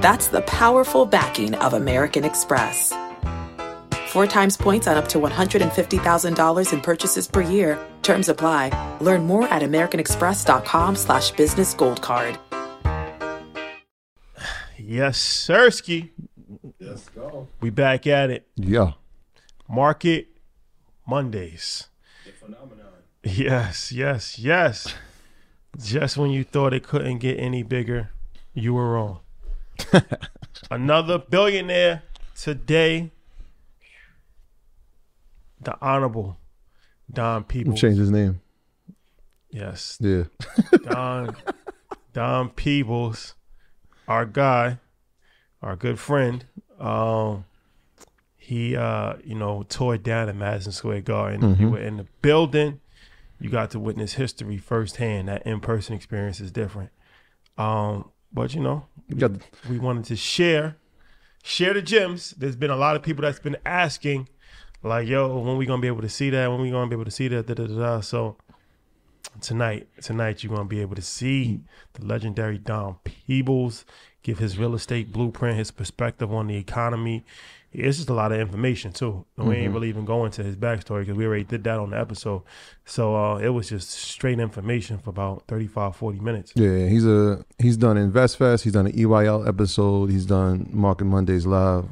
That's the powerful backing of American Express. Four times points on up to $150,000 in purchases per year. Terms apply. Learn more at americanexpress.com slash business gold card. Yes, Sirski. Let's go. We back at it. Yeah. Market Mondays. The phenomenon. Yes, yes, yes. Just when you thought it couldn't get any bigger, you were wrong. Another billionaire today. The Honorable Don Peoples. Change his name. Yes, Yeah. Don Don Peebles, our guy, our good friend. Um, he uh, you know, tore down at Madison Square Garden. You were in the building. You got to witness history firsthand. That in person experience is different. Um, but you know, You got we wanted to share share the gems. There's been a lot of people that's been asking, like, yo, when we gonna be able to see that? When we gonna be able to see that? Da, da, da, da. So tonight, tonight you're gonna be able to see the legendary Don Peebles give his real estate blueprint, his perspective on the economy. It's just a lot of information too. And We ain't really even going to his backstory because we already did that on the episode. So uh, it was just straight information for about 35, 40 minutes. Yeah, he's a he's done InvestFest. He's done an EYL episode. He's done Market Mondays live.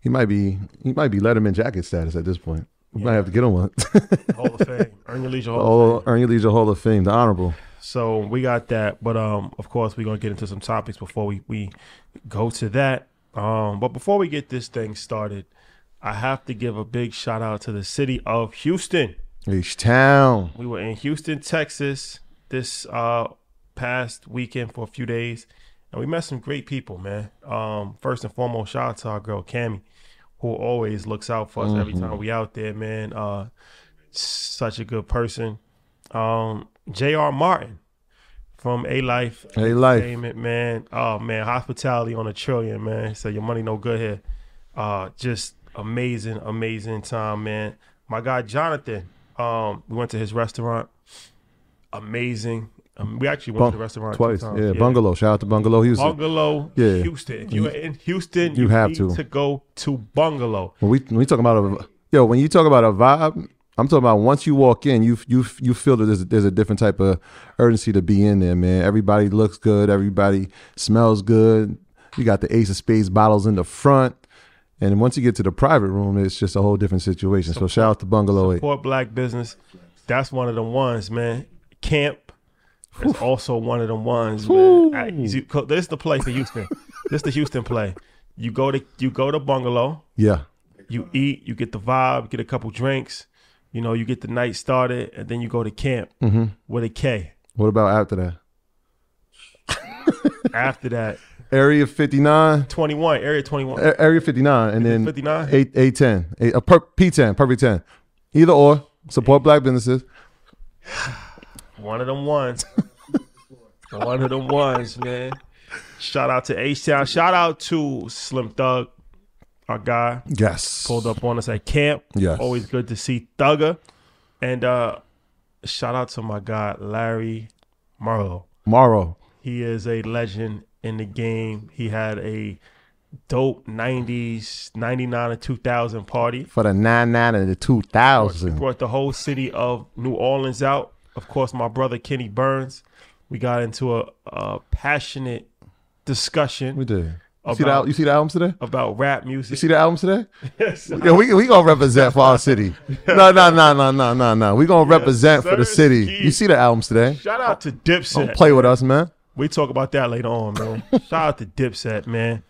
He might be he might be Letterman jacket status at this point. We might have to get him one. Hall of Fame. Earn your leisure Hall of oh, Fame. Earn Your Leisure Hall of Fame, the honorable. So we got that, but um, of course, we're gonna get into some topics before we we go to that. Um, but before we get this thing started, I have to give a big shout out to the city of Houston. H Town. We were in Houston, Texas, this uh past weekend for a few days, and we met some great people, man. Um, first and foremost, shout out to our girl Cammy, who always looks out for us every time we out there, man. Uh, such a good person. Um, J.R. Martin from A Life A Life. Man. Oh man, hospitality on a trillion, man. So your money no good here. Uh, just amazing, amazing time, man. My guy Jonathan. Um, we went to his restaurant. Amazing. Um, we actually went Bung- to the restaurant Twice. Times. Yeah, Bungalow. Shout out to Bungalow Houston. Bungalow, Yeah. Houston. If you are in Houston, You you, have to. to. go to Bungalow. when we when we talk about a yo, when you talk about a vibe I'm talking about once you walk in, you you you feel that there's there's a different type of urgency to be in there, man. Everybody looks good, everybody smells good. You got the Ace of Spades bottles in the front, and once you get to the private room, it's just a whole different situation. So shout out to Bungalow Eight. Support black business. That's one of the ones, man. Camp is also one of the ones, man. I- This is the play for Houston. this is the Houston play. You go to you go to Bungalow. Yeah, you eat, you get the vibe, get a couple drinks, you know, you get the night started, and then you go to camp Mm-hmm. with a K. what about after that? After that, Area 59, 21, area 21. A- Area 59, and then 59? 8 810, a per, P10, perfect 10. Either or, support black businesses. One of them ones. One of them ones, man. Shout out to H Town. Shout out to Slim Thug, our guy. Yes. Pulled up on us at camp. Yes. Always good to see Thugger. And uh shout out to my guy, Larry Marlowe. Morrow. He is a legend in the game. He had a dope 90s, 99 and 2000 party. For the 99 and the 2000. Brought the whole city of New Orleans out. Of course, my brother Kenny Burns. We got into a, a passionate discussion We did. You see, the, you see the albums today? about rap music. You see the albums today? Yes. Yeah, we we gonna represent for our city. No, no, no, no, no, no, no. We gonna represent for the city. You see the albums today? Shout out to Dipset. Don't play with us, man. We talk about that later on, man. Shout out to Dipset, man.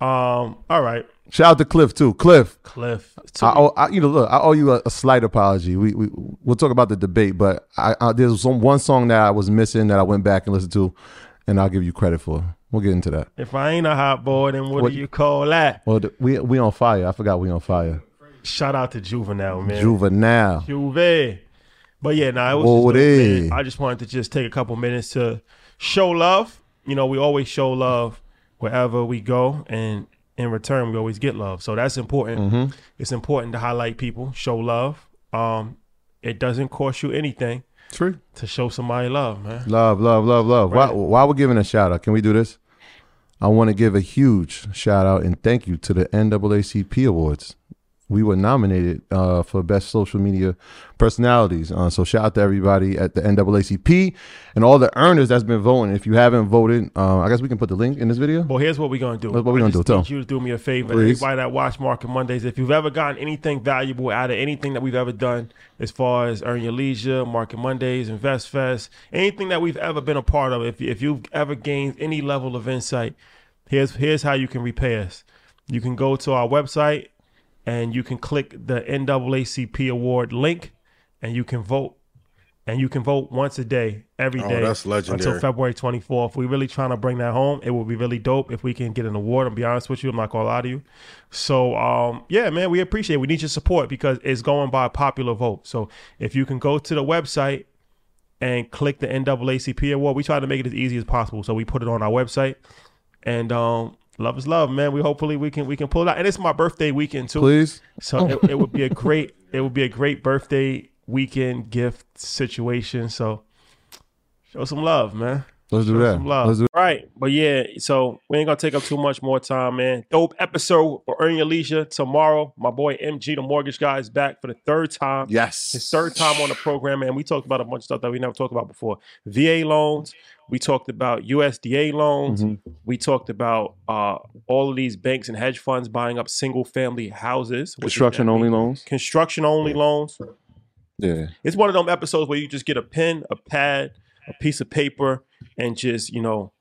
Um, all right, Shout out to Cliff too. Cliff, Cliff. I, owe, I you know look, I owe you a, a slight apology. We we we'll talk about the debate, but I, I there's some one song that I was missing that I went back and listened to, and I'll give you credit for. We'll get into that. if I ain't a hot boy, then what, What- do you call that? Well, we we on fire. I forgot we on fire. Shout out to Juvenile, man. Juvenile. Juve. But yeah, nah, it was Oh, just it dope, is. man. I just wanted to just take a couple minutes to show love. You know, we always show love wherever we go, and in return, we always get love. So that's important. Mm-hmm. It's important to highlight people, show love. Um, it doesn't cost you anything True. to show somebody love, man. Love, love, love, love. Right. While we're giving a shout out, can we do this? I want to give a huge shout out and thank you to the NAACP Awards. We were nominated uh, for best social media personalities. Uh, so shout out to everybody at the NAACP and all the earners that's been voting. If you haven't voted, uh, I guess we can put the link in this video. Well, here's what we're gonna do. What- what we I gonna do? Tell you to do me a favor. Please. Everybody that watch Market Mondays, if you've ever gotten anything valuable out of anything that we've ever done, as far as Earn Your Leisure, Market Mondays, Invest Fest, anything that we've ever been a part of, if if you've ever gained any level of insight, here's here's how you can repay us. You can go to our website and you can click the NAACP award link, and you can vote. And you can vote once a day, every Oh, day that's legendary. until February 24th. We're really trying to bring that home. It would be really dope if we can get an award. I'll be honest with you. I'm not going to lie to you. So, um, yeah, man, we appreciate it. We need your support because it's going by popular vote. So, if you can go to the website and click the NAACP award, we try to make it as easy as possible. So, we put it on our website. And um, love is love, man. We hopefully we can we can pull it out. And it's my birthday weekend too. Please. So it, oh. it would be a great it would be a great birthday weekend gift situation. So show some love, man. Let's do that. some love. Let's do Right. But yeah, so we ain't gonna take up too much more time, man. Dope episode for Earn Your Leisure tomorrow. My boy MG, the mortgage guy, is back for the third time. Yes. His third time on the program, and we talked about a bunch of stuff that we never talked about before. VA loans. We talked about USDA loans. Mm-hmm. We talked about uh, all of these banks and hedge funds buying up single family houses. Construction only loans. Construction only loans. Yeah. It's one of them episodes where you just get a pen, a pad, a piece of paper, and just you know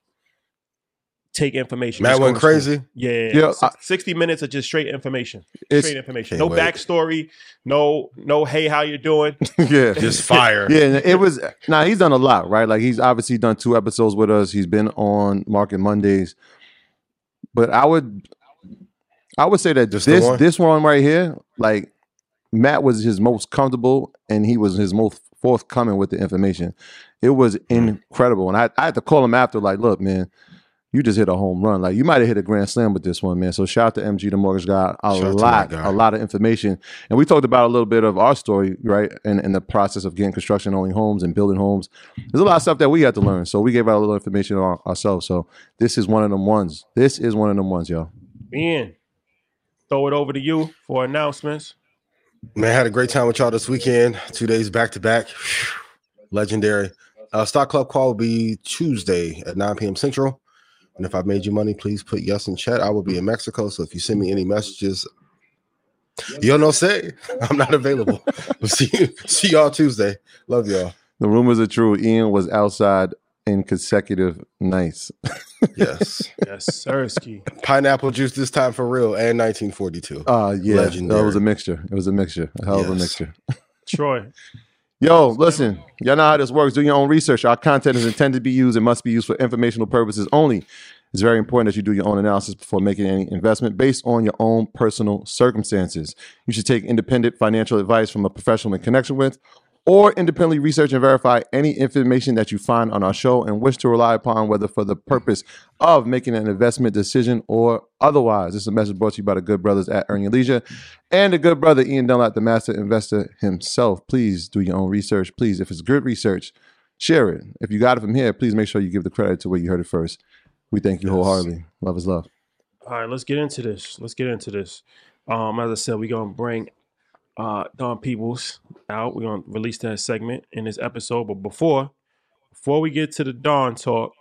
take information. Matt Just go went to school. crazy. Yeah, Yeah, Six- I- sixty minutes of just straight information. It's Straight information. No wait. backstory. No, no. Hey, how you doing? yeah. Just fire. Yeah, it was. Now he's done a lot, right? Like he's obviously done two episodes with us. He's been on Market Mondays, but I would, I would say that Just this one? this one right here, like Matt was his most comfortable, and he was his most forthcoming with the information. It was hmm. incredible, and I, I had to call him after, like, look, man. You just hit a home run. Like you might have hit a grand slam with this one, man. So shout out to MG, the mortgage guy. A Shout lot, guy. a lot of information. And we talked about a little bit of our story, right? And, and the process of getting construction only homes and building homes. There's a lot of stuff that we had to learn. So we gave out a little information on ourselves. So this is one of them ones. This is one of them ones, y'all. Ian, throw it over to you for announcements. Man, I had a great time with y'all this weekend. Two days back to back. Legendary. Uh, Stock Club call will be Tuesday at 9 p.m. Central. And if I've made you money, please put yes in chat. I will be in Mexico. So if you send me any messages, you don't say I'm not available. we'll see you, see y'all Tuesday. Love y'all. The rumors are true. Ian was outside in consecutive nights. Yes. Yes, Sirski. Pineapple juice this time for real and 1942. Uh yeah. Legendary. That was a mixture. It was a mixture. A hell of a mixture. Troy. Yo, listen, y'all know how this works. Do your own research. Our content is intended to be used and must be used for informational purposes only. It's very important that you do your own analysis before making any investment based on your own personal circumstances. You should take independent financial advice from a professional in connection with, or independently research and verify any information that you find on our show and wish to rely upon, whether for the purpose of making an investment decision or otherwise. This is a message brought to you by the good brothers at Earn Your Leisure and the good brother Ian Dunlap, the master investor himself. Please do your own research. Please, if it's good research, share it. If you got it from here, please make sure you give the credit to where you heard it first. We thank you wholeheartedly. Love is love. All right, let's get into this. Let's get into this. Um, as I said, we're gonna bring uh Don Peebles out. We're gonna release that segment in this episode. But before before we get to the Don talk,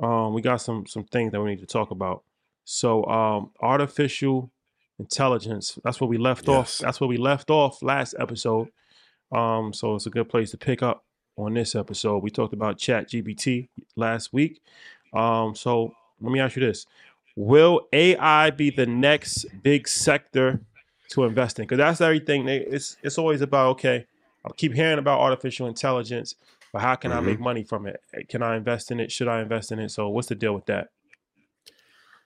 um, we got some some things that we need to talk about. So um artificial intelligence, that's where we left off. That's where we left off last episode. Um, so it's a good place to pick up on this episode. We talked about Chat GPT last week. Um, so let me ask you this. Will AI be the next big sector to invest in? Because that's everything. They, it's it's always about okay. I keep hearing about artificial intelligence, but how can I make money from it? Can I invest in it? Should I invest in it? So what's the deal with that?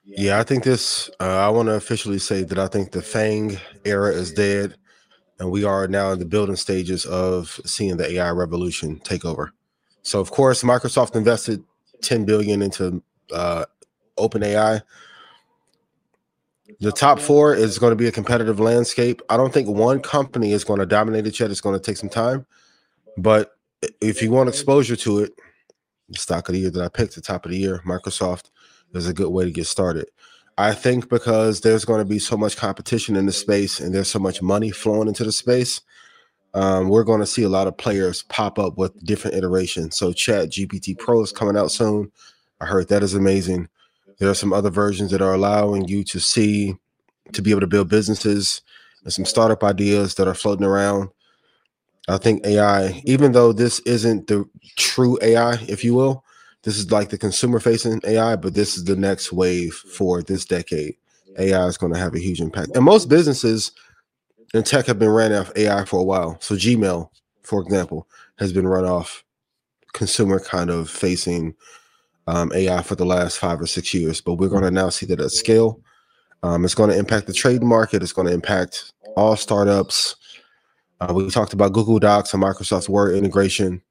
Yeah, I think this. Uh, I want to officially say that I think the Fang era is dead, and we are now in the building stages of seeing the AI revolution take over. So, of course, Microsoft invested 10 billion into uh, OpenAI. The top four is going to be a competitive landscape. I don't think one company is going to dominate it yet. It's going to take some time, but if you want exposure to it, the stock of the year that I picked, the top of the year, Microsoft is a good way to get started. I think because there's going to be so much competition in the space and there's so much money flowing into the space, um, we're going to see a lot of players pop up with different iterations. So, Chat GPT Pro is coming out soon. I heard that is amazing. There are some other versions that are allowing you to see, to be able to build businesses and some startup ideas that are floating around. I think AI, even though this isn't the true AI, if you will, this is like the consumer facing AI, but this is the next wave for this decade. AI is going to have a huge impact. And most businesses in tech have been ran off AI for a while. So Gmail, for example, has been run off consumer kind of facing um, AI for the last five or six years. But we're going to now see that at scale. Um, it's going to impact the trade market. It's going to impact all startups. Uh, we talked about Google Docs and Microsoft Word integration.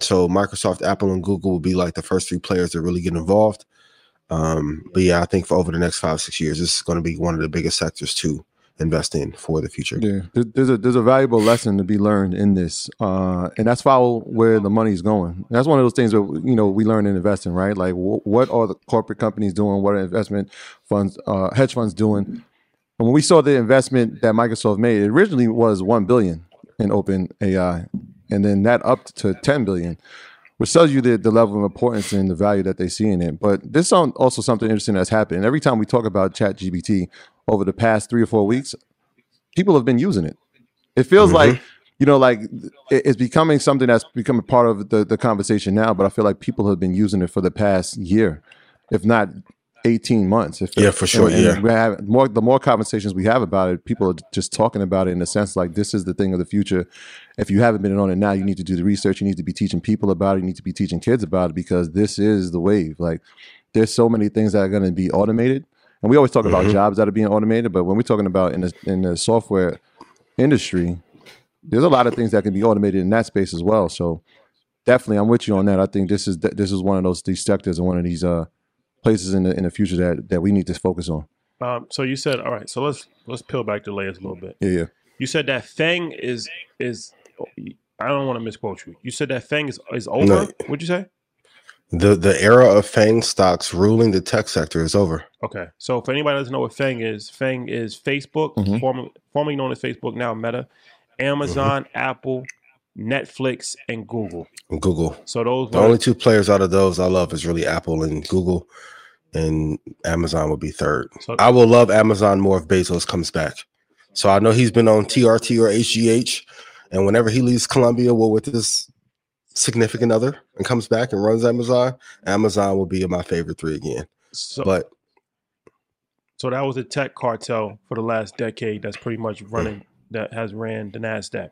So Microsoft, Apple, and Google will be like the first three players that really get involved. Um, but yeah, I think for over the next five six years, this is going to be one of the biggest sectors to invest in for the future. Yeah, there's a there's a valuable lesson to be learned in this, uh, and that's follow where the money's going. That's one of those things that you know we learn in investing, right? Like, wh- what are the corporate companies doing? What are investment funds, uh, hedge funds doing? And when we saw the investment that Microsoft made, it originally was one billion in Open AI, and then that up to ten billion, which tells you the, the level of importance and the value that they see in it. But this is also something interesting that's happened. Every time we talk about Chat GPT over the past three or four weeks, people have been using it. It feels mm-hmm. like you know, like it's becoming something that's becoming part of the the conversation now. But I feel like people have been using it for the past year, if not eighteen months. If Yeah, for sure, and- and yeah. we have more. The more conversations we have about it, people are just talking about it in a sense like this is the thing of the future. If you haven't been on it now, you need to do the research. You need to be teaching people about it. You need to be teaching kids about it because this is the wave. Like there's so many things that are going to be automated. And we always talk about jobs that are being automated, but when we're talking about in the in the software industry, there's a lot of things that can be automated in that space as well. So definitely, I'm with you on that. I think this is this is one of those these sectors and one of these uh places in the in the future that that we need to focus on. Um, so you said, all right. So let's let's peel back the layers a little bit. Yeah, yeah. You said that Fang is is. I don't want to misquote you. You said that Fang is is over. No. What'd you say? The the era of Fang stocks ruling the tech sector is over. Okay. So for anybody that doesn't know what Fang is, Fang is Facebook, Mhm. formerly, formerly known as Facebook, now Meta, Amazon, Apple, Netflix, and Google. Google. So those The were- only two players out of those I love is really Apple and Google, and Amazon would be third. So- I will love Amazon more if Bezos comes back. So I know he's been on TRT or HGH, and whenever he leaves Columbia, well, with his significant other and comes back and runs Amazon, Amazon will be my favorite three again. so, But so that was a tech cartel for the last decade that's pretty much Mm. running that has ran the Nasdaq.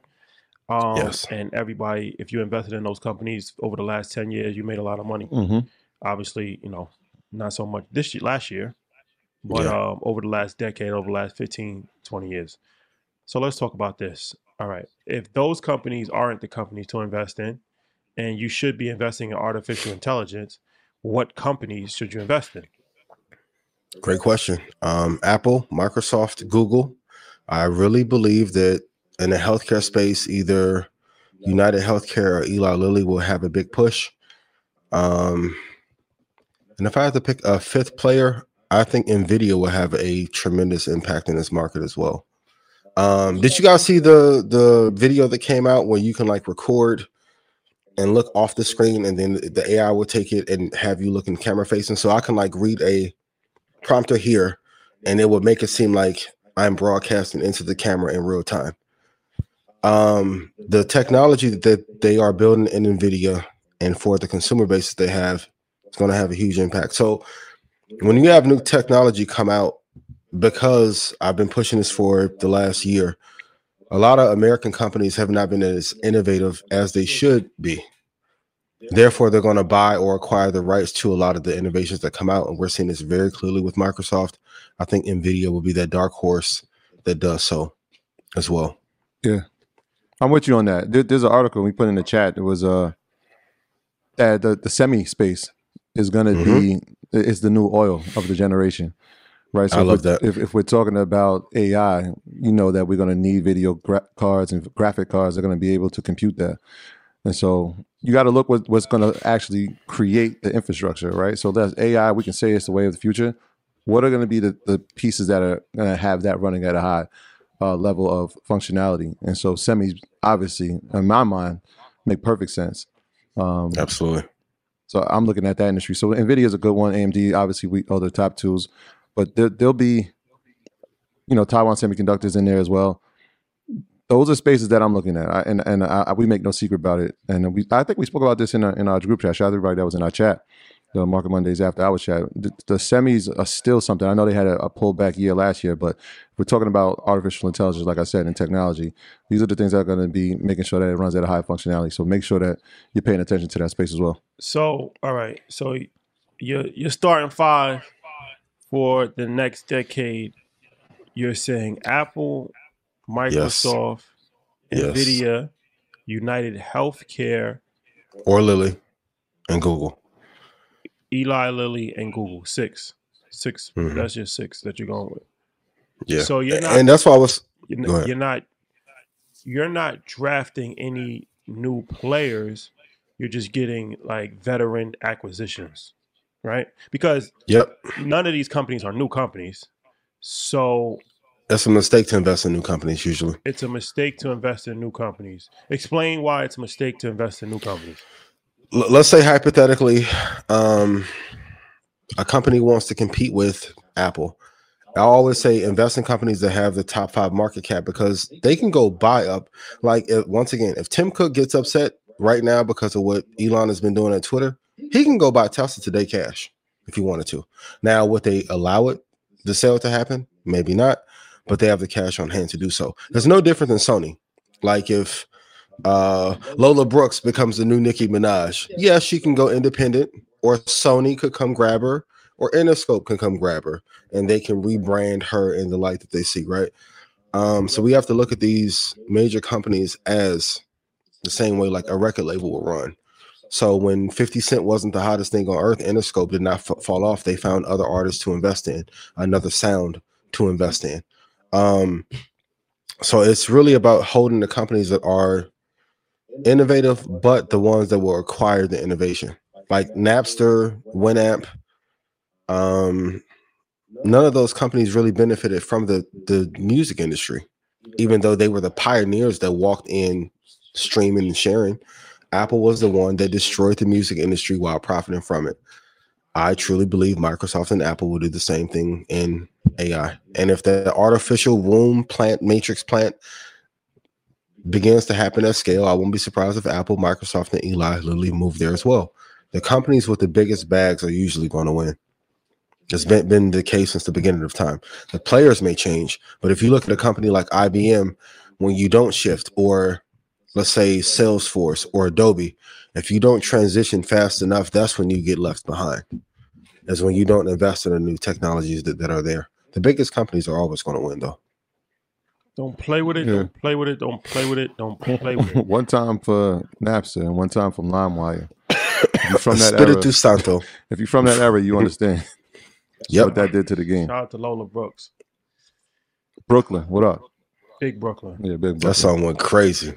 Um, Yes. And everybody, if you invested in those companies over the last ten years, you made a lot of money. Mm-hmm. Obviously, you know, not so much this year, last year, but Yeah. um, over the last decade, over the last 15, 20 years. So let's talk about this. All right. If those companies aren't the companies to invest in, and you should be investing in artificial intelligence, what companies should you invest in? Great question. Um, Apple, Microsoft, Google. I really believe that in the healthcare space, either United Healthcare or Eli Lilly will have a big push. Um, and if I had to pick a fifth player, I think Nvidia will have a tremendous impact in this market as well. Um, did you guys see the the video that came out where you can like record and look off the screen, and then the AI will take it and have you looking camera facing? So I can like read a prompter here and it will make it seem like I'm broadcasting into the camera in real time. Um, the technology that they are building in NVIDIA and for the consumer base that they have is going to have a huge impact. So when you have new technology come out, because I've been pushing this for the last year, a lot of American companies have not been as innovative as they should be. Therefore, they're going to buy or acquire the rights to a lot of the innovations that come out. And we're seeing this very clearly with Microsoft. I think NVIDIA will be that dark horse that does so as well. Yeah. I'm with you on that. There, there's an article we put in the chat. It was uh that the, the semi space is gonna be is the new oil of the generation. Right. I if love we're- that. If, if we're talking about AI, you know that we're gonna need video gra- cards and graphic cards. They're gonna be able to compute that. And so you got to look what, what's going to actually create the infrastructure, right? So that's AI. We can say it's the way of the future. What are going to be the, the pieces that are going to have that running at a high uh, level of functionality? And so semis, obviously, in my mind, make perfect sense. Um, Absolutely. so I'm looking at that industry. So Nvidia is a good one. AMD, obviously, we are the top tools, but there, there'll be, you know, Taiwan Semiconductors in there as well. Those are spaces that I'm looking at, I, and and I, we make no secret about it. And we, I think we spoke about this in our, in our group chat. Shout out everybody that was in our chat, the Market Mondays after hours chat. The, the semis are still something. I know they had a, a pullback year last year, but we're talking about artificial intelligence, like I said, and technology. These are the things that are going to be making sure that it runs at a high functionality. So make sure that you're paying attention to that space as well. So, all right. So you're starting five for the next decade. You're saying Apple, Microsoft, Yes. Nvidia, United Healthcare, Or Lilly and Google. Eli Lilly, and Google. Six, 6 Mhm. That's just six that you're going with. Yeah. So you're not and that's why I was you're, you're not you're not drafting any new players. You're just getting like veteran acquisitions, right? Because yep. none of these companies are new companies. So That's a mistake to invest in new companies usually. it's a mistake to invest in new companies. Explain why it's a mistake to invest in new companies. L- let's say hypothetically, um, a company wants to compete with Apple. I always say invest in companies that have the top five market cap because they can go buy up. Like if, once again, if Tim Cook gets upset right now because of what Elon has been doing at Twitter, he can go buy Tesla today cash if he wanted to. Now, would they allow it the sale to happen? Maybe not, but they have the cash on hand to do so. It's no different than Sony. Like if uh Lola Brooks becomes the new Nicki Minaj. Yes, she can go independent, or Sony could come grab her, or Interscope can come grab her, and they can rebrand her in the light that they see, right? Um, so we have to look at these major companies as the same way like a record label will run. So when 50 Cent wasn't the hottest thing on earth, Interscope did not f- fall off. They found other artists to invest in, another sound to invest in. Um, so it's really about holding the companies that are innovative, but the ones that will acquire the innovation, like Napster, Winamp. Um, none of those companies really benefited from the the music industry. even though they were the pioneers that walked in streaming and sharing, Apple was the one that destroyed the music industry while profiting from it. I truly believe Microsoft and Apple will do the same thing in AI. And if the artificial womb plant, matrix plant begins to happen at scale, I won't be surprised if Apple, Microsoft, and Eli Lilly move there as well. The companies with the biggest bags are usually going to win. It's been, been the case since the beginning of time. The players may change, but if you look at a company like IBM, when you don't shift, or let's say Salesforce or Adobe, if you don't transition fast enough, that's when you get left behind. Is when you don't invest in the new technologies that, that are there. The biggest companies are always going to win, though. Don't play with it. Yeah. Don't play with it. Don't play with it. Don't play with it. one time for Napster and one time from LimeWire. If you're from that Spit era, it through Santo. if you're from that era, you understand what that did to the game. Shout out to Lola Brooks, Brooklyn, what up? Big Brooklyn. Yeah, big Brooklyn. That song went crazy.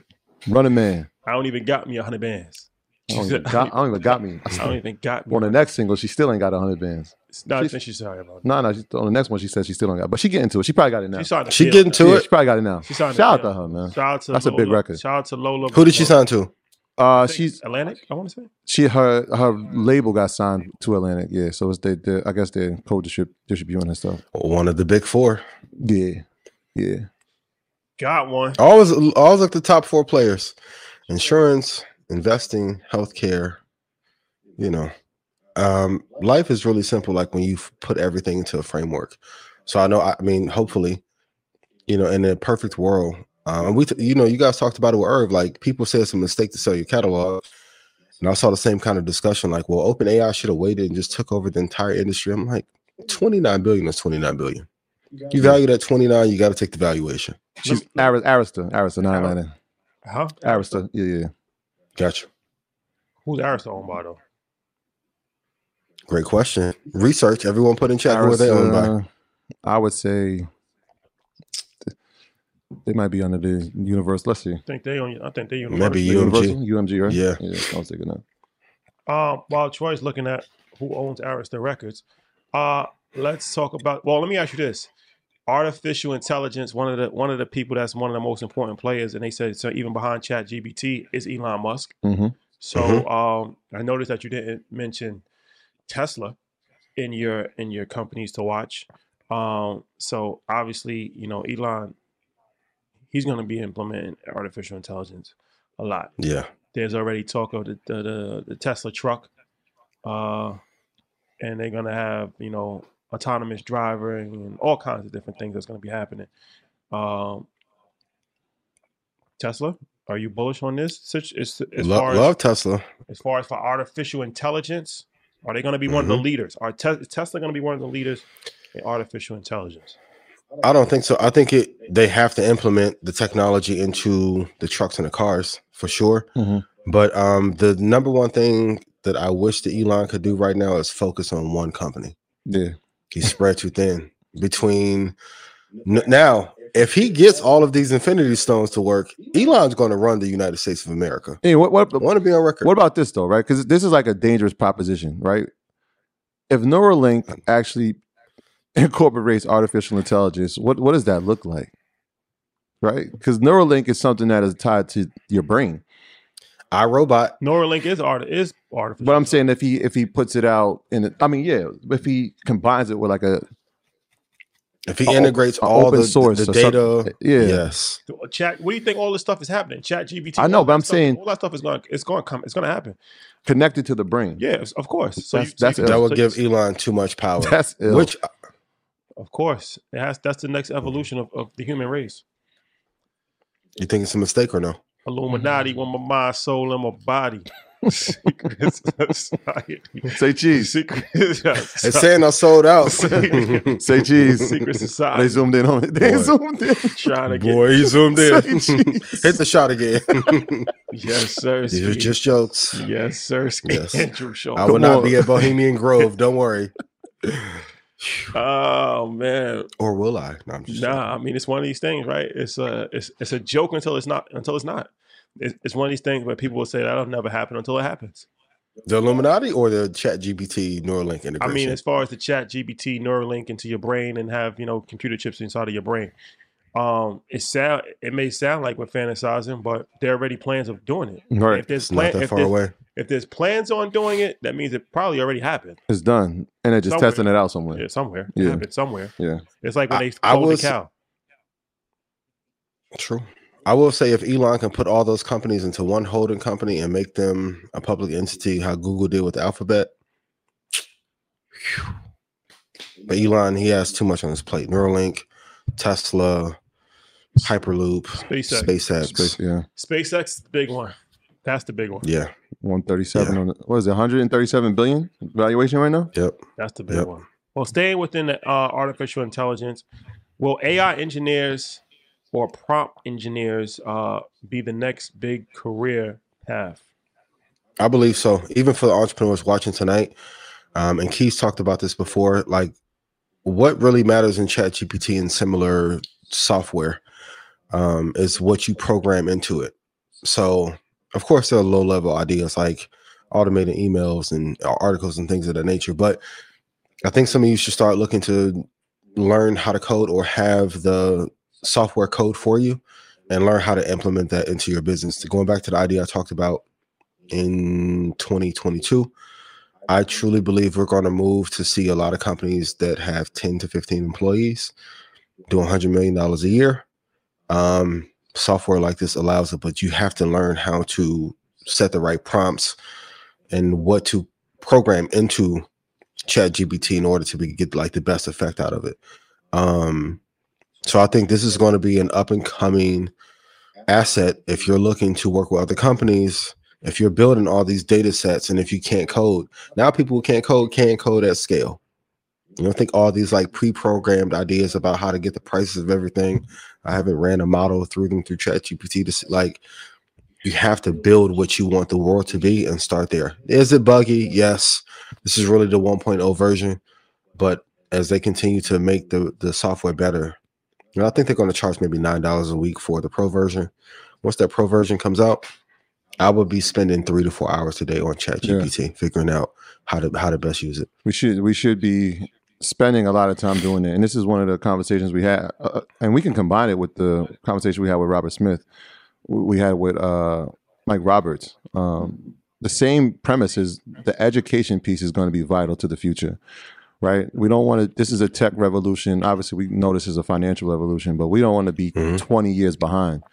Running man. I don't even got me a hundred bands. I don't, even got, I don't even got me. I don't even got me. On the next single, she still ain't got a hundred bands. It's not she's- think she's sorry about it. No, no. She, on the next one, she said she still don't got. But she get into it. She probably got it now. She She getting to yeah, it. she probably got it now. She signed a Shout out to her, man. Shout out to That's a big record. Shout out to Lola. Who did she sign to? Uh, she's Atlantic. I want to say. she her her label got signed to Atlantic. Yeah, so it's they, they I guess they're co-distributing her stuff. One of the big four. Yeah, yeah. Got one. Always, always like the top four players: insurance, investing, healthcare. You know, um, life is really simple. Like when you put everything into a framework. So I know. I mean, hopefully, you know, in a perfect world, um, and we, t- you know, you guys talked about it with Irv. Like people say it's a mistake to sell your catalog. And I saw the same kind of discussion, like, well, OpenAI should have waited and just took over the entire industry. I'm like, 29 billion is 29 billion. You value that 29, you got to take the valuation. She's Aris- Arista, Arista, not Atlanta. Huh? Arista, yeah, yeah. Gotcha. Who's Arista owned by though? Great question. Research. Everyone put in chat who are they owned by. Arista, I would say they might be under the universe. Let's see. I think they own. I think they own. Maybe Arista. UMG. Universal, UMG, right? Yeah. yeah. I was thinking that. Um, while Troy's looking at who owns Arista Records, uh, let's talk about. Well, let me ask you this: artificial intelligence. One of the one of the people that's one of the most important players, and they said so. Even behind Chat GPT is Elon Musk. hmm So um, I noticed that you didn't mention Tesla in your in your companies to watch. Um, so obviously, you know, Elon, he's going to be implementing artificial intelligence a lot Yeah. there's already talk of the the, the, the Tesla truck, uh, and they're gonna have you know autonomous driving and all kinds of different things that's gonna be happening. Um, Tesla, are you bullish on this? As, as Lo- far love Tesla. as far as for artificial intelligence, are they gonna be one of the Mm-hmm. leaders? Are Te- is Tesla gonna be one of the leaders in artificial intelligence? I don't think so. I think it they have to implement the technology into the trucks and the cars for sure. Mhm. But um, the number one thing that I wish that Elon could do right now is focus on one company. Yeah. He's spread too thin between n- now. If he gets all of these Infinity Stones to work, Elon's going to run the United States of America. Hey, what what I want to be on record. what about this though, right? Because this is like a dangerous proposition, right? If Neuralink mm. actually incorporates artificial intelligence, what what does that look like? Right? Because Neuralink is something that is tied to your brain. iRobot. Neuralink is art is artificial. But I'm saying if he if he puts it out in, it, I mean, yeah, if he combines it with like a If he A- integrates a all open the, source the or data. Uh, yeah. yes, Chat. What do you think? All this stuff is happening. Chat GPT. I know, but I'm stuff- saying- all that stuff is going. It's going to come. It's going to happen. connected to the brain. Yes, of course. So That's- you, so that's you that would so- give Elon too much power. That's ill. which Of course, it has. That's the next evolution of, of the human race. you think it's a mistake or no? Illuminati, mm-hmm. with my mind, soul, and my body. Secret society. Say cheese. Secret. It's saying I sold out. Say cheese. Secret oh, society. They zoomed in on it. They Boy. zoomed in. Trying to get. Boy, he zoomed in. Hit the shot again. Yes, sir. These are just jokes. Yes, sir. Yes. I will Come not on. be at Bohemian Grove. Don't worry. Oh man, Or will I? No, Nah, I mean it's one of these things, right? It's a it's it's a joke until it's not until it's not. It's, it's one of these things where people will say that'll never happen until it happens. the Illuminati or the Chat GPT Neuralink integration. I mean, as far as the chat GPT Neuralink into your brain and have you know computer chips inside of your brain, Um, it sound it may sound like we're fantasizing, but there are already plans of doing it. Right. If there's It's not plan, that if far there's, away. if there's plans on doing it, that means it probably already happened. It's done, and they're just Somewhere. testing it out somewhere. Yeah, somewhere. It Yeah. happened somewhere. Yeah. It's like when I- they I cloned was- the cow. True. I will say if Elon can put all those companies into one holding company and make them a public entity, how Google did with Alphabet. But Elon, he has too much on his plate. Neuralink, Tesla, Hyperloop, SpaceX. SpaceX. Space, yeah. SpaceX—the big one. That's the big one. Yeah. One thirty-seven Yeah. on the, what is it? One hundred and thirty-seven billion valuation right now. Yep. That's the big Yep. one. Well, staying within the, uh, artificial intelligence, will AI engineers or prompt engineers uh, be the next big career path? I believe so. Even for the entrepreneurs watching tonight, um, and Keith talked about this before. Like, what really matters in Chat GPT and similar software um, is what you program into it. So, of course, there are low level ideas like automating emails and uh, articles and things of that nature. But I think some of you should start looking to learn how to code or have the software code for you and learn how to implement that into your business. Going back to the idea I talked about in 2022 i truly believe we're going to move to see a lot of companies that have 10 to 15 employees doing 100 million dollars a year. Um, software like this allows it but you have to learn how to set the right prompts and what to program into chat gpt in order to be, get like the best effect out of it. Um, so i think this is going to be an up and coming asset if you're looking to work with other companies if you're building all these data sets and if you can't code now people who can't code can't code at scale. You don't think all these like pre-programmed ideas about how to get the prices of everything. I haven't ran a model through them through chat gpt to see, like you have to build what you want the world to be and start there. Is it buggy? Yes. This is really the 1.0 version but as they continue to make the the software better you know, i think they're going to charge maybe nine dollars a week for the pro version. Once that pro version comes out I would be spending three to four hours a day on Chat Yeah. GPT, figuring out how to how to best use it. We should we should be spending a lot of time doing it, and this is one of the conversations we had, uh, and we can combine it with the conversation we had with Robert Smith. We had with uh, Mike Roberts. Um, the same premise is the education piece is going to be vital to the future, right? We don't want to. This is a tech revolution. Obviously, we know this is a financial revolution, but we don't want to be Mhm. twenty years behind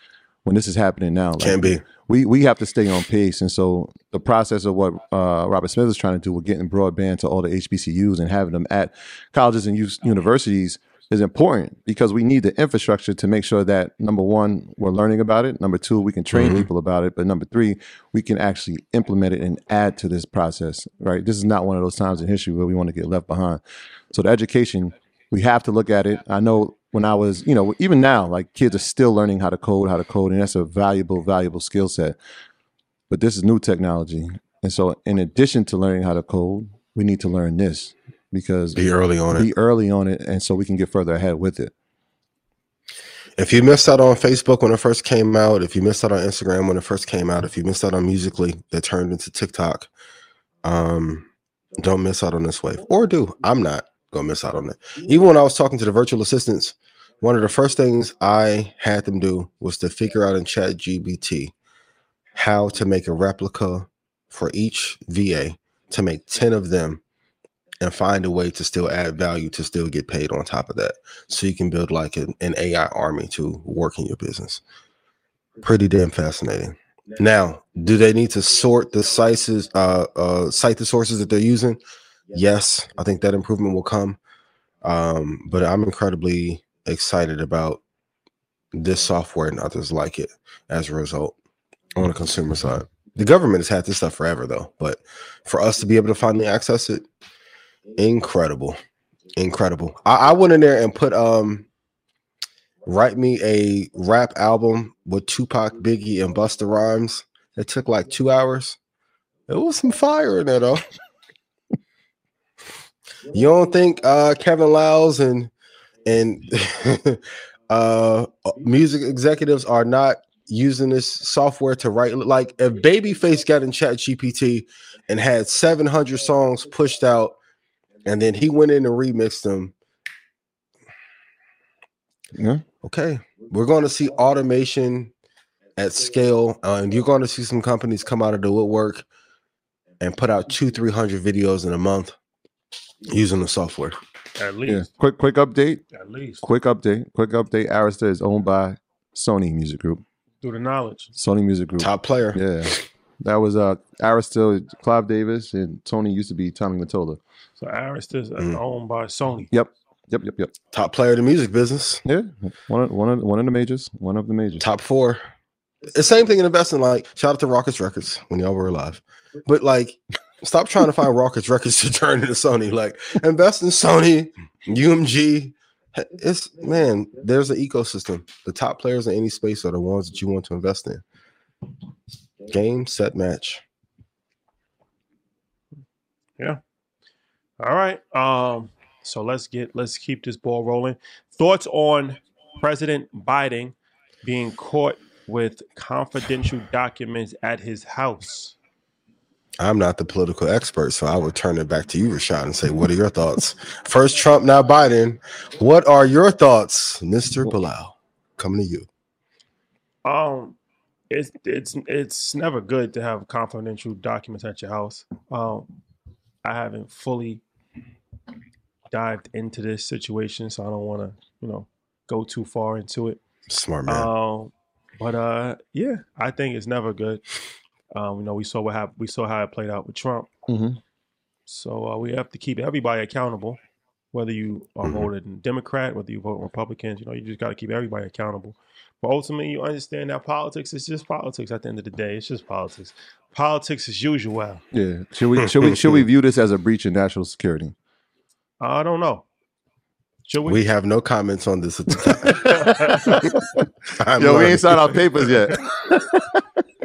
when this is happening now. Like, Can be. we we have to stay on pace. And so the process of what uh, Robert Smith is trying to do with getting broadband to all the HBCUs and having them at colleges and universities is important because we need the infrastructure to make sure that number one, we're learning about it. Number two, we can train Mhm. people about it. But number three, we can actually implement it and add to this process. Right? This is not one of those times in history where we want to get left behind. So the education, we have to look at it. I know when I was, you know, even now, like kids are still learning how to code, how to code, and that's a valuable, valuable skill set. But this is new technology. And so in addition to learning how to code, we need to learn this because Be early on it. be early on it and so we can get further ahead with it. If you missed out on Facebook when it first came out, if you missed out on Instagram when it first came out, if you missed out on Musically that turned into TikTok, um, don't miss out on this wave. Or do. I'm not gonna miss out on it. Even when I was talking to the virtual assistants, one of the first things I had them do was to figure out in Chat GPT how to make a replica for each VA to make 10 of them and find a way to still add value to still get paid on top of that so you can build like an, an AI army to work in your business. Pretty damn fascinating. Now, do they need to sort the sizes, uh, uh, cite the sources that they're using? Yes, I think that improvement will come. Um, but I'm incredibly excited about this software and others like it as a result on the consumer side. The government has had this stuff forever though, but for us to be able to finally access it, incredible incredible I, I went in there and put um write me a rap album with tupac biggie and busta rhymes it took like two hours it was some fire in there though you don't think uh kevin Liles and and uh music executives are not using this software to write like if babyface got in chat gpt and had 700 songs pushed out and then he went in and remixed them. Yeah. Okay, we're going to see automation at scale, uh, and you're going to see some companies come out of the woodwork and put out two, three hundred videos in a month using the software. At Yeah. least. Quick, quick update. At least. Quick update. Quick update. Arista is owned by Sony Music Group. Through the knowledge. Sony Music Group. Top player. Yeah. That was uh Arista, Clive Davis, and Tony used to be Tommy Mottola. So Arista is Mm. owned by Sony. Yep. Yep. Yep. Yep. Top player in the music business. Yeah. One of one of one of the majors. One of the majors. Top four. The same thing in investing. Like shout out to Rockets Records when y'all were alive, but like stop trying to find Rockets Records to turn into Sony. Like invest in Sony, UMG. It's man, there's an ecosystem. The top players in any space are the ones that you want to invest in. Game, set, match. Yeah. All right. Um, so let's get let's keep this ball rolling. Thoughts on President Biden being caught with confidential documents at his house? I'm not the political expert, so I would turn it back to you, Rashad, and say, "What are your thoughts?" First Trump, now Biden. What are your thoughts, Mister Bilal? Coming to you. Um, it's it's it's never good to have confidential documents at your house. Um, I haven't fully dived into this situation, so I don't want to, you know, go too far into it. Smart man. Um, but uh, yeah, I think it's never good. Um, you know, we saw what happened. We saw how it played out with Trump. Mhm. So uh, we have to keep everybody accountable, whether you are Mhm. voted Democrat, whether you vote Republicans. You know, you just got to keep everybody accountable. But ultimately, you understand that politics is just politics. At the end of the day, it's just politics. Politics as usual. Yeah. Should we should we should we view this as a breach of national security? I don't know. Should we? we have no comments on this at the time. I'm Yo, we ain't signed our papers yet.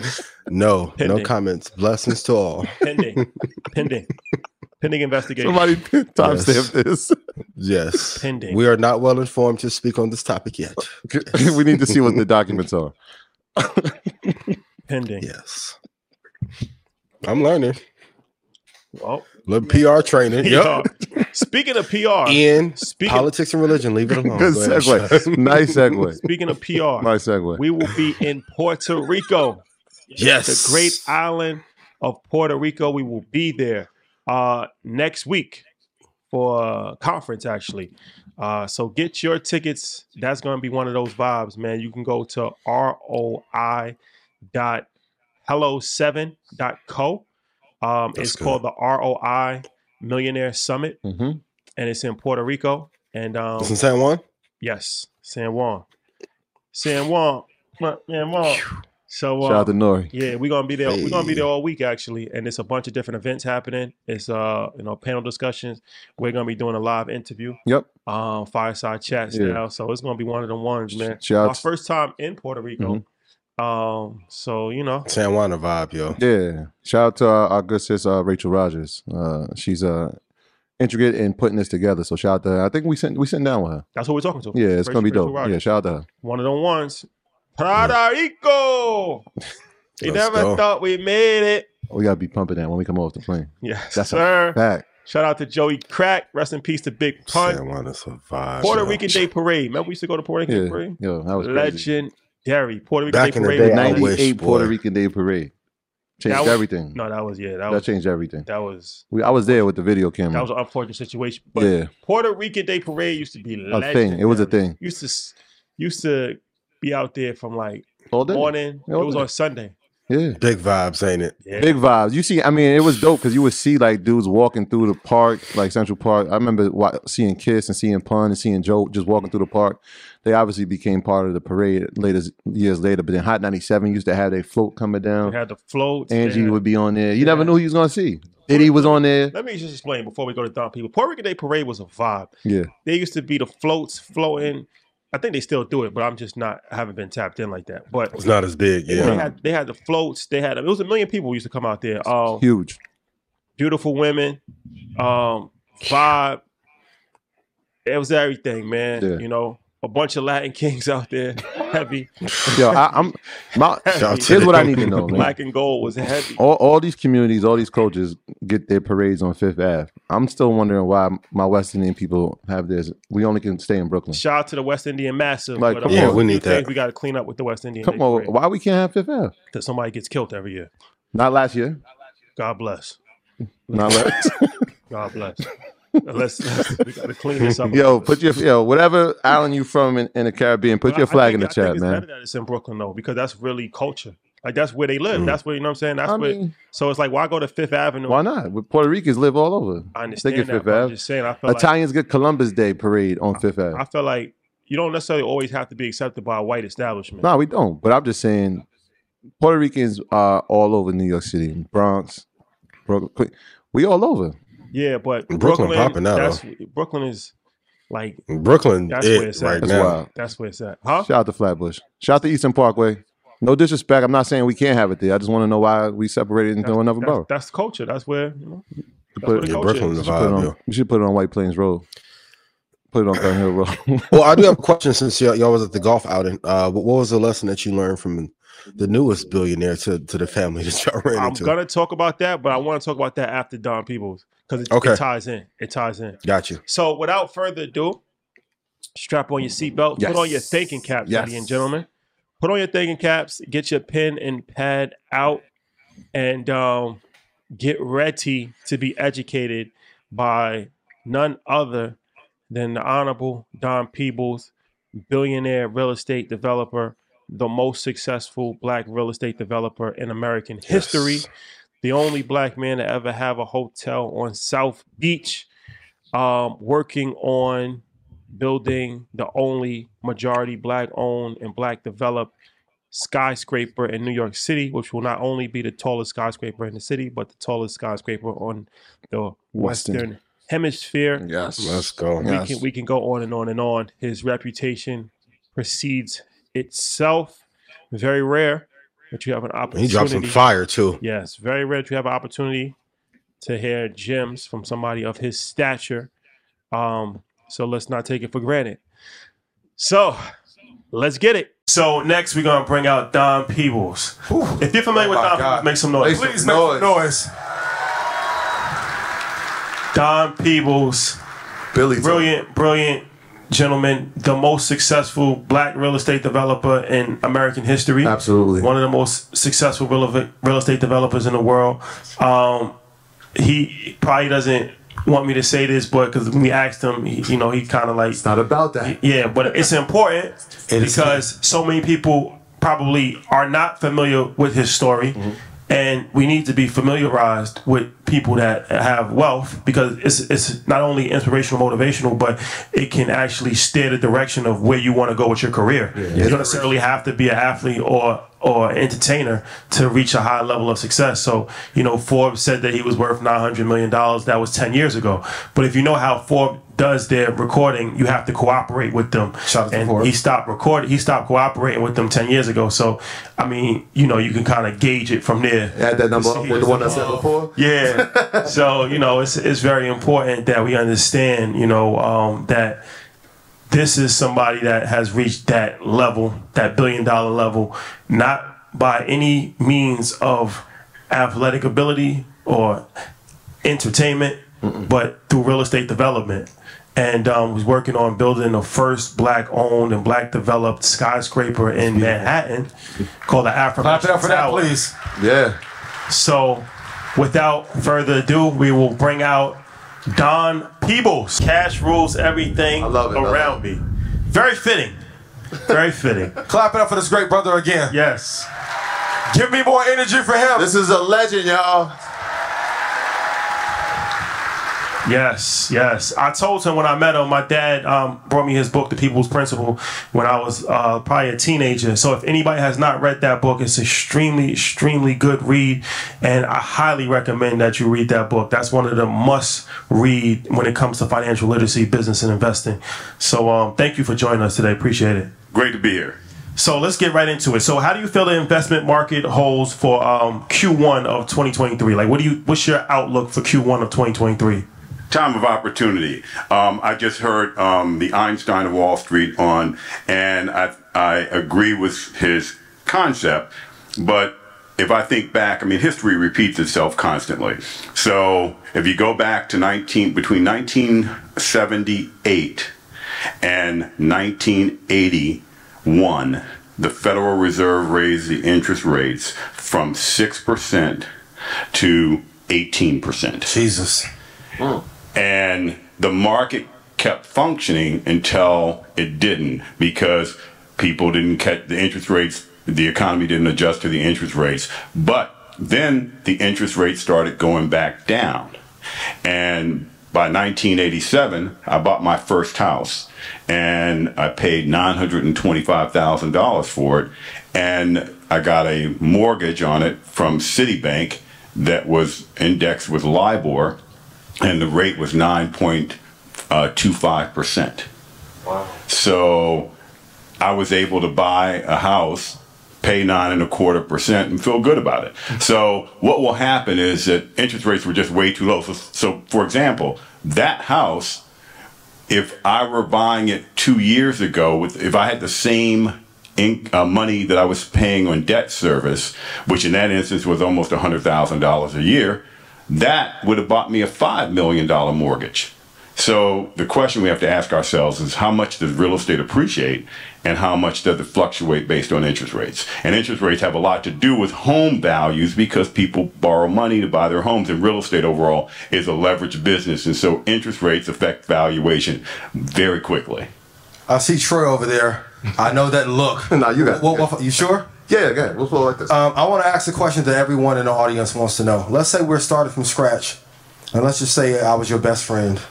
No, no comments. Blessings to all. pending, pending, pending investigation. Somebody timestamp this. Yes. Pending. We are not well informed to speak on this topic yet. we need to see what the documents are. pending. Yes. I'm learning. Well, Little PR training. Yep. Speaking of PR, In Speaking- politics and religion, leave it alone. Good segue. Nice segue. speaking of PR, Nice segue. we will be in Puerto Rico. Yes. the great island of Puerto Rico. We will be there uh, next week for a conference, actually. Uh, so get your tickets. That's going to be one of those vibes, man. You can go to roi dot hello7.co. Um, That's it's good. called the ROI Millionaire Summit, hmm and it's in Puerto Rico. And um, It's in San Juan? yes, San Juan, San Juan, San Juan. So Shout uh, out to Nori. yeah, we're gonna be there. We're gonna be there all week actually, and it's a bunch of different events happening. It's uh, you know, panel discussions. We're gonna be doing a live interview, Yep. um, fireside chats Yeah. now. So it's gonna be one of the ones, man. Shout My out. first time in Puerto Rico. Mm-hmm. Um, so you know, San Juan vibe, yo. Yeah. Shout out to our, our good sis uh, Rachel Rogers. Uh, she's uh intricate in putting this together. So shout out to her. I think we sent we sitting down with her. that's what we're talking to. Yeah, it's gonna be Rachel- dope. Rachel Yeah, shout out to her. one of them ones. Puerto Rico. We never go. thought we made it. We gotta be pumping that when we come off the plane. Yes, That's sir. a fact. Shout out to Joey Crack. Rest in peace to Big Pun. San Juan is a. Puerto. Rican Day Parade. Remember we used to go to Puerto Rican Day Yeah. Parade? Yo, that was crazy. Legendary. Puerto Rican Back Day in the Parade. day, was I 98 Puerto. Rican Day Parade. Changed was- everything. No, that was yeah. That that was changed everything. that was We, I was there with the video camera. that was an unfortunate situation. But yeah, Puerto Rican Day Parade used to be a thing. It was a thing. Used to used to be out there from like All day. morning. Yeah, it was day. on Sunday. Yeah. Big vibes, ain't it? Yeah. Big vibes. You see, I mean, it was dope because you would see like dudes walking through the park, like Central Park. I remember seeing Kiss and seeing Pun and seeing Joe just walking through the park. They obviously became part of the parade later years later. But then Hot 97 used to have their float coming They down. had the floats. they Angie had- would be on there. You never knew who you was gonna see. Diddy was on there. Let me just explain before we go to Don Peebles. Puerto Rican Day Parade was a vibe. Yeah. There used to be the floats floating. I think they still do it, but I'm just not. I haven't been tapped in like that. But It's not as big, Yeah, they had they had the floats. They had it was a million people used to come out there. Um, Huge. beautiful women, um, vibe. It was everything, man. Yeah. You know, a bunch of Latin kings out there, heavy. Yo, I, I'm. My, Shout here's what I need to know, man. Black and gold was heavy. all, all these communities, all these cultures get their parades on Fifth Ave. I'm still wondering why my West Indian people have this. We only can stay in Brooklyn. Shout out to the West Indian massive. Like, but come I'm on. Yeah, we need that. We got to clean up with the West Indian. Come on, why we can't have Fifth Ave? Because somebody gets killed every year. Not last year. God bless. Not last. God bless. Let's- we got to clean this up. yo, put your yo whatever island you from in, in the Caribbean. Put But your I- I flag think- in the I think chat, it's man. better that it's in Brooklyn though, because that's really culture. Like that's where they live. Mm. That's where you know what I'm saying. That's I where. mean- so it's like why go to Fifth Avenue? Why not? Puerto Ricans live all over. I They understand get that. Fifth but I'm just saying. I feel like Italians get Columbus Day parade on Fifth Ave. I feel like you don't necessarily always have to be accepted by a white establishment. No, we don't. But I'm just saying, Puerto Ricans are all over New York City, Bronx, Brooklyn. We all over. Yeah, but Brooklyn Brooklyn, popping now, that's, Brooklyn is like Brooklyn, That's where it it's at. right That's now. wild. that's where it's at, huh? Shout out to Flatbush. Shout out to Eastern Parkway. No disrespect. I'm not saying we can't have it there. I just want to know why we separated into another that's, borough. that's culture. That's where you know. That's Put- Yeah, Brooklyn is. the vibe. on, yo. we should put it on White Plains Road. Put it on Gun Hill Road. Well, I do have a question since y'all, y'all was at the golf outing. Uh, what, what was the lesson that you learned from the newest billionaire to, to the family that y'all ran I'm into? gonna talk about that, but I want to talk about that after Don Peebles because it, Okay. it ties in. It ties in. Got you. So without further ado, strap on your seatbelt, put on your thinking caps, Yes. ladies and gentlemen. Put on your thinking caps, get your pen and pad out, and um, get ready to be educated by none other than the Honorable Don Peebles, billionaire real estate developer, the most successful black real estate developer in American history Yes. The only black man to ever have a hotel on South Beach, um, working on building the only majority black owned and black developed skyscraper in New York City, which will not only be the tallest skyscraper in the city, but the tallest skyscraper on the Western. Western Hemisphere. yes. Let's go. Yeah. We can we can go on and on and on. His reputation precedes itself. Very rare that you have an opportunity. He opportunity. dropped some fire too. Yes, very rare to have an opportunity to hear gems from somebody of his stature. Um, so let's not take it for granted. So let's get it. So next we're gonna bring out Don Peebles. If you're familiar with Oh my Don God. Peebles, make some noise. Make Please some make some noise. noise. Don Peebles, Billy. brilliant, brilliant gentleman, the most successful black real estate developer in American history. Absolutely. one of the most successful real, real estate developers in the world. Um, he probably doesn't want me to say this, but because when we asked him, he, you know, he kind of like, It's Not about that. yeah, but it's important It because so many people probably are not familiar with his story. And we need to be familiarized with people that have wealth because it's it's not only inspirational, motivational, but it can actually steer the direction of where you want to go with your career. You don't necessarily have to be an athlete or or entertainer to reach a high level of success. So, you know, Forbes said that he was worth nine hundred million dollars. That was ten years ago. But if you know how Forbes does their recording, you have to cooperate with them. Shout out to and Forbes. he stopped recording. He stopped cooperating with them ten years ago. So, I mean, you know, you can kind of gauge it from there. Add that number up with the one I said before. Yeah. so you know, it's it's very important that we understand, you know, um, that this is somebody that has reached that level, that billion dollar level, not by any means of athletic ability or entertainment, but through real estate development. And um, was working on building the first black-owned and black-developed skyscraper in Manhattan, called the Afro. Clap it up for that, please. Yeah. So, without further ado, we will bring out Don Peebles. Cash rules everything I love it, I love around me. Very fitting. Very fitting. Clap it up for this great brother again. Yes. Give me more energy for him. This is a legend, y'all. Yes, yes. I told him when I met him, my dad um, brought me his book, The Peebles Principle, when I was uh, probably a teenager. So if anybody has not read that book, it's extremely, extremely good read, and I highly recommend that you read that book. That's one of the must read when it comes to financial literacy, business, and investing. So um, thank you for joining us today. Appreciate it. Great to be here. So let's get right into it. So how do you feel the investment market holds for um, Q1 of 2023? Like, what do you? What's your outlook for Q1 of 2023? Time of opportunity. Um, I just heard um, the Einstein of Wall Street on, and I, I agree with his concept, but if I think back, I mean, history repeats itself constantly. So if you go back to 19, between 1978 and 1981, the Federal Reserve raised the interest rates from 6% to 18%. Jesus. And the market kept functioning until it didn't because people didn't catch the interest rates, the economy didn't adjust to the interest rates. But then the interest rates started going back down. And by 1987, I bought my first house and I paid $925,000 for it. And I got a mortgage on it from Citibank that was indexed with LIBOR, and the rate was 9.25%. Wow. So I was able to buy a house, pay nine and a quarter percent, and feel good about it. So what will happen is that interest rates were just way too low. So, so for example, that house, if I were buying it two years ago, with if I had the same in, uh, money that I was paying on debt service, which in that instance was almost $100,000 a year, that would have bought me a $5 million mortgage. So the question we have to ask ourselves is how much does real estate appreciate and how much does it fluctuate based on interest rates? And interest rates have a lot to do with home values because people borrow money to buy their homes and real estate overall is a leveraged business. And so interest rates affect valuation very quickly. I see Troy over there. I know that look. No, you got it. What, what, you sure? Yeah, go ahead. We'll flow like this. Um, I want to ask a question that everyone in the audience wants to know. Let's say we're starting from scratch, and let's just say I was your best friend.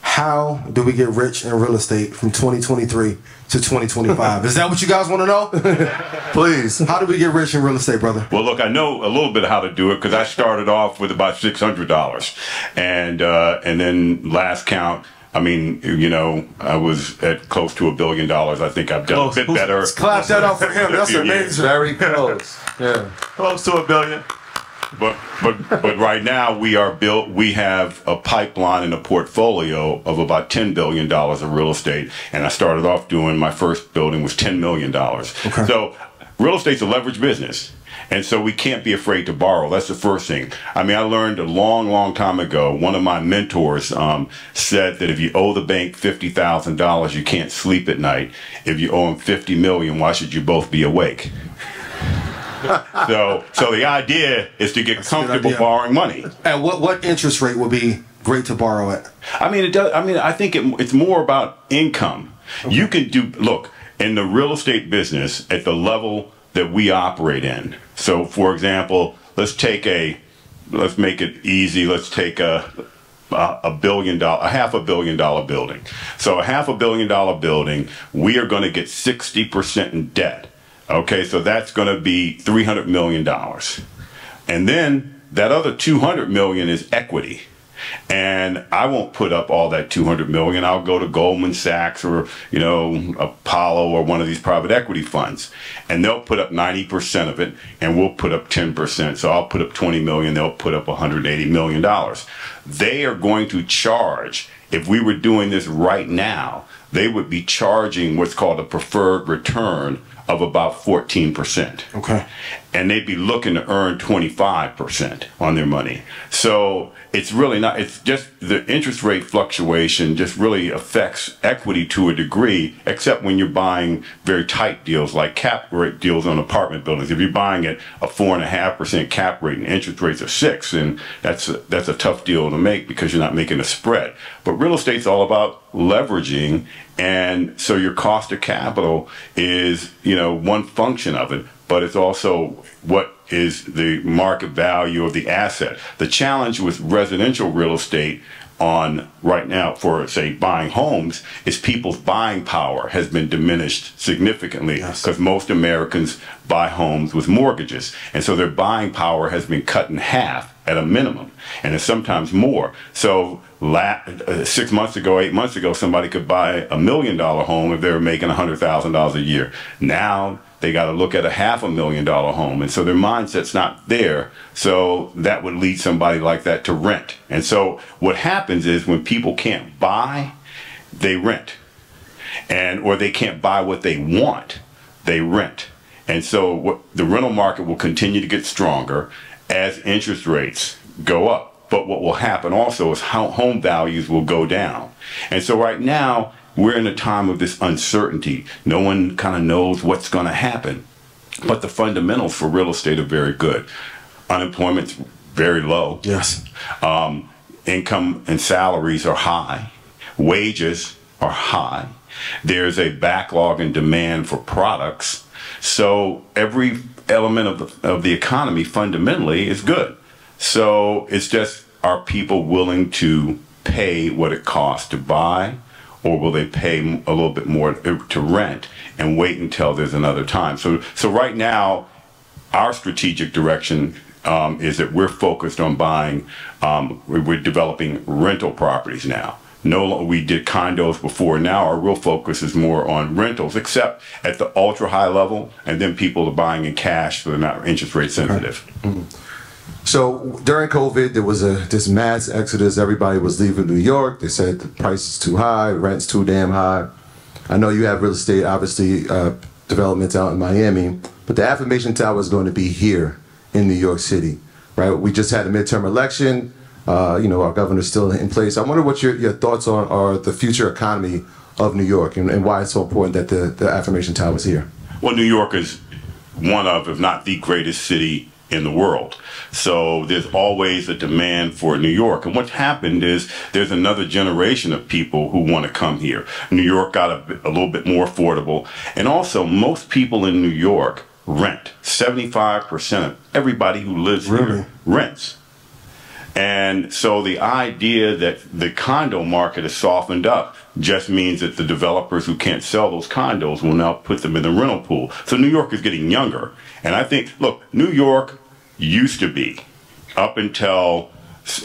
How do we get rich in real estate from 2023 to 2025? Is that what you guys want to know? Please. How do we get rich in real estate, brother? Well, look, I know a little bit how to do it because I started off with about six hundred dollars, and uh, and then last count. I mean, you know, I was at close to a billion dollars. I think I've done a bit better. Let's clap that up for him. That's amazing. Very close. Yeah. Close to a billion. But but but right now we are built. We have a pipeline and a portfolio of about ten billion dollars of real estate. And I started off doing my first building was ten million dollars. Okay. So real estate's a leverage business. And so we can't be afraid to borrow. That's the first thing. I mean, I learned a long, long time ago. One of my mentors um, said that if you owe the bank fifty thousand dollars, you can't sleep at night. If you owe them fifty million, why should you both be awake? so, so the idea is to get good comfortable borrowing money. And what what interest rate would be great to borrow at? I mean, it does. I mean, I think it, it's more about income. You can do look in the real estate business at the level that we operate in. So, for example, let's take a let's make it easy. Let's take a a billion dollar, a half a billion dollar building. So, a half a billion dollar building, we are going to get sixty percent in debt. Okay, so that's going to be three hundred million dollars, and then that other two hundred million is equity and I won't put up all that 200 million. I'll go to Goldman Sachs or, you know, Apollo or one of these private equity funds and they'll put up 90% of it and we'll put up 10%. So I'll put up 20 million, they'll put up 180 million dollars. They are going to charge if we were doing this right now, they would be charging what's called a preferred return of about 14% Okay. And they'd be looking to earn 25% on their money. So it's really not, it's just the interest rate fluctuation just really affects equity to a degree, except when you're buying very tight deals like cap rate deals on apartment buildings. If you're buying at a four and a half percent cap rate and interest rates are six, and that's a, that's a tough deal to make because you're not making a spread. But real estate's all about leveraging, and so your cost of capital is you know one function of it, but it's also what is the market value of the asset. The challenge with residential real estate on right now for say buying homes is people's buying power has been diminished significantly because most Americans buy homes with mortgages. And so their buying power has been cut in half at a minimum and it's sometimes more. So la- uh, six months ago eight months ago somebody could buy a million dollar home if they were making a hundred thousand dollars a year. Now they got to look at a half a million dollar home and so their mindset's not there so that would lead somebody like that to rent and so what happens is when people can't buy they rent and or they can't buy what they want they rent And so what, the rental market will continue to get stronger as interest rates go up. But what will happen also is how home values will go down. And so right now, we're in a time of this uncertainty. No one kind of knows what's going to happen. But the fundamentals for real estate are very good. Unemployment's very low. Yes. Um, income and salaries are high. Wages are high. There's a backlog in demand for products. So every element of the, of the economy fundamentally is good. So it's just are people willing to pay what it costs to buy or will they pay a little bit more to rent and wait until there's another time? So so right now our strategic direction um, is that we're focused on buying, um, we're developing rental properties now. No, we did condos before. Now our real focus is more on rentals, except at the ultra high level, and then people are buying in cash, so they're not interest rate sensitive. So during COVID, there was a this mass exodus. Everybody was leaving New York. They said the price is too high, rent's too damn high. I know you have real estate, obviously, uh, developments out in Miami, but the affirmation tower is going to be here in New York City, right? We just had a midterm election. Uh, you know, our governor's still in place. I wonder what your, your thoughts on are the future economy of New York and, and why it's so important that the, the affirmation tower is here. Well, New York is one of, if not the greatest city in the world. So there's always a demand for New York. And what's happened is there's another generation of people who want to come here. New York got a, a little bit more affordable. And also, most people in New York rent. 75% of everybody who lives Really? here rents. And so the idea that the condo market has softened up just means that the developers who can't sell those condos will now put them in the rental pool. So New York is getting younger. And I think, look, New York used to be, up until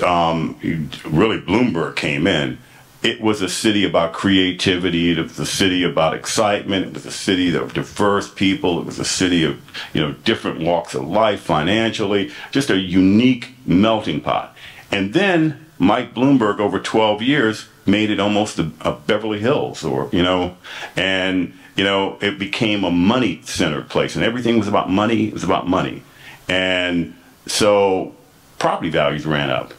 um, really Bloomberg came in, it was a city about creativity. It was a city about excitement. It was a city of diverse people. It was a city of, you know, different walks of life financially, just a unique melting pot. And then Mike Bloomberg, over 12 years, made it almost a, a Beverly Hills or, you know, and, you know, it became a money centered place and everything was about money. It was about money. And so property values ran up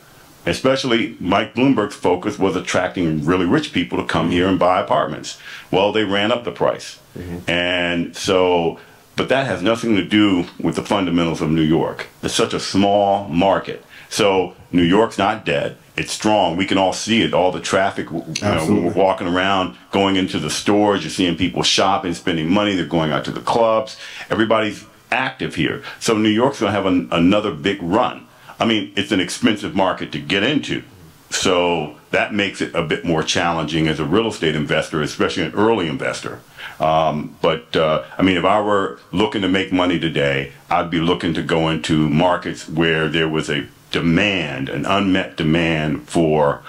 especially Mike Bloomberg's focus was attracting really rich people to come here and buy apartments. Well, they ran up the price. Mm-hmm. And so, but that has nothing to do with the fundamentals of New York. It's such a small market. So, New York's not dead. It's strong. We can all see it. All the traffic, you know, we're walking around, going into the stores, you're seeing people shopping, spending money. They're going out to the clubs. Everybody's active here. So, New York's going to have an, another big run. I mean, it's an expensive market to get into. So that makes it a bit more challenging as a real estate investor, especially an early investor. Um, but uh, I mean, if I were looking to make money today, I'd be looking to go into markets where there was a demand, an unmet demand for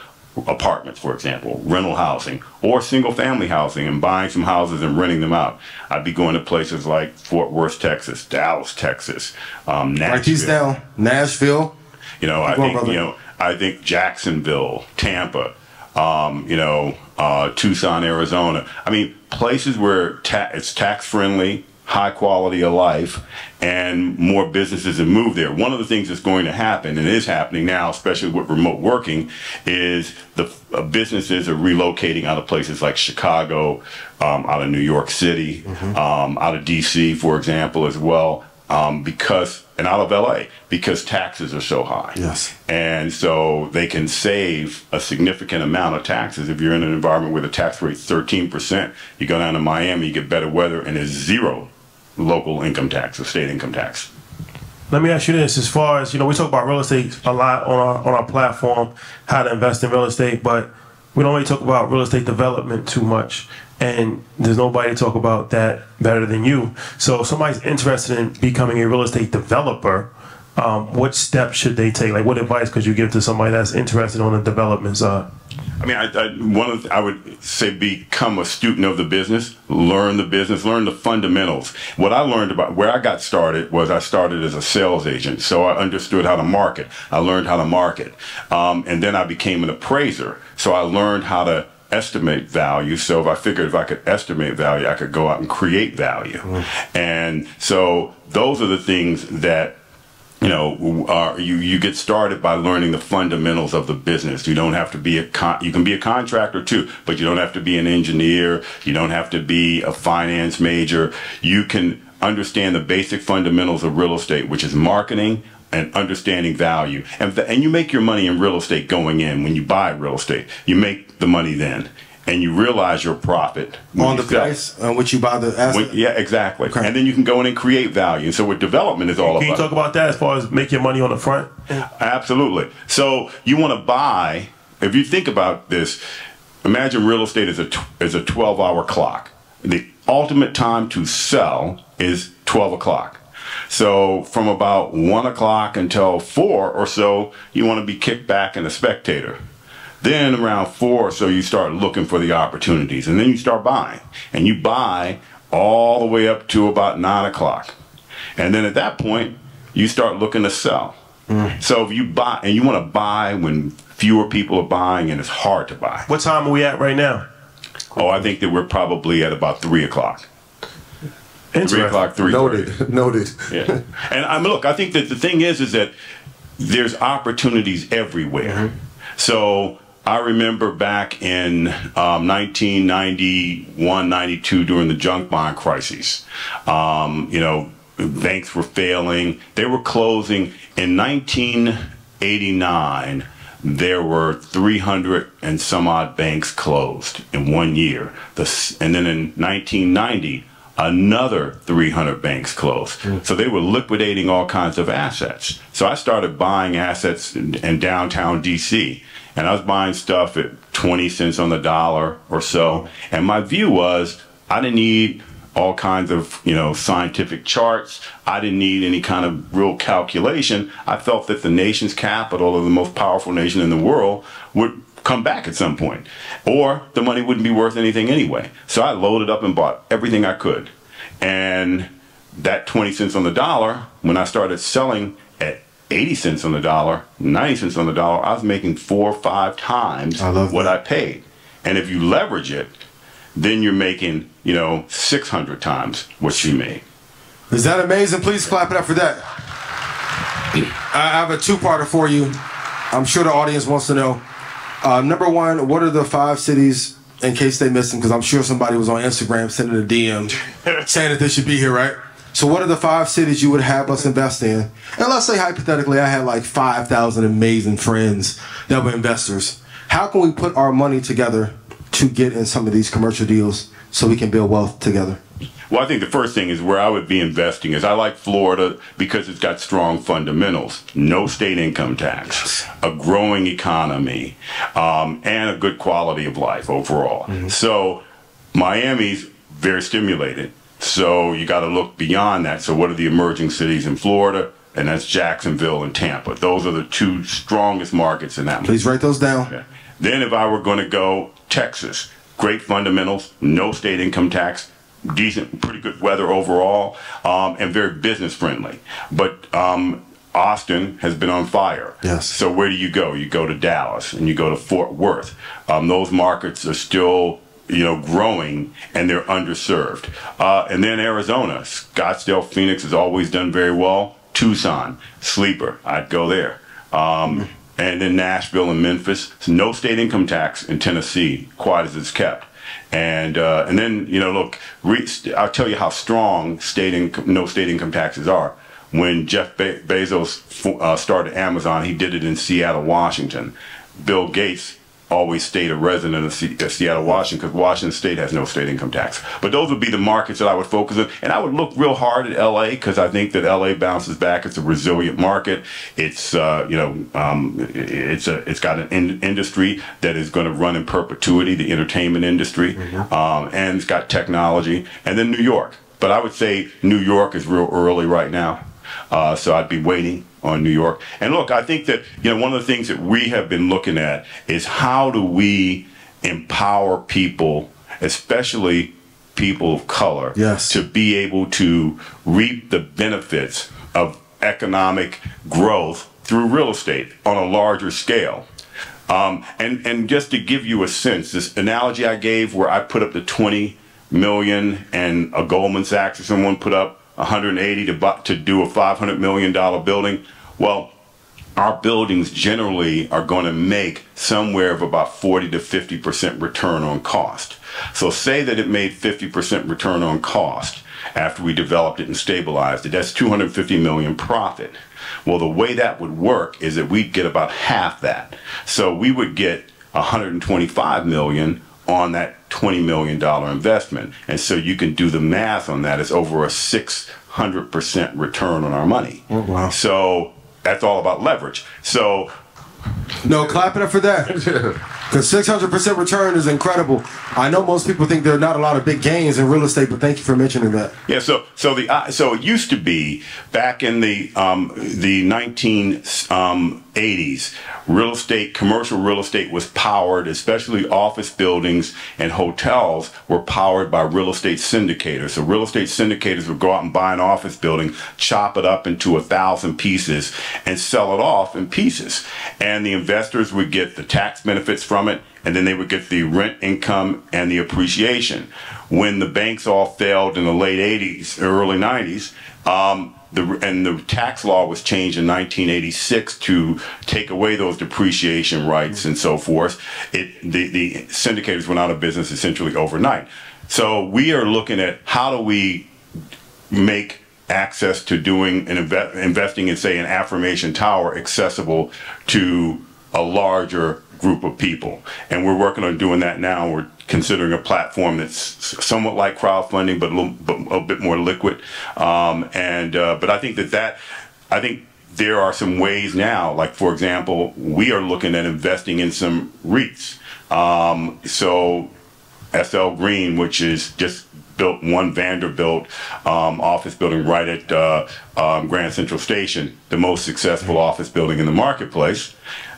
apartments, for example, rental housing, or single family housing, and buying some houses and renting them out. I'd be going to places like Fort Worth, Texas, Dallas, Texas, um, Nashville. down. Nashville. You know, I Go think you know, I think Jacksonville, Tampa, um, you know, uh, Tucson, Arizona. I mean, places where ta- it's tax friendly, high quality of life, and more businesses have moved there. One of the things that's going to happen, and is happening now, especially with remote working, is the uh, businesses are relocating out of places like Chicago, um, out of New York City, um, out of DC, for example, as well. Um, because and out of LA because taxes are so high. Yes. And so they can save a significant amount of taxes if you're in an environment where the tax rate's 13%. You go down to Miami, you get better weather, and there's zero local income tax or state income tax. Let me ask you this: as far as you know, we talk about real estate a lot on our on our platform, how to invest in real estate, but we don't really talk about real estate development too much. And there's nobody to talk about that better than you. So, if somebody's interested in becoming a real estate developer, um, what steps should they take? Like, what advice could you give to somebody that's interested on the development side? I mean, I, I, one of the, I would say become a student of the business, learn the business, learn the fundamentals. What I learned about where I got started was I started as a sales agent, so I understood how to market. I learned how to market, um, and then I became an appraiser, so I learned how to estimate value. So if I figured if I could estimate value, I could go out and create value. And so those are the things that you know, are, you you get started by learning the fundamentals of the business. You don't have to be a con- you can be a contractor too, but you don't have to be an engineer. You don't have to be a finance major. You can understand the basic fundamentals of real estate, which is marketing and understanding value. And and you make your money in real estate going in when you buy real estate. You make the money then. And you realize your profit on you the sell. price uh, on which you buy the asset. When- yeah, exactly. Okay. And then you can go in and create value. So what development is all about. Can you talk about that as far as making money on the front? Absolutely. So you want to buy. If you think about this, imagine real estate is a is a twelve hour clock. The ultimate time to sell is twelve o'clock. So from about one o'clock until four or so, you want to be kicked back and a spectator. Then around four or so, you start looking for the opportunities, and then you start buying, and you buy all the way up to about nine o'clock, and then at that point, you start looking to sell. Mm. So if you buy, and you want to buy when fewer people are buying, and it's hard to buy. What time are we at right now? Oh, I think that we're probably at about three o'clock. Three o'clock, three. Noted. Noted. Yeah. And I mean, look, I think that the thing is, is that there's opportunities everywhere. Mm-hmm. So I remember back in um, 1991, 92, during the junk bond crisis, um, you know, banks were failing. They were closing. In 1989, there were 300 and some odd banks closed in one year. The, and then in 1990, another 300 banks closed. So they were liquidating all kinds of assets. So I started buying assets in, in downtown DC. And I was buying stuff at 20 cents on the dollar or so. And my view was I didn't need all kinds of, you know, scientific charts. I didn't need any kind of real calculation. I felt that the nation's capital or the most powerful nation in the world would come back at some point or the money wouldn't be worth anything anyway. So I loaded up and bought everything I could. And that 20 cents on the dollar, when I started selling 80 cents on the dollar, 90 cents on the dollar, I was making four or five times I what that. I paid. And if you leverage it, then you're making, you know, 600 times what you made. Is that amazing? Please clap it up for that. I have a two-parter for you. I'm sure the audience wants to know. Uh, number one, what are the five cities in case they missed them? Because I'm sure somebody was on Instagram sending a DM saying that they should be here, right? So, what are the five cities you would have us invest in? And let's say hypothetically, I had like 5,000 amazing friends that were investors. How can we put our money together to get in some of these commercial deals so we can build wealth together? Well, I think the first thing is where I would be investing is I like Florida because it's got strong fundamentals, no state income tax, a growing economy, um, and a good quality of life overall. So Miami's very stimulated. So you got to look beyond that. So what are the emerging cities in Florida? And that's Jacksonville and Tampa. Those are the two strongest markets in that. Please write those down. Yeah. Then if I were going to go Texas, great fundamentals, no state income tax, decent, pretty good weather overall, um, and very business friendly. But um, Austin has been on fire. Yes. So where do you go? You go to Dallas and you go to Fort Worth. Um, those markets are still you know, growing and they're underserved. Uh, and then Arizona, Scottsdale, Phoenix has always done very well. Tucson, sleeper, I'd go there. Um, and then Nashville and Memphis, no state income tax in Tennessee, quite as it's kept. And uh, and then you know, look, re- I'll tell you how strong state income, no state income taxes are. When Jeff Be- Bezos uh, started Amazon, he did it in Seattle, Washington. Bill Gates always stayed a resident of Se- of Seattle, Washington, because Washington State has no state income tax. But those would be the markets that I would focus on, and I would look real hard at LA because I think that LA bounces back. It's a resilient market. It's uh, you know um, it- it's a it's got an in- industry that is going to run in perpetuity, the entertainment industry, um, and it's got technology. And then New York, but I would say New York is real early right now. Uh, so I'd be waiting on New York. And look, I think that you know one of the things that we have been looking at is how do we empower people, especially people of color, Yes. to be able to reap the benefits of economic growth through real estate on a larger scale. Um, and and just to give you a sense, this analogy I gave where I put up the 20 million and a Goldman Sachs or someone put up 180 to bu- to do a 500 million dollar building. Well, our buildings generally are going to make somewhere of about 40 to 50 percent return on cost. So say that it made 50 percent return on cost after we developed it and stabilized it. That's 250 million profit. Well, the way that would work is that we'd get about half that. So we would get 125 million on that 20 million dollar investment. And so you can do the math on that. It's over a 600% return on our money. Oh, wow. So that's all about leverage. So No, clap it up for that. Because 600% return is incredible. I know most people think there are not a lot of big gains in real estate, but thank you for mentioning that. Yeah, so so the uh, so it used to be back in the um, the nineteen um, eighties, real estate, commercial real estate was powered, especially office buildings and hotels were powered by real estate syndicators. So real estate syndicators would go out and buy an office building, chop it up into a thousand pieces, and sell it off in pieces, and the investors would get the tax benefits from it and then they would get the rent income and the appreciation. When the banks all failed in the late 80s, early 90s, um, the, and the tax law was changed in 1986 to take away those depreciation rights and so forth. It the, the syndicators went out of business essentially overnight. So we are looking at how do we make access to doing and inve- investing in say an affirmation tower accessible to a larger group of people. And we're working on doing that now. We're considering a platform that's somewhat like crowdfunding but a, little, but a bit more liquid. Um, and uh, but i think that that i think there are some ways now like for example we are looking at investing in some reits. Um, so SL Green, which is just built one Vanderbilt um, office building right at uh, um, Grand Central Station, the most successful office building in the marketplace.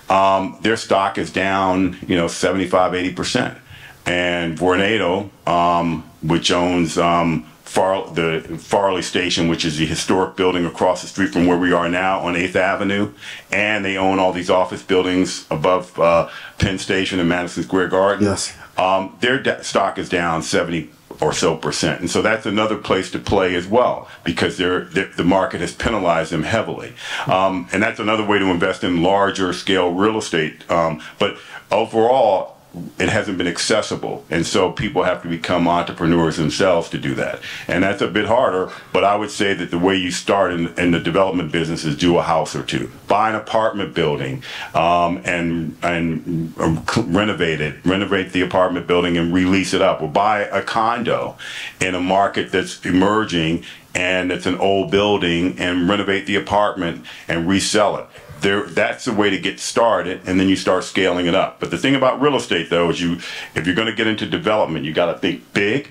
Um, their stock is down, you know, 75, 80 percent. And Vornado, um, which owns um, Far- the Farley Station, which is the historic building across the street from where we are now on 8th Avenue, and they own all these office buildings above uh, Penn Station and Madison Square Garden. Yes. Um, their stock is down 70 or so percent. And so that's another place to play as well because they're, they the market has penalized them heavily. Um, and that's another way to invest in larger scale real estate. Um, but overall, it hasn't been accessible. And so people have to become entrepreneurs themselves to do that. And that's a bit harder, but I would say that the way you start in, in the development business is do a house or two. Buy an apartment building um, and, and um, renovate it, renovate the apartment building and release it up. Or buy a condo in a market that's emerging and it's an old building and renovate the apartment and resell it there that's the way to get started and then you start scaling it up. But the thing about real estate though is you if you're going to get into development you got to think big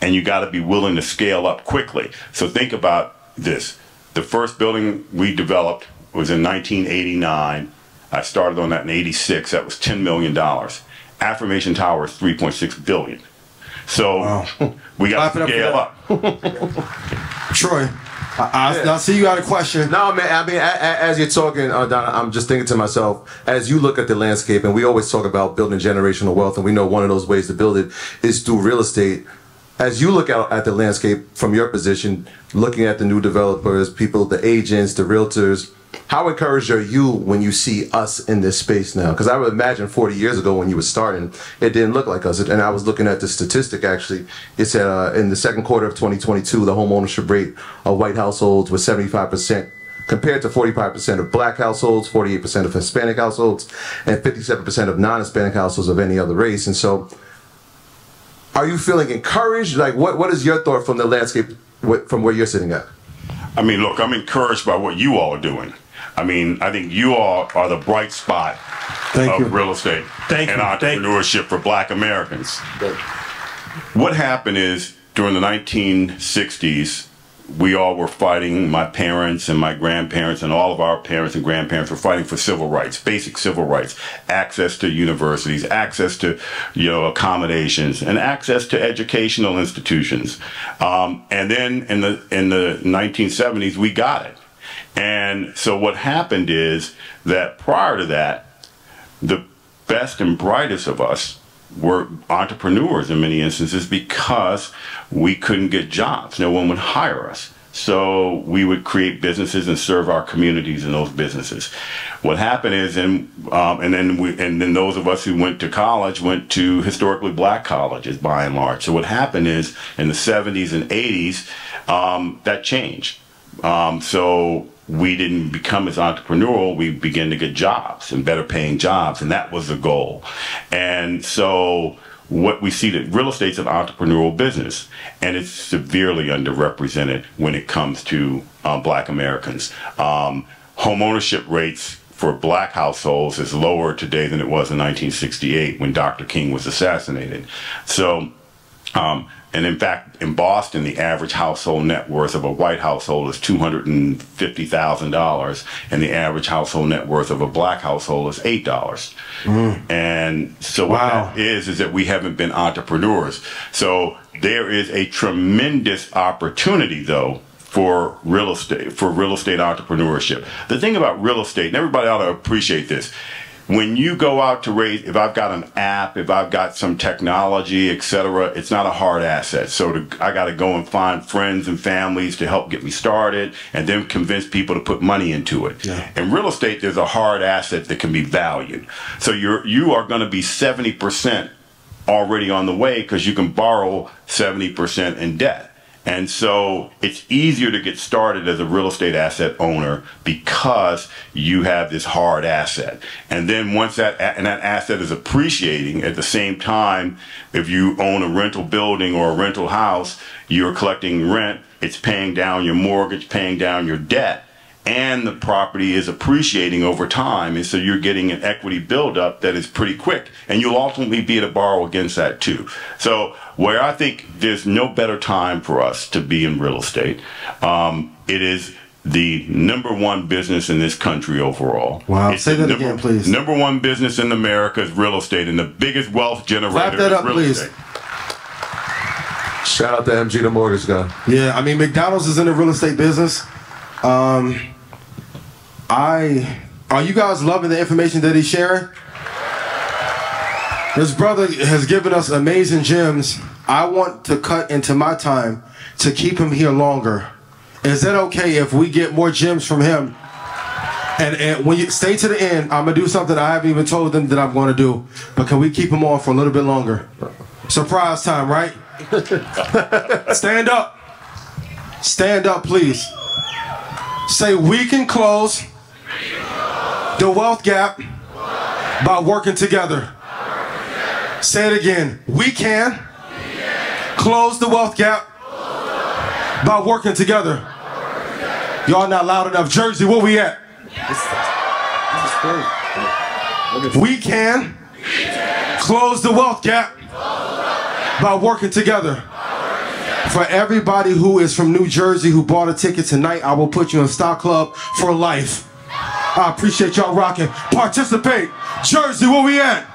and you got to be willing to scale up quickly. So think about this. The first building we developed was in 1989 i started on that in 86 that was 10 million dollars. Affirmation tower is 3.6 billion. So we got Clap to it up scale up. Troy, I, I, I see you got a question. No, man. I mean, as you're talking, uh, Don, I'm just thinking to myself, as you look at the landscape, and we always talk about building generational wealth, and we know one of those ways to build it is through real estate. As you look out at the landscape from your position, looking at the new developers, people, the agents, the realtors, how encouraged are you when you see us in this space now? Because I would imagine 40 years ago when you were starting, it didn't look like us. And I was looking at the statistic actually. It said uh, in the second quarter of 2022, the home ownership rate of white households was 75% compared to 45% of black households, 48% of Hispanic households, and 57% of non-Hispanic households of any other race. And so, are you feeling encouraged? Like, what what is your thought from the landscape wh- from where you're sitting at? I mean, look, I'm encouraged by what you all are doing. I mean, I think you all are the bright spot Thank of you. real estate Thank and you. Thank you. entrepreneurship for black Americans. What happened is during the 1960s, we all were fighting, my parents and my grandparents and all of our parents and grandparents were fighting for civil rights, basic civil rights, access to universities, access to, you know, accommodations, and access to educational institutions. Um, and then in the in the 1970s, we got it. And so what happened is that prior to that, the best and brightest of us were entrepreneurs in many instances because we couldn't get jobs. No one would hire us. So we would create businesses and serve our communities in those businesses. What happened is, and um, and then we, and then those of us who went to college went to historically black colleges by and large. So what happened is, in the 70s and 80s, um, that changed. Um, so we didn't become as entrepreneurial. We began to get jobs and better paying jobs, and that was the goal. And so what we see that real estate's an entrepreneurial business, and it's severely underrepresented when it comes to uh, Black Americans. Um, home ownership rates for black households is lower today than it was in 1968 when Dr. King was assassinated. So um, and in fact, in Boston, the average household net worth of a white household is two hundred and fifty thousand dollars, and the average household net worth of a black household is eight dollars. Mm. And so what that is is that we haven't been entrepreneurs. So there is a tremendous opportunity, though, for real estate for real estate entrepreneurship. The thing about real estate, and everybody ought to appreciate this. When you go out to raise, if I've got an app, if I've got some technology, etc., it's not a hard asset. So to, I got to go and find friends and families to help get me started, and then convince people to put money into it. In real estate, there's a hard asset that can be valued. So you're you are going to be seventy percent already on the way because you can borrow 70% in debt. And so it's easier to get started as a real estate asset owner because you have this hard asset. And then once that and that asset is appreciating at the same time, if you own a rental building or a rental house, you're collecting rent, it's paying down your mortgage, paying down your debt and the property is appreciating over time and so you're getting an equity buildup that is pretty quick and you'll ultimately be able to borrow against that too so where i think there's no better time for us to be in real estate um, it is the number one business in this country overall. Wow. It's Say that number, again, please. Number one business in America is real estate, and the biggest wealth generator Clap that is up, real please. estate. Shout out to MG the mortgage guy. Yeah, I mean McDonald's is in the real estate business. Um, I are you guys loving the information that he's sharing? His brother has given us amazing gems. I want to cut into my time to keep him here longer. Is that okay if we get more gems from him? And, and when you stay to the end, I'm gonna do something I haven't even told them that I'm gonna do. But can we keep him on for a little bit longer? Surprise time, right? Stand up. Stand up, please. Say we can close the wealth gap by working together. Say it again. We can close the wealth gap by working together. Y'all not loud enough. Jersey, where we at? We can close the wealth gap by working together. For everybody who is from New Jersey who bought a ticket tonight, I will put you in Stock Club for life. I appreciate y'all rocking. Participate. Jersey, where we at?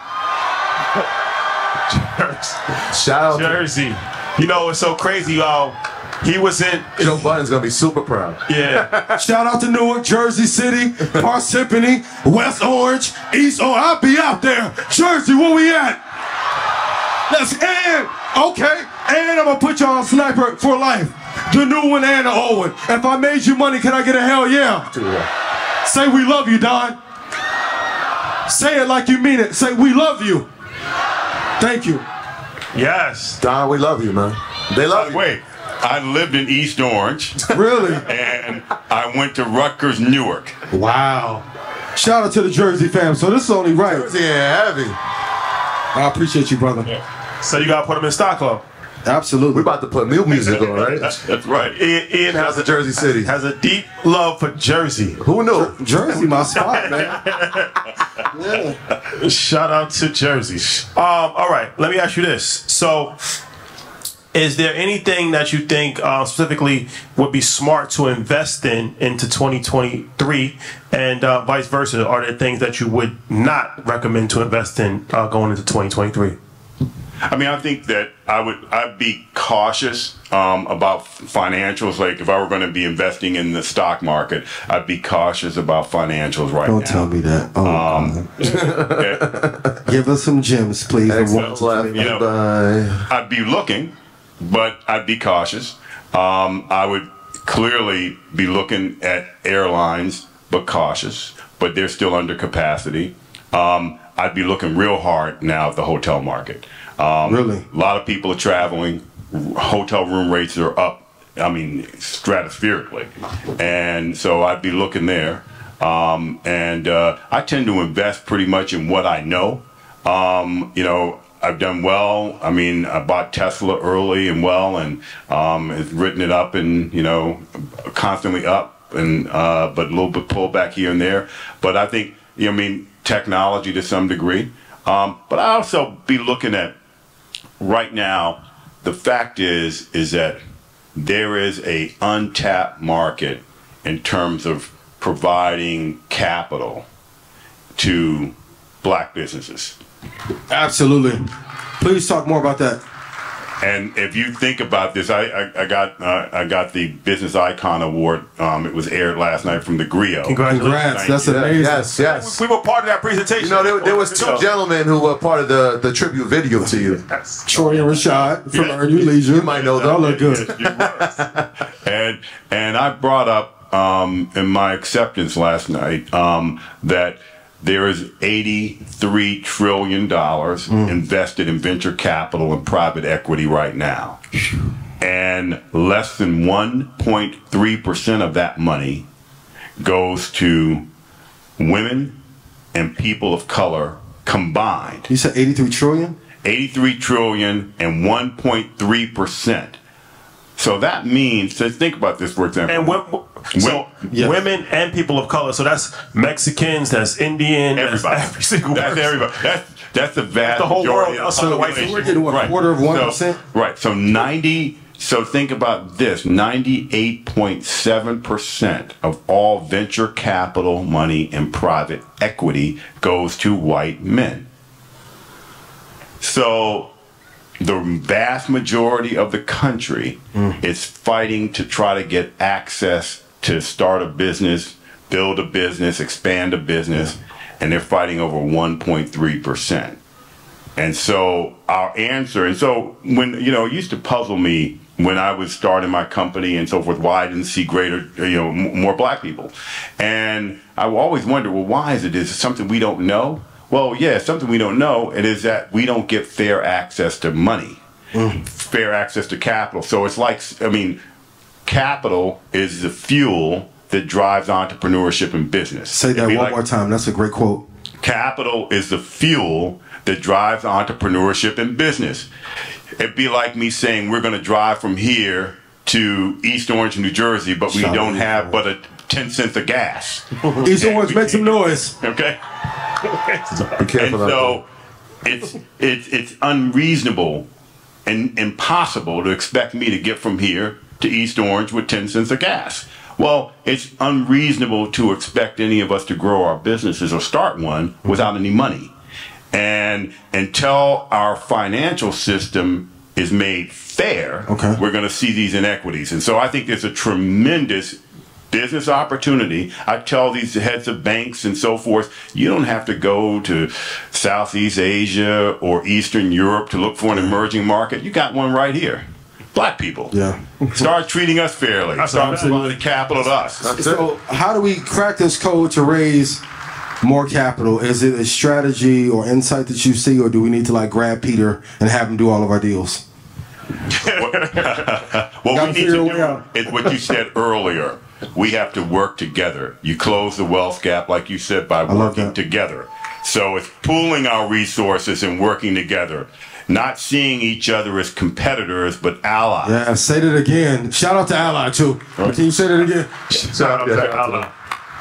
Shout out Jersey. You know it's so crazy, y'all? He was in. Joe Budden's gonna be super proud. Yeah. Shout out to Newark, Jersey City, Parsippany, West Orange, East Orange. I'll be out there. Jersey, where we at? Let's end. Okay. And I'm gonna put y'all on sniper for life. The new one and the old one. If I made you money, can I get a hell yeah? Say we love you, Don. Say it like you mean it. Say we love you. Thank you. yes. Don, we love you, man. They love you. Wait, I lived in East Orange Really? and I went to Rutgers, Newark. Wow. Shout out to the Jersey fam. So this is only right. Yeah, heavy. I appreciate you, brother. So you gotta put them in stock club. Absolutely. We're about to put new music on, right? That's right. Ian, Ian Shout has a, Jersey City. has a deep love for Jersey. Who knew? Jersey, my spot, man. Shout out to Jersey. Um, all right, let me ask you this. So, is there anything that you think uh, specifically would be smart to invest in into 2023 and uh, vice versa? Are there things that you would not recommend to invest in uh, going into 2023? I mean, I think that I would I'd be cautious um, about financials. Like if I were going to be investing in the stock market, I'd be cautious about financials right now. Don't tell me that. Oh, Um, God. Okay? give us some gems, please. I want Excellent left. to- You know, Bye. I'd be looking, but I'd be cautious. Um, I would clearly be looking at airlines, but cautious. But they're still under capacity. Um, I'd be looking real hard now at the hotel market. Um, Really? a lot of people are traveling. Hotel room rates are up. I mean, stratospherically, and so I'd be looking there. Um, and uh, I tend to invest pretty much in what I know. Um, you know, I've done well. I mean, I bought Tesla early and well, and um, has written it up and you know, constantly up, and uh, but a little bit pullback here and there. But I think you know, I mean, technology to some degree. Um, but I also be looking at right now. The fact is, is that there is a untapped market in terms of providing capital to black businesses. Absolutely. Please talk more about that. And if you think about this, I I, I got uh, I got the Business Icon Award. Um, it was aired last night from the Grio. Congrats. That's you. amazing. Yes, yes. We were part of that presentation. You know, there, there was two So- gentlemen who were part of the, the tribute video to you. Troy and Rashad from Yeah. Earn Your Leisure. You might know Y'all look good. And and I brought up um, in my acceptance last night um, that there is eighty-three trillion dollars hmm. invested in venture capital and private equity right now, and less than one point three percent of that money goes to women and people of color combined. You said 83 trillion? 83 trillion and 1.3 percent. So that means, so think about this for example. And wo- so Yeah. women and people of color. So that's Mexicans, that's Indian, everybody, that's every single that's person. everybody. That's that's the vast The whole majority world, of us and the white population. people. We're getting, what, a quarter of 1%? So, right. So 90. So think about this: 98.7 percent of all venture capital money and private equity goes to white men. So the vast majority of the country hmm. is fighting to try to get access to start a business, build a business, expand a business, and they're fighting over 1.3%. And so our answer, and so when, you know, it used to puzzle me when I was starting my company and so forth, why I didn't see greater, you know, more black people. And I always wonder, well, why is it? Is it something we don't know? Well, yeah, something we don't know. It is that we don't get fair access to money, mm. fair access to capital. So it's like, I mean, capital is the fuel that drives entrepreneurship and business. Say that one like- more time. That's a great quote. Capital is the fuel that drives entrepreneurship and business. It'd be like me saying we're going to drive from here to East Orange, New Jersey, but we Shout don't have but a 10 cents of gas. East Orange, make some noise. Okay? Be And careful out so it's, it's, it's unreasonable and impossible to expect me to get from here to East Orange with 10 cents of gas. Well, it's unreasonable to expect any of us to grow our businesses or start one without any money. And until our financial system is made fair, Okay. we're going to see these inequities. And so I think there's a tremendous business opportunity. I tell these heads of banks and so forth, you don't have to go to Southeast Asia or Eastern Europe to look for an emerging market. You got one right here. Black people. Yeah. Start treating us fairly. Start absolutely. providing capital to us. So, how do we crack this code to raise more capital? Is it a strategy or insight that you see, or do we need to like grab Peter and have him do all of our deals? What we need to do out. is what you said earlier. We have to work together. You close the wealth gap, like you said, by love working together. So it's pooling our resources and working together, not seeing each other as competitors but allies. Yeah, say that again. Shout out to Ally too. Oh. Can you say that again? Shout out to Ally.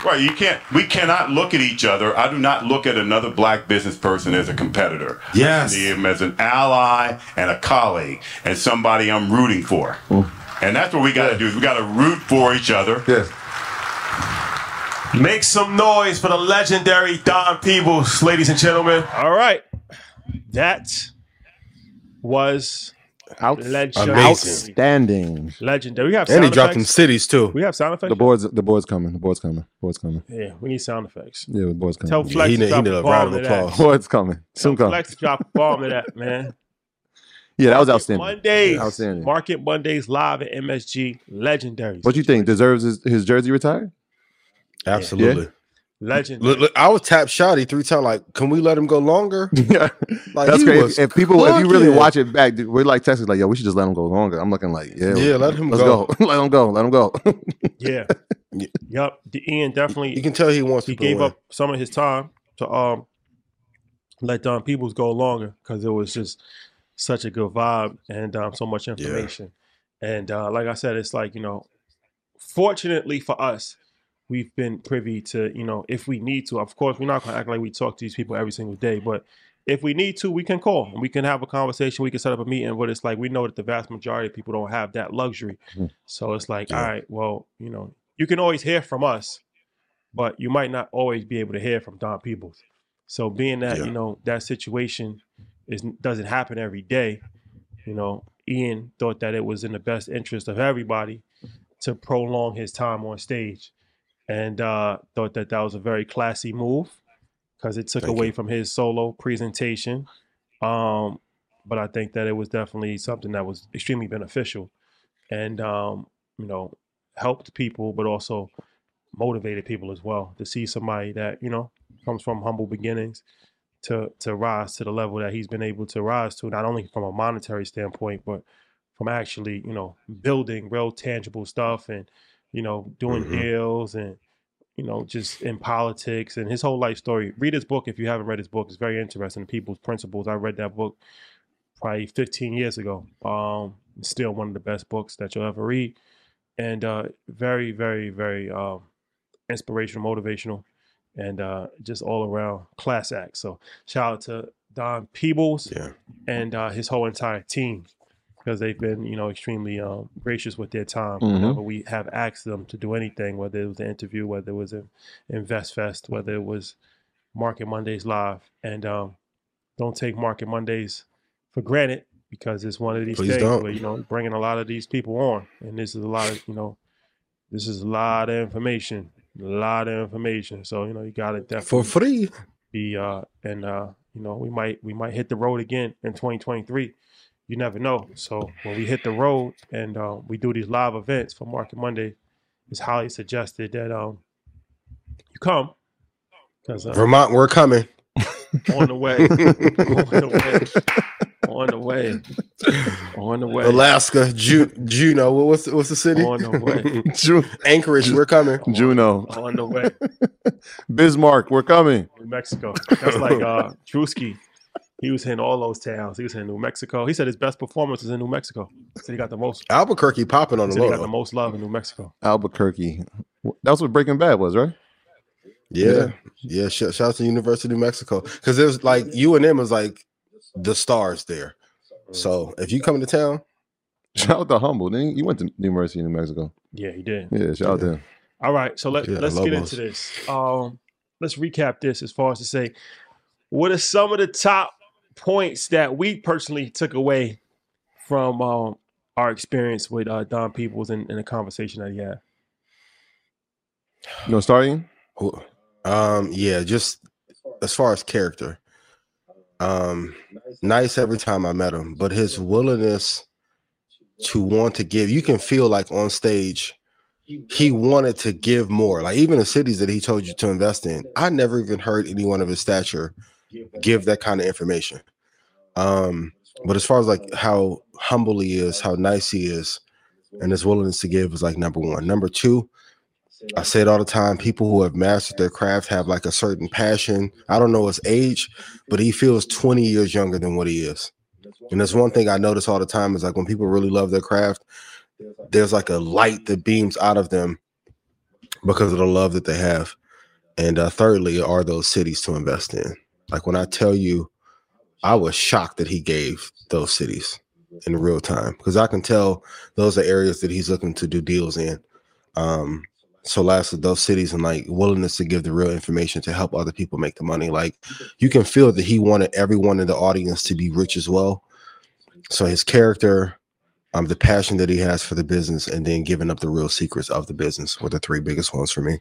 Right, you can't. We cannot look at each other. I do not look at another black business person as a competitor. Yes. I see him as an ally and a colleague and somebody I'm rooting for. Mm. And that's what we got to do. Is we got to root for each other. Yes. Make some noise for the legendary Don Peebles, ladies and gentlemen. All right. That was Out, legendary. outstanding. Legendary. We have And sound he dropped them effects. cities too. We have sound effects. The board's the board's coming. The board's coming. The board's coming. Yeah, we need sound effects. Yeah, the board's coming. Tell The Flex he to need- he drop need a a bomb round to of that. applause. board's coming. Soon Tell coming. Flex to drop a bomb to that, man. Yeah, that was outstanding. Mondays. Outstanding. Market Mondays live at MSG. Legendary. What you think? Deserves his, his jersey retired? Absolutely. Legendary. Look, look, I was tap shotty three times. Like, can we let him go longer? yeah, Like, that's he great. If, if people, if you really watch it back, dude, we're like texting like, "Yo, we should just let him go longer." I'm looking like, "Yeah, Yeah, let him let's go. go. let him go. Let him go." Yeah. Yeah. Yep. The Ian definitely You can tell he wants he people to gave win. up some of his time to um let Don Peebles go longer because it was just such a good vibe and um, so much information. And uh, like I said, it's like you know, fortunately for us, we've been privy to you know if we need to. Of course, we're not going to act like we talk to these people every single day, but if we need to, we can call and we can have a conversation. We can set up a meeting. But it's like we know that the vast majority of people don't have that luxury. Mhm. So it's like, Yeah. all right, well, you know, you can always hear from us, but you might not always be able to hear from Don Peebles. So being that Yeah. you know that situation is doesn't happen every day, you know, Ian thought that it was in the best interest of everybody to prolong his time on stage, and uh, thought that that was a very classy move because it took Thank away you. from his solo presentation. Um, but I think that it was definitely something that was extremely beneficial, and um, you know, helped people, but also motivated people as well to see somebody that you know comes from humble beginnings to to rise to the level that he's been able to rise to, not only from a monetary standpoint, but from actually you know building real tangible stuff and you know doing Mhm. deals and you know just in politics and his whole life story. Read his book if you haven't read his book. It's very interesting. Peebles Principles. I read that book probably 15 years ago. Um, still one of the best books that you'll ever read, and uh, very, very, very um, inspirational, motivational, and uh, just all around class act. So shout out to Don Peebles Yeah. and uh, his whole entire team because they've been, you know, extremely um, gracious with their time. Mhm. Whenever we have asked them to do anything, whether it was an interview, whether it was an Invest Fest, whether it was Market Mondays live, and um, don't take Market Mondays for granted because it's one of these Please things don't. where you know bringing a lot of these people on, and this is a lot of you know, this is a lot of information, a lot of information. So you know you got to definitely For free. be uh and uh you know we might we might hit the road again in 2023 you never know so when we hit the road and uh, we do these live events for market monday it's highly suggested that um you come because uh, Vermont, we're coming. on the way on the way on the way on the way Alaska, Ju- Juneau. What's what's the city? on the way Ju- Anchorage, we're coming. Juneau, on the way Bismarck, we're coming. New Mexico. That's like uh Drewski. He was hitting all those towns. He was in New Mexico. He said his best performance is in New Mexico. He said he got the most. Albuquerque popping on He the said he got the most love in New Mexico. Albuquerque. That's what Breaking Bad was, right? Yeah, yeah. Shout, shout out to University of New Mexico because there's like UNM was like the stars there. So if you come to town, Shout out to Humble. Then you went to University of New Mexico. Yeah, he did. Yeah, shout out to him. All right, so let, Yeah, let's get Lobos. into this. Um, let's recap this as far as to say, what are some of the top points that we personally took away from um, our experience with uh, Don Peebles and, and the conversation that he had? You know, starting. um, yeah, just as far as character, um, nice every time I met him, but his willingness to want to give, you can feel like on stage, he wanted to give more. Like even the cities that he told you to invest in, I never even heard anyone of his stature give that kind of information. Um, but as far as like how humble he is, how nice he is, and his willingness to give is like number one. Number two, I say it all the time. People who have mastered their craft have like a certain passion. I don't know his age, but he feels 20 years younger than what he is. And that's one thing I notice all the time is like when people really love their craft, there's like a light that beams out of them because of the love that they have. And uh, thirdly, are those cities to invest in? Like when I tell you, I was shocked that he gave those cities in real time because I can tell those are areas that he's looking to do deals in. Um, so last of those cities and like willingness to give the real information to help other people make the money. Like you can feel that he wanted everyone in the audience to be rich as well. So his character, um, the passion that he has for the business, and then giving up the real secrets of the business were the three biggest ones for me.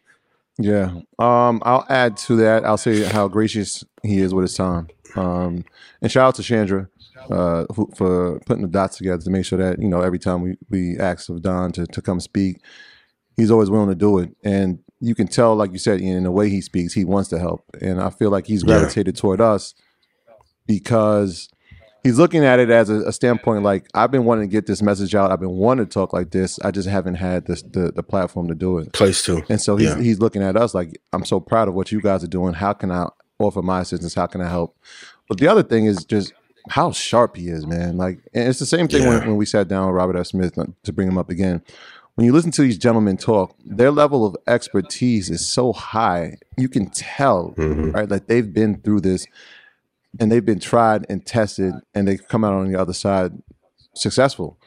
Yeah. Um, I'll add to that. I'll say how gracious he is with his time. Um, and shout out to Chandra uh, who, for putting the dots together to make sure that you know every time we we ask of Don to to come speak, he's always willing to do it. And you can tell, like you said, in the way he speaks, he wants to help. And I feel like he's Yeah. gravitated toward us because he's looking at it as a, a standpoint like I've been wanting to get this message out. I've been wanting to talk like this. I just haven't had this the, the platform to do it. Place to. And so he's Yeah. he's looking at us like I'm so proud of what you guys are doing. How can I offer my assistance? How can I help? But the other thing is just how sharp he is, man. Like, and it's the same thing when, Yeah. when we sat down with Robert F. Smith uh, to bring him up again. When you listen to these gentlemen talk, their level of expertise is so high. You can tell, Mhm. right? Like they've been through this and they've been tried and tested and they come out on the other side successful.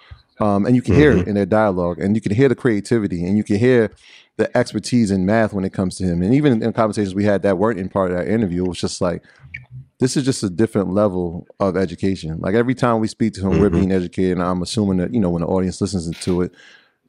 Um, and you can hear it in their dialogue and you can hear the creativity and you can hear the expertise in math when it comes to him. And even in conversations we had that weren't in part of that interview, it was just like, this is just a different level of education. Like every time we speak to him, we're being educated. And I'm assuming that, you know, when the audience listens to it,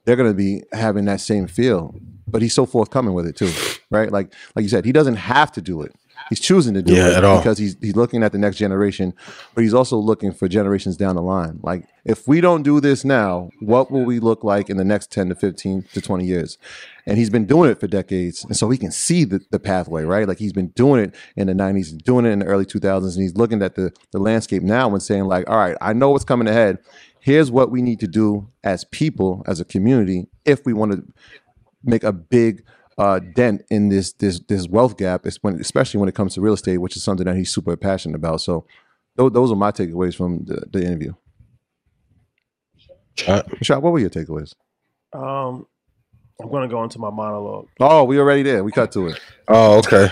they're going to be having that same feel. But he's so forthcoming with it too, right? Like, like you said, he doesn't have to do it. He's choosing to do Yeah, it at all. because he's he's looking at the next generation, but he's also looking for generations down the line. Like, if we don't do this now, what will we look like in the next ten to fifteen to twenty years? And he's been doing it for decades, and so he can see the, the pathway, right? Like he's been doing it in the '90s, doing it in the early 2000s, and he's looking at the the landscape now and saying, like, all right, I know what's coming ahead. Here's what we need to do as people, as a community, if we want to make a big uh, dent in this this this wealth gap, when- especially when it comes to real estate, which is something that he's super passionate about. So, those, those are my takeaways from the, the interview. Chat. Rashad, what were your takeaways? Um, I'm gonna go into my monologue. Oh, we already there. We cut to it. Oh, okay.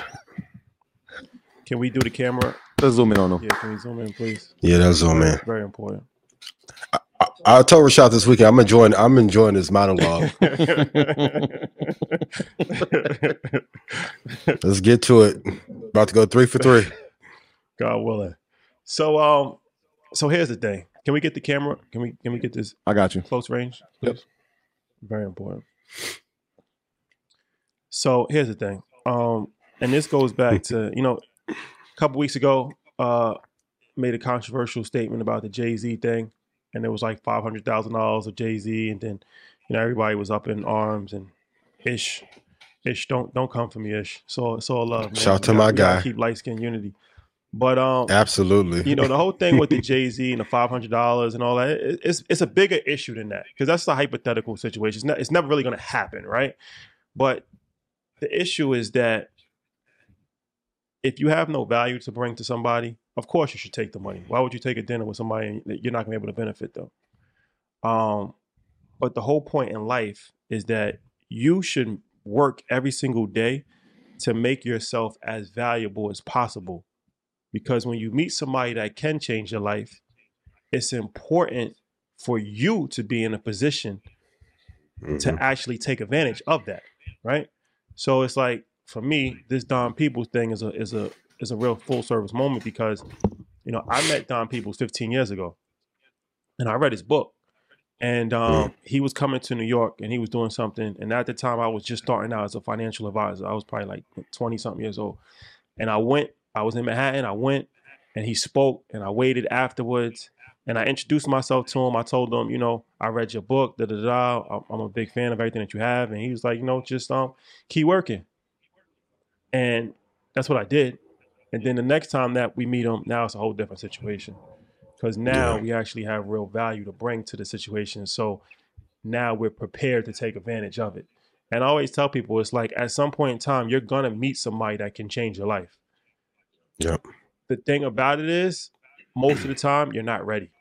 Can we do the camera? Let's zoom in on them. Yeah, can we zoom in, please? Yeah, that's zoom in. Very important. I told Rashad this weekend I'm enjoying. I'm enjoying this monologue. Let's get to it. About to go three for three. God willing. So um, so here's the thing. Can we get the camera? Can we can we get this I got you. close range? Yep. Very important. So here's the thing. Um, and this goes back to you know, a couple weeks ago, uh, made a controversial statement about the Jay Z thing, and it was like five hundred thousand dollars of Jay Z, and then you know everybody was up in arms and ish, ish. Don't don't come for me, ish. So it's all love. Man. Shout out to my guy. Keep light skin unity. But um, Absolutely. you know the whole thing with the Jay Z and the five hundred dollars and all that. it- It's it's a bigger issue than that because that's a hypothetical situation. It's, not, it's never really going to happen, right? But the issue is that if you have no value to bring to somebody, of course you should take the money. Why would you take a dinner with somebody that you're not going to be able to benefit them? Um, but the whole point in life is that you should work every single day to make yourself as valuable as possible because when you meet somebody that can change your life, it's important for you to be in a position to actually take advantage of that, right? So it's like for me, this Don Peebles thing is a is a is a real full service moment because you know I met Don Peebles 15 years ago, and I read his book, and um, he was coming to New York and he was doing something, and at the time I was just starting out as a financial advisor. I was probably like 20 something years old, and I went. I was in Manhattan. I went, and he spoke, and I waited afterwards. And I introduced myself to him. I told him, you know, I read your book, da da da. I'm a big fan of everything that you have. And he was like, you know, just um, keep working. And that's what I did. And then the next time that we meet them, now it's a whole different situation. Because now Yeah. we actually have real value to bring to the situation. So now we're prepared to take advantage of it. And I always tell people it's like at some point in time, you're gonna meet somebody that can change your life. Yep. The thing about it is, most of the time, you're not ready.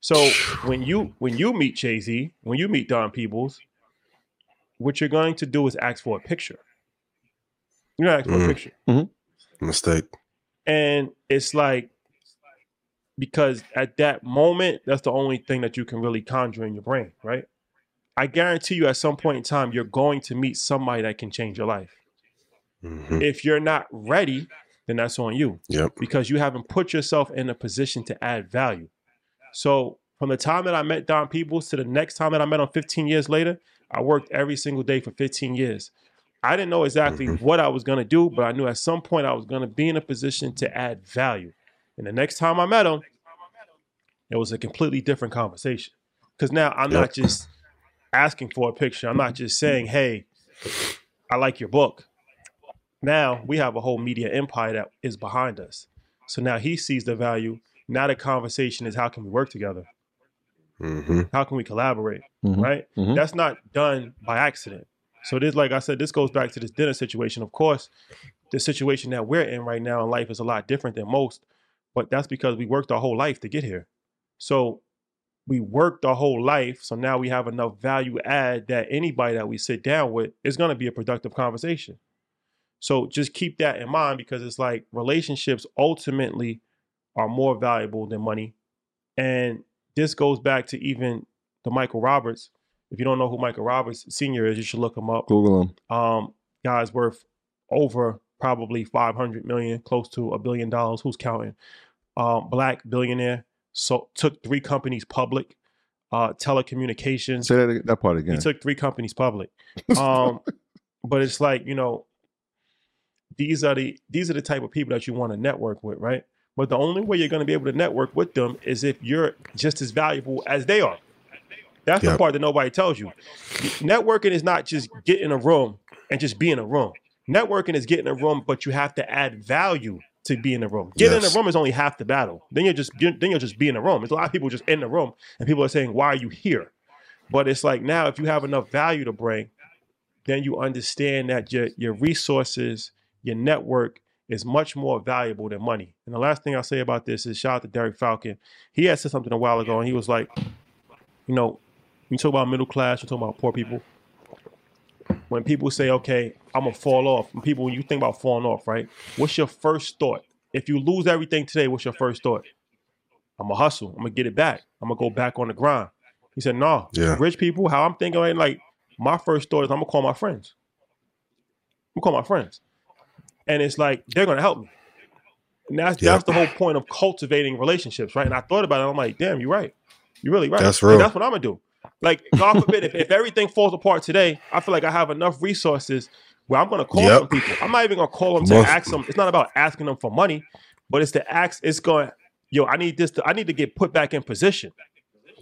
So when you when you meet Jay Z, when you meet Don Peebles, what you're going to do is ask for a picture. You're gonna ask for a Mhm. picture. Mistake. And it's like because at that moment, that's the only thing that you can really conjure in your brain, right? I guarantee you at some point in time, you're going to meet somebody that can change your life. Mhm. If you're not ready, then that's on you Yep. because you haven't put yourself in a position to add value. So from the time that I met Don Peebles to the next time that I met him 15 years later, I worked every single day for 15 years. I didn't know exactly what I was gonna do, but I knew at some point I was gonna be in a position to add value. And the next time I met him, it was a completely different conversation. Because now I'm not just asking for a picture. I'm not just saying, hey, I like your book. Now we have a whole media empire that is behind us. So now he sees the value. Now the conversation is how can we work together? hmm How can we collaborate? Mhm. Right? Mhm. That's not done by accident. So this, like I said, this goes back to this dinner situation. Of course, the situation that we're in right now in life is a lot different than most, but that's because we worked our whole life to get here. So we worked our whole life. So now we have enough value add that anybody that we sit down with is going to be a productive conversation. So just keep that in mind because it's like relationships ultimately are more valuable than money. And this goes back to even the Michael Roberts. If you don't know who Michael Roberts Sr. is, you should look him up. Google him. Um, guy's worth over probably 500 million, close to a billion dollars. Who's counting? Um, black billionaire. So took three companies public. Uh, telecommunications. Say that, that part again. He took three companies public. Um, but it's like you know, these are the these are the type of people that you want to network with, right? But the only way you're going to be able to network with them is if you're just as valuable as they are. That's the part that nobody tells you. Networking is not just get in a room and just be in a room. Networking is get in a room, but you have to add value to be in the room. Getting in the room is only half the battle. Then you're just then you'll just be in the room. There's a lot of people just in the room, and people are saying, "Why are you here?" But it's like now, if you have enough value to bring, then you understand that your your resources, your network is much more valuable than money. And the last thing I'll say about this is shout out to Derek Falcon. He had said something a while ago, and he was like, you know, you talk about middle class, you talk about poor people. When people say, okay, I'm gonna fall off, when people when you think about falling off, right? What's your first thought? If you lose everything today, what's your first thought? I'm gonna hustle. I'm gonna get it back. I'm gonna go back on the grind. He said, no. Yeah. Rich people, how I'm thinking, right, like my first thought is I'm gonna call my friends. I'm gonna call my friends. And it's like they're gonna help me. And that's Yep. that's the whole point of cultivating relationships, right? And I thought about it, I'm like, damn, you're right. You're really right. That's And that's what I'm gonna do. Like, God forbid, if, if everything falls apart today, I feel like I have enough resources where I'm gonna call Yep. some people. I'm not even gonna call them to Most- ask them. It's not about asking them for money, but it's to ask. It's going, yo, I need this. To, I need to get put back in position.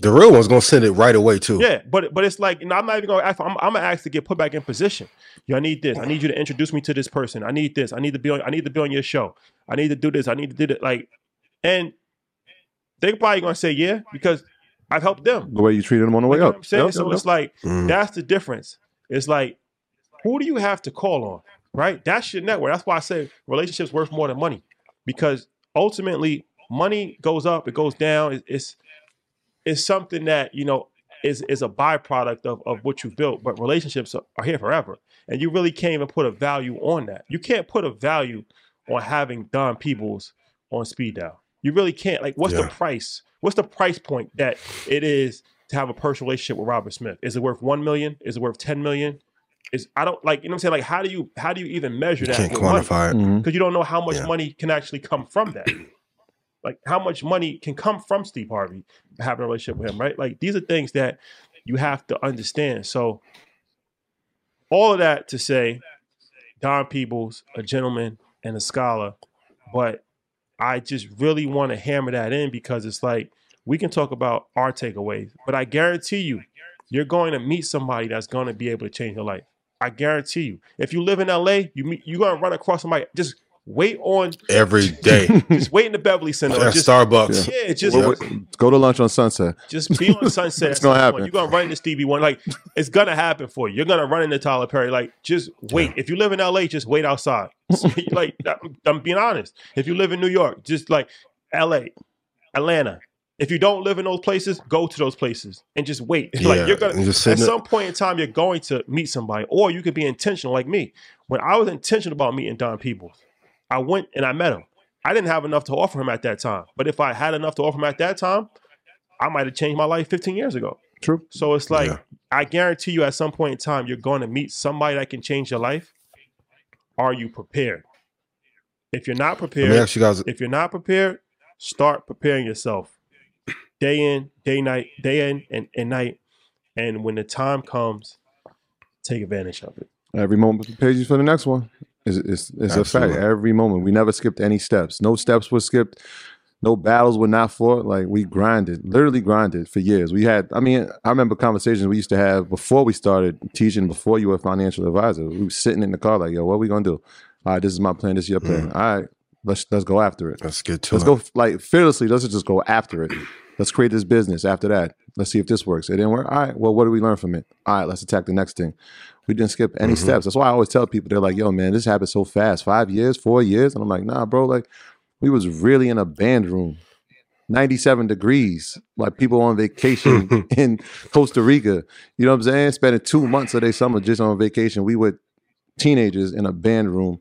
The real one's gonna send it right away too. Yeah, but but it's like you know, I'm not even gonna ask. I'm, I'm gonna ask to get put back in position. Yo, I need this. I need you to introduce me to this person. I need this. I need to be on. I need to be on your show. I need to do this. I need to do that. Like, and they're probably gonna say yeah because I've helped them. the way you treated them on the way You know up. what I'm saying? Yep, so yep, it's yep. like Mhm. that's the difference. It's like who do you have to call on, right? That's your network. That's why I say relationships worth more than money, because ultimately money goes up, it goes down. It- It's it's something that you know is is a byproduct of of what you've built. But relationships are, are here forever, and you really can't even put a value on that. You can't put a value on having Don Peebles on speed dial. You really can't. Like, what's the price? What's the price point that it is to have a personal relationship with Robert Smith? Is it worth one million? Is it worth ten million? Is I don't like you know what I'm saying. Like, how do you how do you even measure You that? can't with money? quantify it. Mhm. because you don't know how much Yeah. money can actually come from that. Like how much money can come from Steve Harvey having a relationship with him, right? Like these are things that you have to understand. So all of that to say, Don Peebles, a gentleman and a scholar, but I just really want to hammer that in because it's like we can talk about our takeaways, but I guarantee you, you're going to meet somebody that's going to be able to change your life. I guarantee you. If you live in LA, you meet, you're going to run across somebody. Just wait on, Every day just wait in the Beverly Center. at Just, Starbucks. yeah, just Well, Go to lunch on Sunset. just be on Sunset. It's gonna at point. happen. You're gonna run into Stevie Wonder. Like it's gonna happen for you. You're gonna run into Tyler Perry. Like just wait. If you live in LA, just wait outside. like I'm, I'm being honest. If you live in New York, just like LA, Atlanta. If you don't live in those places, go to those places and just wait. like you're gonna and just at some point in time, you're going to meet somebody, or you could be intentional like me. When I was intentional about meeting Don Peebles, I went and I met him. I didn't have enough to offer him at that time, but if I had enough to offer him at that time, I might have changed my life 15 years ago. True. So it's like Yeah. I guarantee you, at some point in time, you're going to meet somebody that can change your life. Are you prepared? If you're not Let prepared, ask you guys. if you're not prepared, start preparing yourself. day in, day night, day in and, and night. And when the time comes, take advantage of it. Every moment prepares you for the next one. It's, it's, it's a fact. Every moment. We never skipped any steps. No steps were skipped. No battles were not fought. Like we grinded, literally grinded for years. We had, I mean, I remember conversations we used to have before we started teaching, before you were a financial advisor. We were sitting in the car like, yo, what are we gonna do? All right, this is my plan, this is your plan. Mm. All right, let's let's go after it. Let's get to it. Let's it. go like fearlessly. Let's just go after it. Let's create this business. After that, let's see if this works. It didn't work. All right. Well, what do we learn from it? All right. Let's attack the next thing. We didn't skip any mm-hmm. steps. That's why I always tell people they're like, "Yo, man, this happened so fast. Five years, four years," and I'm like, "Nah, bro. Like, we was really in a band room." 97 degrees, like people on vacation in Costa Rica. You know what I'm saying? Spending two months of their summer just on vacation. We were teenagers in a band room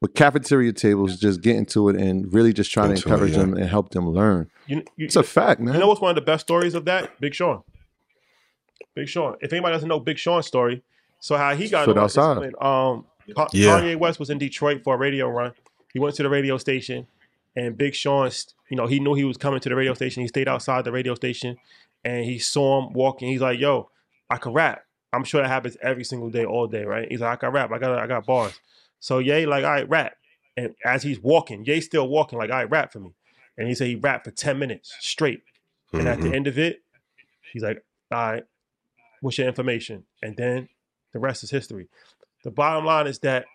with cafeteria tables, just get into it and really just trying Into to it, encourage yeah. them and help them learn. You, you, It's a fact, man. You know what's one of the best stories of that? Big Sean. Big Sean. If anybody doesn't know Big Sean's story, so how he got Foot on is outside. when, um, Ka- Yeah. Kanye West was in Detroit for a radio run. He went to the radio station, and Big Sean, you know, he knew he was coming to the radio station. He stayed outside the radio station, and he saw him walking. He's like, "Yo, I can rap." I'm sure that happens every single day, all day, right? He's like, "I can rap. I got, I got bars." So Ye like, "All right, rap." And as he's walking, Ye still walking, like, "All right, rap for me." And he said he rapped for ten minutes straight. And at Mm-hmm. the end of it, he's like, all right, what's your information? And then the rest is history. The bottom line is that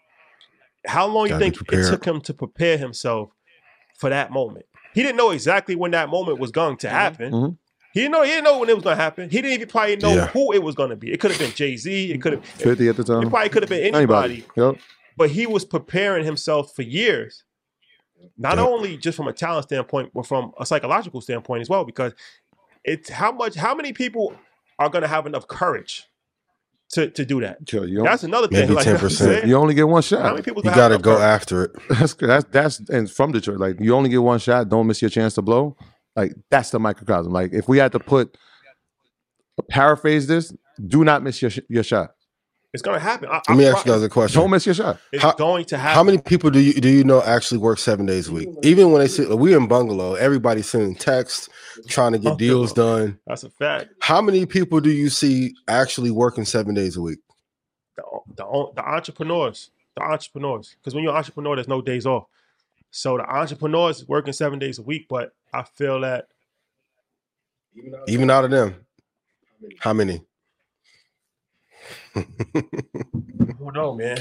how long you Gotta think it took him to prepare himself for that moment? He didn't know exactly when that moment was going to happen. Mhm. He didn't know he didn't know when it was going to happen. He didn't even probably know Yeah. who it was going to be. It could have been Jay Z. It could have. 50 at the time. It probably could have been Anybody. anybody Yep. But he was preparing himself for years not Yep. only just from a talent standpoint but from a psychological standpoint as well because it's how much how many people are going to have enough courage to to do that Sure, you, that's another thing Maybe like, you know what I'm 10%. saying? you only get one shot. how many people You got to go after it. That's that's that's and from Detroit. Like you only get one shot. Don't miss your chance to blow. Like that's the microcosm. Like if we had to put paraphrase this, do not miss your your shot. It's going to happen I, Let me I'm ask you guys a question. Don't miss your shot. it's How- going to happen How many people do you do you know actually work seven days a week? Even when they sit, we in bungalow, everybody's sending texts, trying to get deals done. that's a fact How many people do you see actually working seven days a week? the, the, the entrepreneurs the entrepreneurs because when you're an entrepreneur there's no days off so the entrepreneurs working seven days a week but i feel that Even out of them, how many? I don't know man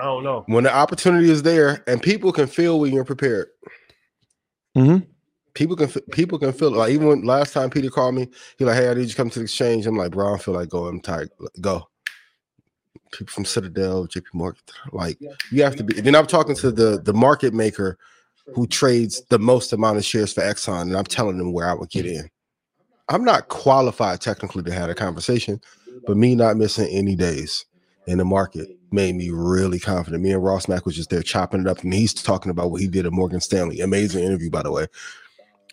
i don't know when the opportunity is there, and people can feel when you're prepared. Mhm. People can people can feel it. Like even when last time Peter called me, he like, "Hey, I need you to come to the exchange." I'm like, "Bro, I don't feel like going. I'm tired. Go." People from Citadel, JP Morgan, like you have to be. Then I'm talking to the the market maker who trades the most amount of shares for Exxon, and I'm telling them where I would get in. I'm not qualified technically to have a conversation, but me not missing any days in the market made me really confident. Me and Ross Mack was just there chopping it up, and he's talking about what he did at Morgan Stanley. Amazing interview, by the way.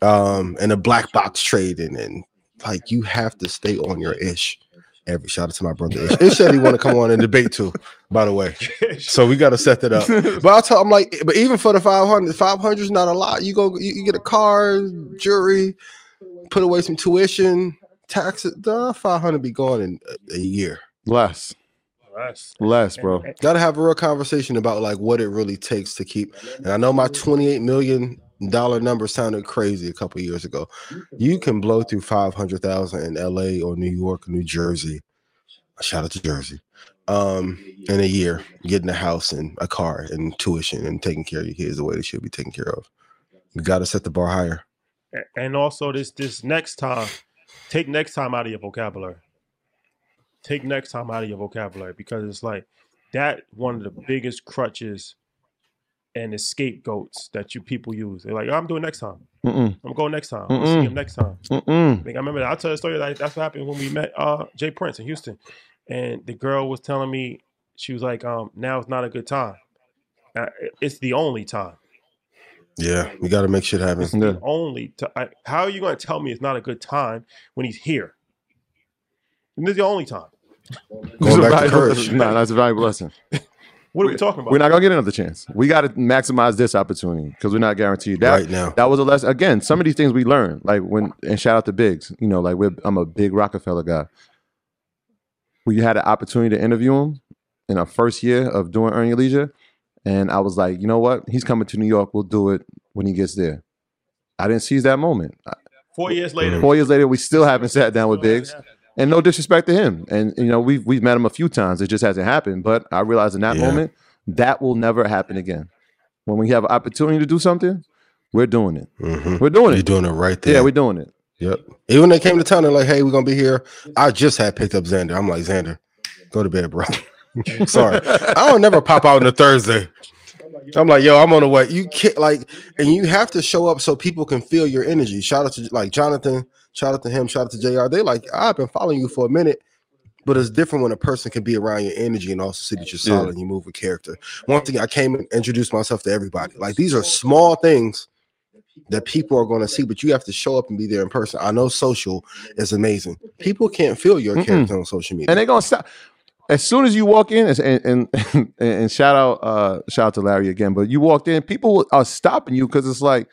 Um, and a black box trading, and like you have to stay on your ish. Every shout out to my brother Ish. Ish said he want to come on and debate too, by the way. So we got to set that up. But I'll tell him like, but even for the 500, 500 is not a lot. You go, you, you get a car, jury, put away some tuition, taxes. The 500 be gone in a, a year. Less, Less. less, bro. Got to have a real conversation about like what it really takes to keep. And I know my 28 million dollar number sounded crazy a couple years ago. You can blow through 500,000 in LA or New York, New Jersey. Shout out to Jersey. Um, in a year, getting a house and a car and tuition and taking care of your kids the way they should be taken care of. You got to set the bar higher. And also this this next time take next time out of your vocabulary. Take next time out of your vocabulary because it's like that one of the biggest crutches and the scapegoats that you people use. They're like i'm doing next time. Mm-mm. i'm going next time. I'm gonna see him next time. Mm-mm. like, i remember i'll tell the story like that's what happened when we met uh J Prince in houston. And the girl was telling me she was like um now it's not a good time. Uh, it's the only time Yeah, we got to make shit happen. Yeah. only ti- I how are you going to tell me it's not a good time when he's here? And this is the only time. Going back to Valuable- courage. Nah, that's a valuable lesson. What are we talking about? We're not gonna get another chance. We got to maximize this opportunity because we're not guaranteed that. Right now. that was a lesson. Again, some of these things we learned, like when and shout out to Biggs. You know, like we're, I'm a big Rockefeller guy. We had an opportunity to interview him in our first year of doing Earn Your Leisure, and I was like, you know what? He's coming to New York. We'll do it when he gets there. I didn't seize that moment. Four years later. Four years later, we still haven't sat down with Biggs. And no disrespect to him. And you know, we've we've met him a few times. It just hasn't happened. But I realized in that Yeah. moment, that will never happen again. When we have an opportunity to do something, we're doing it. Mhm. We're doing it. You're doing it right there. Yeah, we're doing it. Yep. Even when they came to town, they're like, "Hey, we're gonna be here." I just had picked up Xander. I'm like, Xander, go to bed, bro. Sorry, I don't never pop out on a Thursday. I'm like, yo, I'm on the way. You can't like, and you have to show up so people can feel your energy. Shout out to like Jonathan. Shout out to him. Shout out to Jr. They like, I've been following you for a minute, but it's different when a person can be around your energy and also see that you're solid and you move with character. One thing I came and introduced myself to everybody. Like these are small things that people are going to see, but you have to show up and be there in person. I know social is amazing. People can't feel your Mm-mm. character on social media. And they're gonna stop. As soon as you walk in, and and, and, shout out uh shout out to Larry again, but you walked in, people are stopping you because it's like,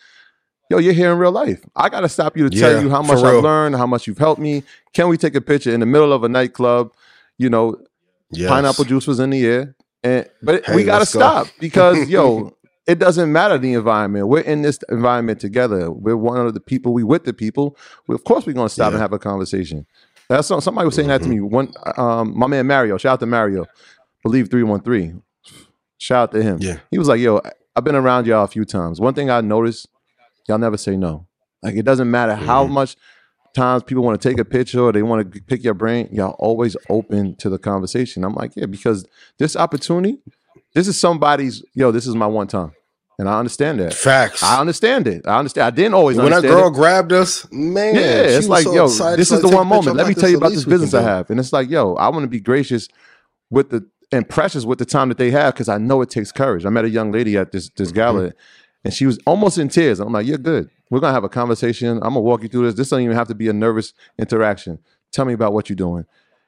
yo, you're here in real life. I gotta stop you to Yeah, tell you how much. I've learned, how much you've helped me. Can we take a picture in the middle of a nightclub? You know, Yes. pineapple juice was in the air. And but Hey, we gotta let's go. stop because yo, it doesn't matter the environment. We're in this environment together. We're one of the people. We with the people. We, of course, we're gonna stop Yeah. And have a conversation. That's some- somebody was saying that to me. One, um, my man Mario. Shout out to Mario. Believe three one three. Shout out to him. Yeah. He was like, "Yo, I've been around y'all a few times. One thing I noticed, y'all never say no. Like it doesn't matter how Mm-hmm. much times people want to take a picture or they want to pick your brain. Y'all always open to the conversation. I'm like, yeah, because this opportunity, this is somebody's. Yo, this is my one time, and I understand that. Facts. I understand it. I understand. I didn't always understand. when that girl it. grabbed us, man, Yeah, she it's was like, so yo, excited. this She's is the one moment. Let me tell you about this business I have. And it's like, yo, I want to be gracious with the and precious with the time that they have because I know it takes courage. I met a young lady at this this gala, Mm-hmm. and she was almost in tears. I'm like, you're good. We're gonna have a conversation. I'm gonna walk you through this. This doesn't even have to be a nervous interaction. Tell me about what you're doing.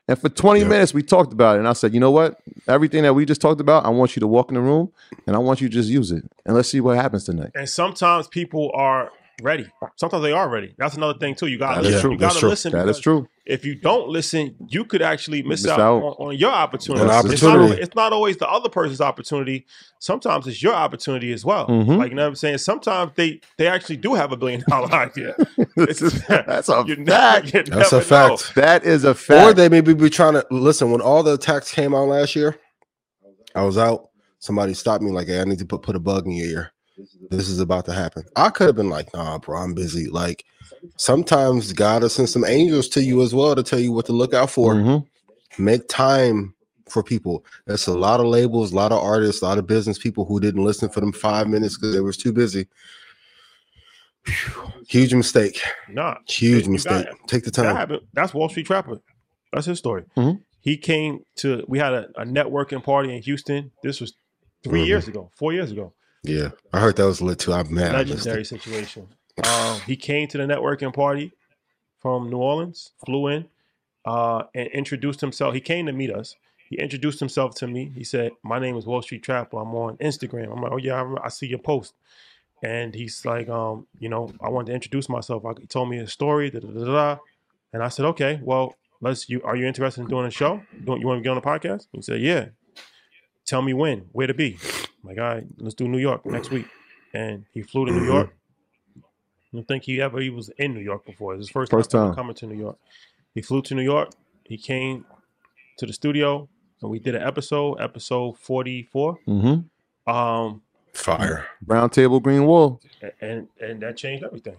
And for 20 Yep. minutes, we talked about it. And I said, you know what? Everything that we just talked about, I want you to walk in the room and I want you to just use it. And let's see what happens tonight. And sometimes people are ready. Sometimes they are ready. That's another thing too. You gotta That is listen. true. You gotta That's true. listen. That is true. If you don't listen, you could actually miss, Miss out, out. On, on your opportunity. An It's not, opportunity. it's not always the other person's opportunity. Sometimes it's your opportunity as well. Mhm. Like you know what I'm saying. Sometimes they they actually do have a billion dollar idea. This that's a You fact. never- you That's a never know. fact. That is a fact. Or they maybe be trying to listen when all the attacks came out last year. I was out. Somebody stopped me like, "Hey, I need to put put a bug in your ear. This is about to happen." I could have been like, "Nah, bro, I'm busy." Like sometimes God will send some angels to you as well to tell you what to look out for. Mhm. Make time for people. That's a lot of labels, a lot of artists, a lot of business people who didn't listen for them five minutes because they was too busy. Phew. Huge mistake. Nah, Huge mistake. Take the That time. happened. That's Wall Street Trapper. That's his story. Mhm. He came to. We had a, a networking party in Houston. This was 3 Mhm. years ago, four years ago. Yeah, I heard that was lit too. I'm mad. Legendary it. situation. Um, he came to the networking party from New Orleans, flew in, uh, and introduced himself. He came to meet us. He introduced himself to me. He said, "My name is Wall Street Trapper. I'm on Instagram." I'm like, "Oh yeah, I, I see your post." And he's like, um, you know, I wanted to introduce myself. I, he told me his story, da, da, da, da. and I said, okay, well, let's. You are you interested in doing a show? Don't you want to get on the podcast? He said, yeah. Tell me when, where to be. I'm like, all right, let's do New York next week. And he flew to New York. I don't think he ever he was in New York before. It was his first, First time, time. coming to New York. He flew to New York. He came to the studio, and we did an episode, episode forty four. Mhm. Um, Fire. Brown table, green wall. and and that changed everything.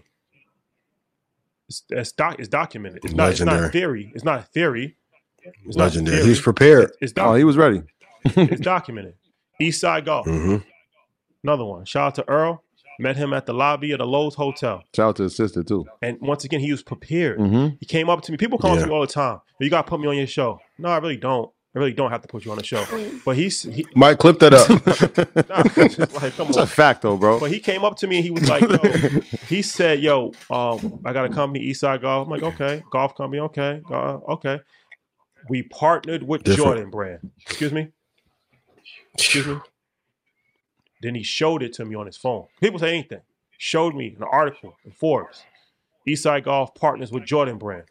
It's it's, doc, it's documented. It's not it's Legendary. not theory. It's not theory. It's not Legendary. theory. He's prepared. It's, Oh, doc- he was ready. it's documented. East Side Golf. hmm Another one. Shout out to Earl. Met him at the lobby of the Loews Hotel. Shout out to his sister too. And once again, he was prepared. Mm-hmm. He came up to me. People come up Yeah. to me all the time. You got to put me on your show. No, I really don't. I really don't have to put you on the show. But he's he, Mike, clip that up. nah, it's like, come That's on. a fact though, bro. But he came up to me and he was like, yo, he said, yo, um, I got a company, Eastside Golf. I'm like, okay, golf company, okay, uh, okay. We partnered with Different. Jordan Brand. Excuse me? Excuse me. Then he showed it to me on his phone. People say anything. Showed me an article in Forbes. Eastside Golf partners with Jordan Brand.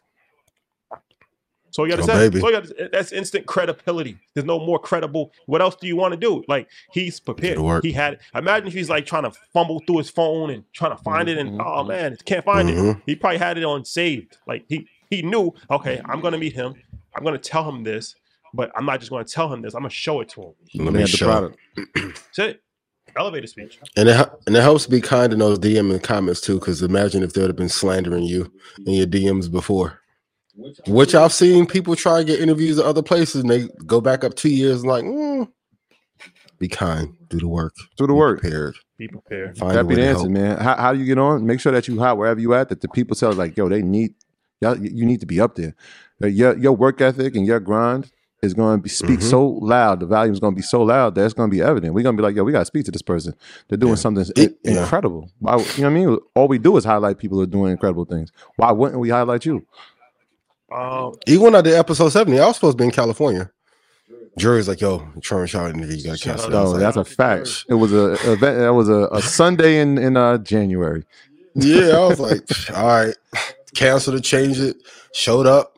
So you Oh, understand? baby. so you gotta, that's instant credibility. There's no more credible. What else do you want to do? Like he's prepared. It'll. He had. Imagine if he's like trying to fumble through his phone and trying to find it, and oh man, can't find it. Mhm. He probably had it on saved. Like he he knew. Okay, I'm gonna meet him. I'm gonna tell him this, but I'm not just gonna tell him this. I'm gonna show it to him. Let They me had the show. product. That's it. Elevator speech. And it, and it helps to be kind in those DM and comments too, because imagine if they would have been slandering you in your DMs before. Which I've seen people try to get interviews at other places and they go back up two years and like, mm, be kind, do the work, Do the be work. prepared, Be prepared. find a Happy way to to answer, help. man. How, how do you get on? Make sure that you hot wherever you at. That the people tell like, yo, they need y'all. You need to be up there. Your your work ethic and your grind is going to be speak Mhm. so loud. The volume is going to be so loud that it's going to be evident. We're going to be like, yo, we got to speak to this person. They're doing Yeah. something It- in- yeah. incredible. Why, you know what I mean? All we do is highlight people who are doing incredible things. Why wouldn't we highlight you? Um, Even when I did episode 70, I was supposed to be in California. Jury's like, yo, Trevor Shaw interview, you got to Shout cancel. out it. I was No, like, that's a out to fact. It was a event. That was a, a Sunday in in uh, January. yeah, I was like, all right, cancel it, change it, showed up.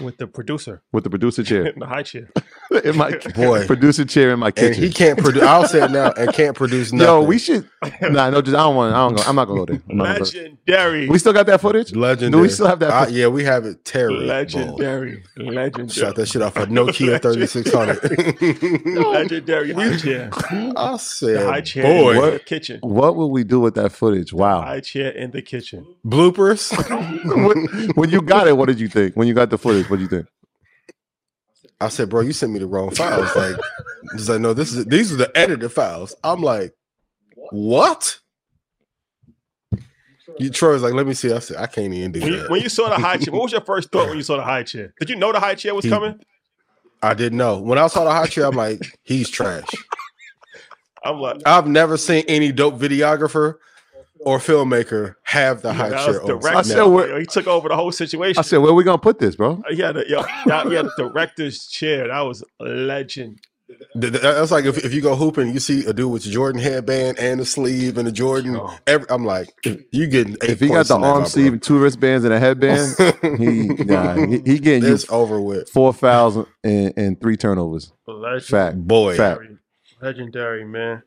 With the producer with the producer chair in the high chair. in my Boy. producer chair in my And kitchen. he can't produce, I'll say it now, and can't produce nothing. Yo, we should. Nah, no, just I don't want. I don't. Go, I'm not gonna go there. I'm not gonna go there. Legendary. We still got that footage. Legendary. Do we still have that? Uh, footage? yeah, we have it. Terrible. Legendary. Legendary. Shot that shit off a Nokia 3600. Legendary high chair. I The said, high chair boy, in the kitchen. What would we do with that footage? Wow. High chair in the kitchen. bloopers. when, when you got it, what did you think? When you got the footage, what did you think? I said, bro, you sent me the wrong files. Like, he's like, no, this is these are the edited files. I'm like, what? You Troy's like, let me see. I said, I can't even do When you, that. when you saw the high chair, what was your first thought when you saw the high chair? Did you know the high chair was He- coming? I didn't know. When I saw the high chair, I'm like, he's trash. I'm like, I've never seen any dope videographer or filmmaker have the high that chair. was on director. I set. said, what- Yo, he took over the whole situation. I said, where we gonna put this, bro? Uh, yeah, the, yo, that, yeah, the director's chair. That was a legend. Th- th- That's like if, if you go hooping, you see a dude with a Jordan headband and a sleeve and a Jordan. Oh. Every, I'm like, you getting eight If he got the arm my sleeve, and two wristbands, and a headband, he nah, he, he getting you over with. four fouls and, and three turnovers. Legendary. Fact. Boy, Fact. Legendary, man.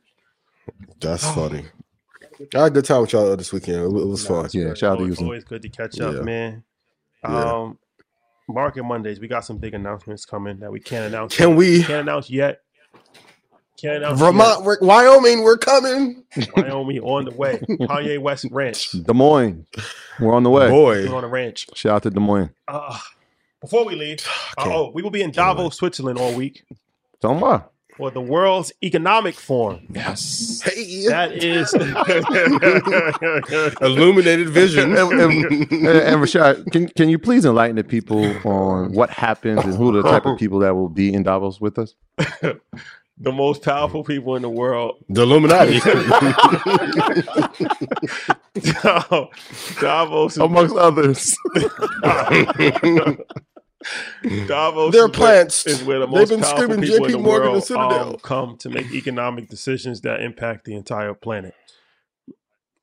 that's funny. I had a good time with y'all this weekend. It, wa- it was fun. Yeah, shout out to always, you. always good to catch up, Yeah. man. Yeah. Um, Market Mondays, we got some big announcements coming that we can't announce. Can we, Can't announce yet. Can't announce Vermont, we're, Wyoming, we're coming. Wyoming on the way. Kanye West Ranch. Des Moines, we're on the way. Boy, We're on the ranch. Shout out to Des Moines. Uh, before we leave, uh, oh, we will be in can't Davos, Switzerland all week Don't worry. For the World's Economic Forum. Yes. hey, That is illuminated vision. and, and, and Rashad, can can you please enlighten the people on what happens and who the type of people that will be in Davos with us? the most powerful people in the world. the Illuminati. Davos Amongst others. Davos They're is plants. is where the They've been powerful screaming people JP in the Morgan and world Citadel. um, come to make economic decisions that impact the entire planet.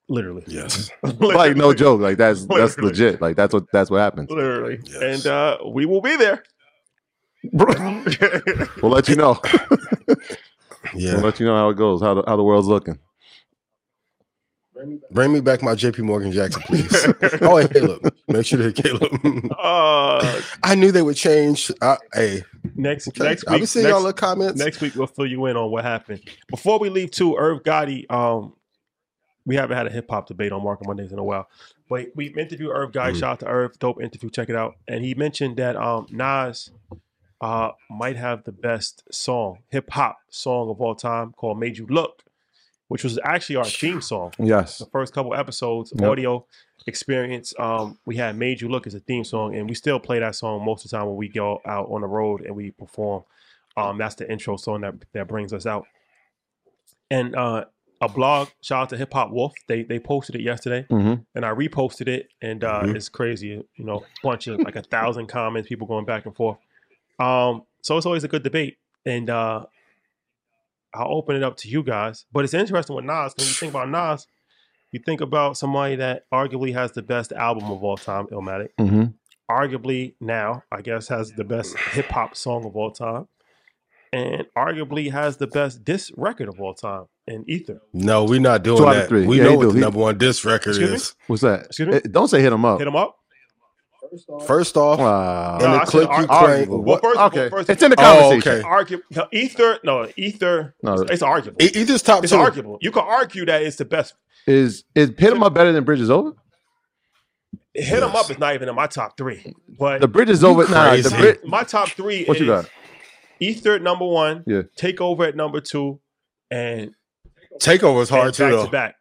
Literally, yes. like no joke. Like that's that's legit. Like that's what that's what happens. literally, Yes. and uh, we will be there. We'll let you know. Yeah. We'll let you know how it goes, how the how the world's looking. Bring me back my JP Morgan Jackson, please. oh, hey, Caleb. Make sure to hit Caleb. uh, I knew they would change. Uh, hey, next okay. next I'll be week, seeing next, y'all the comments. next week we'll fill you in on what happened. Before we leave, too, Irv Gotti. Um, we haven't had a hip hop debate on Market Mondays in a while, but we interviewed Irv Gotti. Mhm. Shout out to Irv, dope interview. Check it out. And he mentioned that um Nas uh might have the best song, hip hop song of all time called "Made You Look," which was actually our theme song. Yes. The first couple episodes, Yep. audio experience, um, we had "Made You Look" as a theme song, and we still play that song most of the time when we go out on the road and we perform. Um, that's the intro song that that brings us out. And uh, a blog, shout out to Hip Hop Wolf. They they posted it yesterday, hmm and I reposted it, and uh, Mhm. it's crazy. You know, bunch of like a thousand comments, people going back and forth. Um, so it's always a good debate, and uh, I'll open it up to you guys. But it's interesting with Nas. When you think about Nas, you think about somebody that arguably has the best album of all time, Illmatic. hmm Arguably now, I guess, has the best hip hop song of all time, and arguably has the best diss record of all time in Ether. No, we're not doing Two out of that. three. We Yeah, know what do. the He- number one disc record Excuse me? is. What's that? Excuse me? Eh, Don't say hit him up. Hit him up. First off, Wow. in No, the I clip you argue- claim, Well, what? first, Okay. first, It's in the Oh, conversation. okay. argue no, Ether. No, Ether. No. it's, it's arguable. E- Ether's top It's two. arguable. You can argue that it's the best. Is is hit him up better than Bridge is over? Hit 'em up is not even in my top three, but The Bridge is over. Nah, the crazy. Brit. my top three What is you got? Ether at number one, Yeah. Takeover at number two, and, Takeover is hard and too, back though. to back,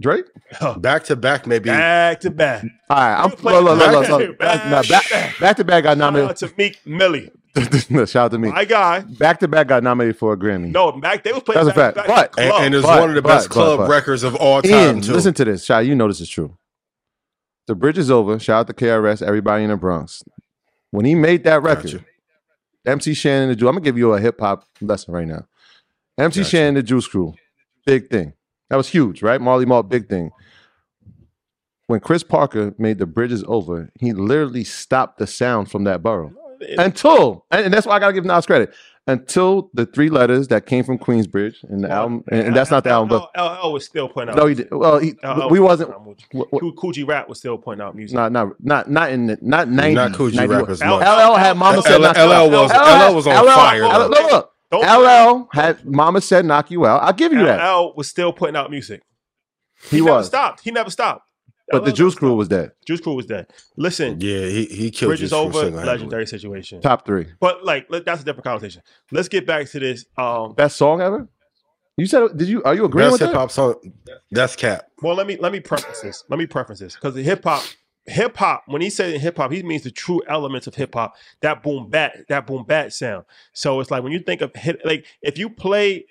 Drake. Oh. Back to back, maybe. back to back. All right. I'm You look, look, look, back look, to back. Back, back to back got Shout out nominated. to Meek Millie, No, Shout out to me. my guy. Back to back got nominated for a Grammy. No, back they was playing That's a back fact. to back. But- And, club. and it's But- one of the but- best but- club but- records of all time, Ian, too. listen to this. Shy, you know this is true. The bridge is over. Shout out to KRS, everybody in the Bronx. When he made that record, Gotcha. MC Shan and the Juice. I'm gonna give you a hip hop lesson right now. MC Gotcha. Shan and the Juice Crew, big thing. That was huge, right? Marley Marl, big thing. When Kris Parker made the bridges over, he literally stopped the sound from that borough until, and and that's why I gotta give Nas credit. Until the three letters that came from Queensbridge in the album, and, and that's not the album, but LL was still putting out. no, he did. Well, he, LL we was wasn't. putting out music. w- w- Coo- Kool G Rap was still putting out music. Not not not not in the, not ninety. Not Kool G 91. Rap as L- much. LL had Mama L- said L- you LL out. was- LL was on fire, LL. Look, look. Don't- LL had Mama said knock you out. I'll give you that. LL was still putting out music. He never was, stopped. He never stopped. but the Juice Crew was dead. Juice Crew was dead. Listen, Yeah, he, he killed Bridges Juice over, legendary situation. Top three. But like, that's a different conversation. Let's get back to this. Um, Best song ever. You said? Did you? Are you agreeing Best with hip that? hop song. That's cap. well, let me let me preface this. Let me preface this because the hip hop, hip hop. When he said hip hop, he means the true elements of hip hop. That boom bap, that boom bap sound. So it's like when you think of like if you play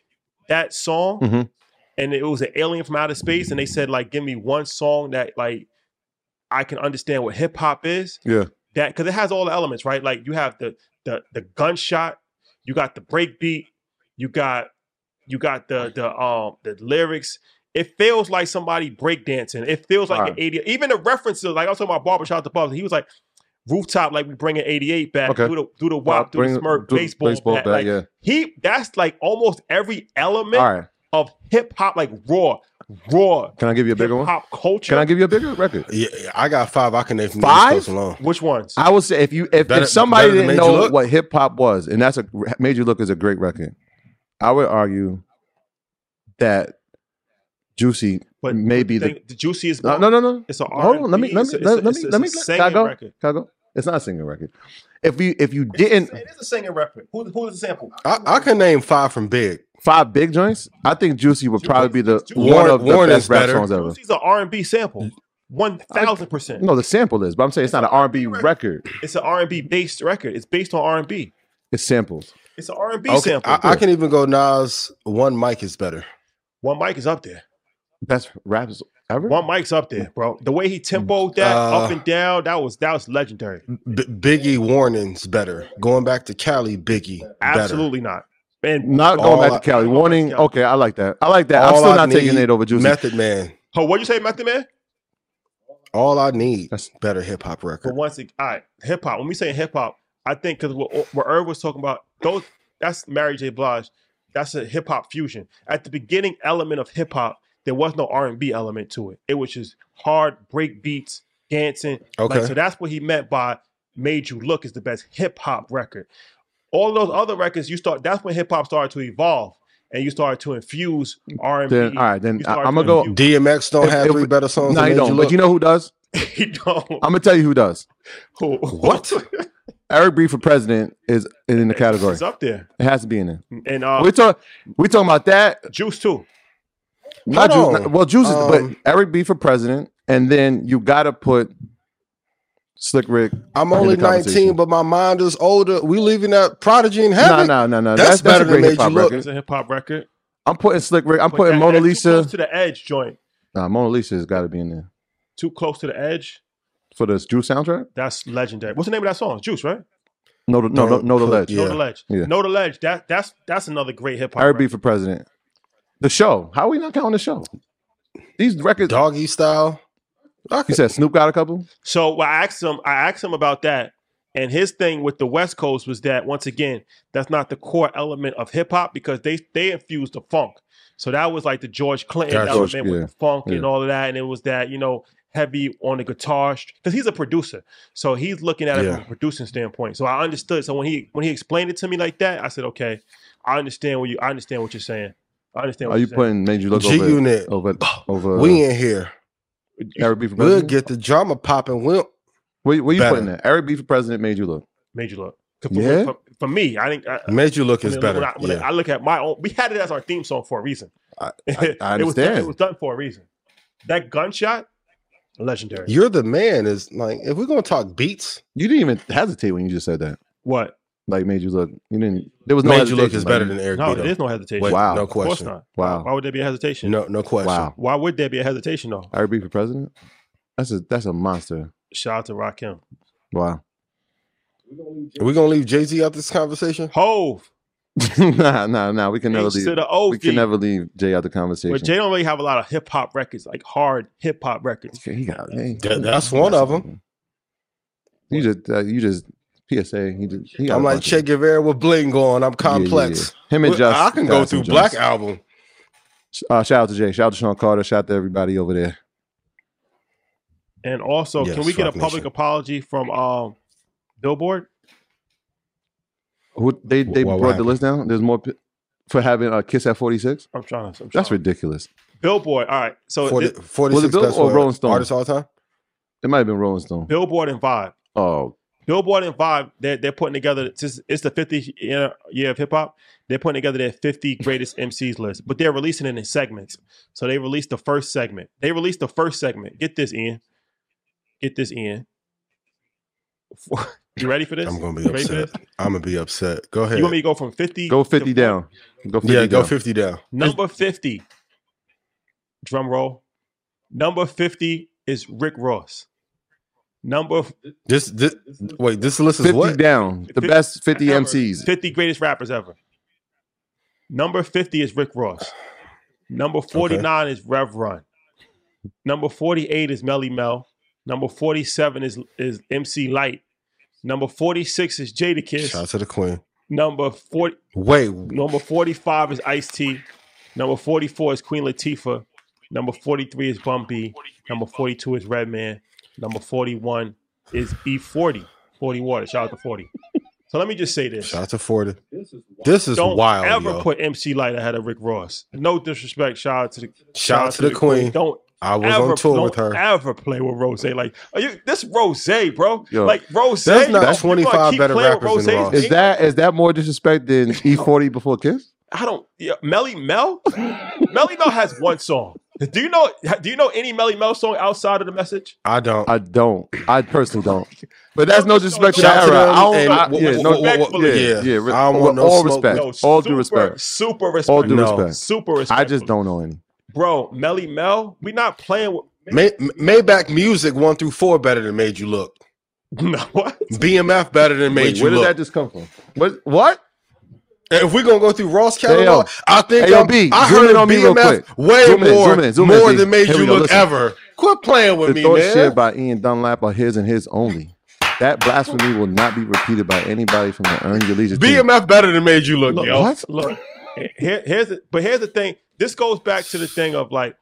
that song Mhm. and it was an alien from outer space, and they said like, give me one song that like I can understand what hip hop is. Yeah. that because it has all the elements, right? Like you have the the the gunshot, you got the break beat, you got you got the the um the lyrics. It feels like somebody breakdancing. It feels like Alright. an 80. Even the references, like I was talking about barbershop the bubs. He was like rooftop, like we bringing 88 back. Okay. Do the do the wop, do Bring- the smirk, do baseball, baseball bat. bat, Like, yeah. He that's like almost every element All right. of hip hop, like raw, raw Can I give you a bigger one? hop culture. Can I give you a bigger record? Yeah, I got five. I can name from Five? the alone. Which ones? I would say if you if, Better- if somebody didn't know Look? what hip hop was, and that's a major look is a great record, I would argue that Juicy But may be the the juiciest. no no no no. It's a Hold on, let me let me a- let, it's let me it's let a me singing can I go? record. Can I go? It's not a singing record. If you if you didn't It is a singing record. Who, who is the sample? I, I can name five from Big. five big joints, I think Juicy would probably be the Juicy- one Warning- of the Warning best is rap better. songs ever. Juicy's an R and B sample. One thousand percent. No, the sample is, but I'm saying it's not an R&B record. It's an R and B based record. It's based on R and B. It's samples. It's an R and B Okay, sample. I, I can even go Nas. One mic is better. One mic is up there. Best raps ever. One mic's up there, bro. The way he tempoed that Uh, up and down, that was that was legendary. B- Biggie Warning's better. Going back to Cali, Biggie better. Absolutely not. And Not going back I- to Cali. All I- Warning. Okay, I like that. I like that. I'm still I not taking it over Juicy. Method Man. oh, what you say, Method Man? All I need. That's- better hip hop But record. once it, all right, hip hop. When we say hip hop, I think because what, what Irv was talking about, those that's Mary J. Blige. That's a hip hop fusion. At the beginning element of hip hop, there was no R and B element to it. It was just hard break beats, dancing. Like, Okay. so that's what he meant by "Made You Look" is the best hip hop record. All those other records, you start. That's when hip hop started to evolve, and you started to infuse R and B. Then all right, then You I, am gonna go. infuse- DMX don't If- have if three better songs. No, than you don't. Look? But you know who does? you know I'm gonna tell you who does. who- What? Eric B for president is in the category. It's up there, It has to be in there. and uh, we talk. We talking about that. Juice too. Not Hold Juice. on. Well, Juice is, Um, but Eric B for president, and then you got to put Slick Rick. I'm only 19, but my mind is older. We leaving that Prodigy in No, heaven. no, no, no. That's That's, that's, better a than great Made hip hop Look. record. It's a hip hop record. I'm putting Slick Rick. I'm But putting that- Mona Lisa. to the edge joint. Nah, Mona Lisa has got to be in there Too close to the edge. for this Juice soundtrack. That's legendary. What's the name of that song? Juice, right? No, the- no, no, no, the ledge. yeah. Know the ledge. Yeah. Know the ledge. That that's that's another great hip hop. Eric B record. for president. The show. How are we not counting the show? These records. Doggy style. You said Snoop got a couple. So I asked him, I asked him about that, and his thing with the West Coast was that once again, that's not the core element of hip hop because they they infused the funk. So that was like the George Clinton Gotcha. element George, with the funk and all of that, and it was that you know heavy on the guitar because he's a producer, so he's looking at it Yeah. from a producing standpoint. So I understood. So when he when he explained it to me like that, I said, okay, I understand what you I understand what you're saying. I understand. What Are you you're putting made you look G over Unit. over over We in here. Eric B for president. We'll get the drama popping. We'll Where, where you better. putting that? Eric B for president made you look. made you look? For, Yeah? for, for me, I think I, made you look I is mean, better. When, I, when yeah. I look at my own, we had it as our theme song for a reason. I, it, I was done, understand. it was done for a reason. That gunshot, legendary. You're the man. Is like if we're gonna talk beats, You didn't even hesitate when you just said that. what? Like made you look. You didn't. There was no. made you look hesitation, is like, better than Eric No, B. there though. is no hesitation. Wait, Wow. no Of course question. not. Wow. Why would there be a hesitation? No, no question. Wow. Why would there be a hesitation though? Eric B for president. That's a that's a monster. Shout out to Rakim. Wow. Are we gonna leave Jay Z out this conversation? Hove. nah, nah, nah. We can never H leave. to the OV. We can never leave Jay out the conversation. But Jay don't really have a lot of hip hop records, like hard hip hop records. he got. Hey, That- that's one of 'em. You just uh, you just PSA. He just, he I'm like bunch Che Guevara with bling going. I'm Yeah, yeah, complex. yeah. Him and Well, Just. I can go through Black joints. Album. Uh, shout out to Jay. Shout out to Sean Carter. Shout out to everybody over there. And also, Yes, can we get a public Nation. apology from um, Billboard? Who they they Wha- what brought the list down? There's more p- for having a kiss at 46. I'm trying to. I'm That's trying. ridiculous. Billboard. All right. So 40, it- 46 Bill best or Rolling Stone? artists all the time. It might have been Rolling Stone. Billboard and Vibe. Oh, Billboard and Vibe, they're, they're putting together, since it's the 50th year, year of hip hop, they're putting together their 50 greatest MCs list, but they're releasing it in segments. So they released the first segment. They released the first segment. Get this, in. Get this, in. You ready for this? I'm gonna be ready upset. I'm gonna be upset. Go ahead. You want me to go from 50? go to 50 down. Go 50 yeah, go 50 down. Number 50. Drum roll. Number 50 is Rick Ross. Number This, this wait, this list is 50 what? down. The Fif- best 50 ever. MCs. 50 greatest rappers ever. Number 50 is Rick Ross. Number 49 is Rev Run. Number 48 is Melle Mel. Number 47 is, is MC Lyte. Number 46 is Jada Kiss. Shout out to the Queen. Number 40 Wait, number 45 is Ice T. Number 44 is Queen Latifah. Number 43 is Bun B. Number 42 is Redman. Number 41 is E40. 40 Water. Shout out to 40. So let me just say this. shout out to 40. This is wild. Don't wild, ever yo. put MC Lyte ahead of Rick Ross. No disrespect. Shout out to the Shout out to the Queen. Don't I was ever on tour don't with her. ever play with Rose. Like are you, this Rose, bro. Yo, like Rose. there's not you gonna 25 better playing with rappers than Rose's Ross. Is that is that more disrespect than E40 before Kiss? I don't. Yeah, Melle Mel. Melle Mel has one song. Do you know? Do you know any Melle Mel song outside of the message? I don't. I don't. I personally don't. But that's no disrespect to Shout that to era. them I don't, and yeah, no, yeah, yeah. I don't want no all smoke. respect. No, all super, due respect. Super respect. All due No. respect. Super respect. I just don't know any. Bro, Melle Mel, we not playing with. May, Maybach Music one through four better than Made You Look. No, what? BMF better than Made Wait, You where did that just come from? What? What? If we're gonna go through Ross Hey, yo. catalog, I think Hey, yo, I'm- B, I zoom heard in on me BMF quick. way Zoom in, more, zoom in, zoom more B. than Made You Look listen. ever. Quit playing with The me, thought man. shared by Ian Dunlap are his and his only. That blasphemy will not be repeated by anybody from the Earn Your Leisure team. BMF better than Made You Look, Look, yo. What? Look, here, here's the, but here's the thing. This goes back to the thing of like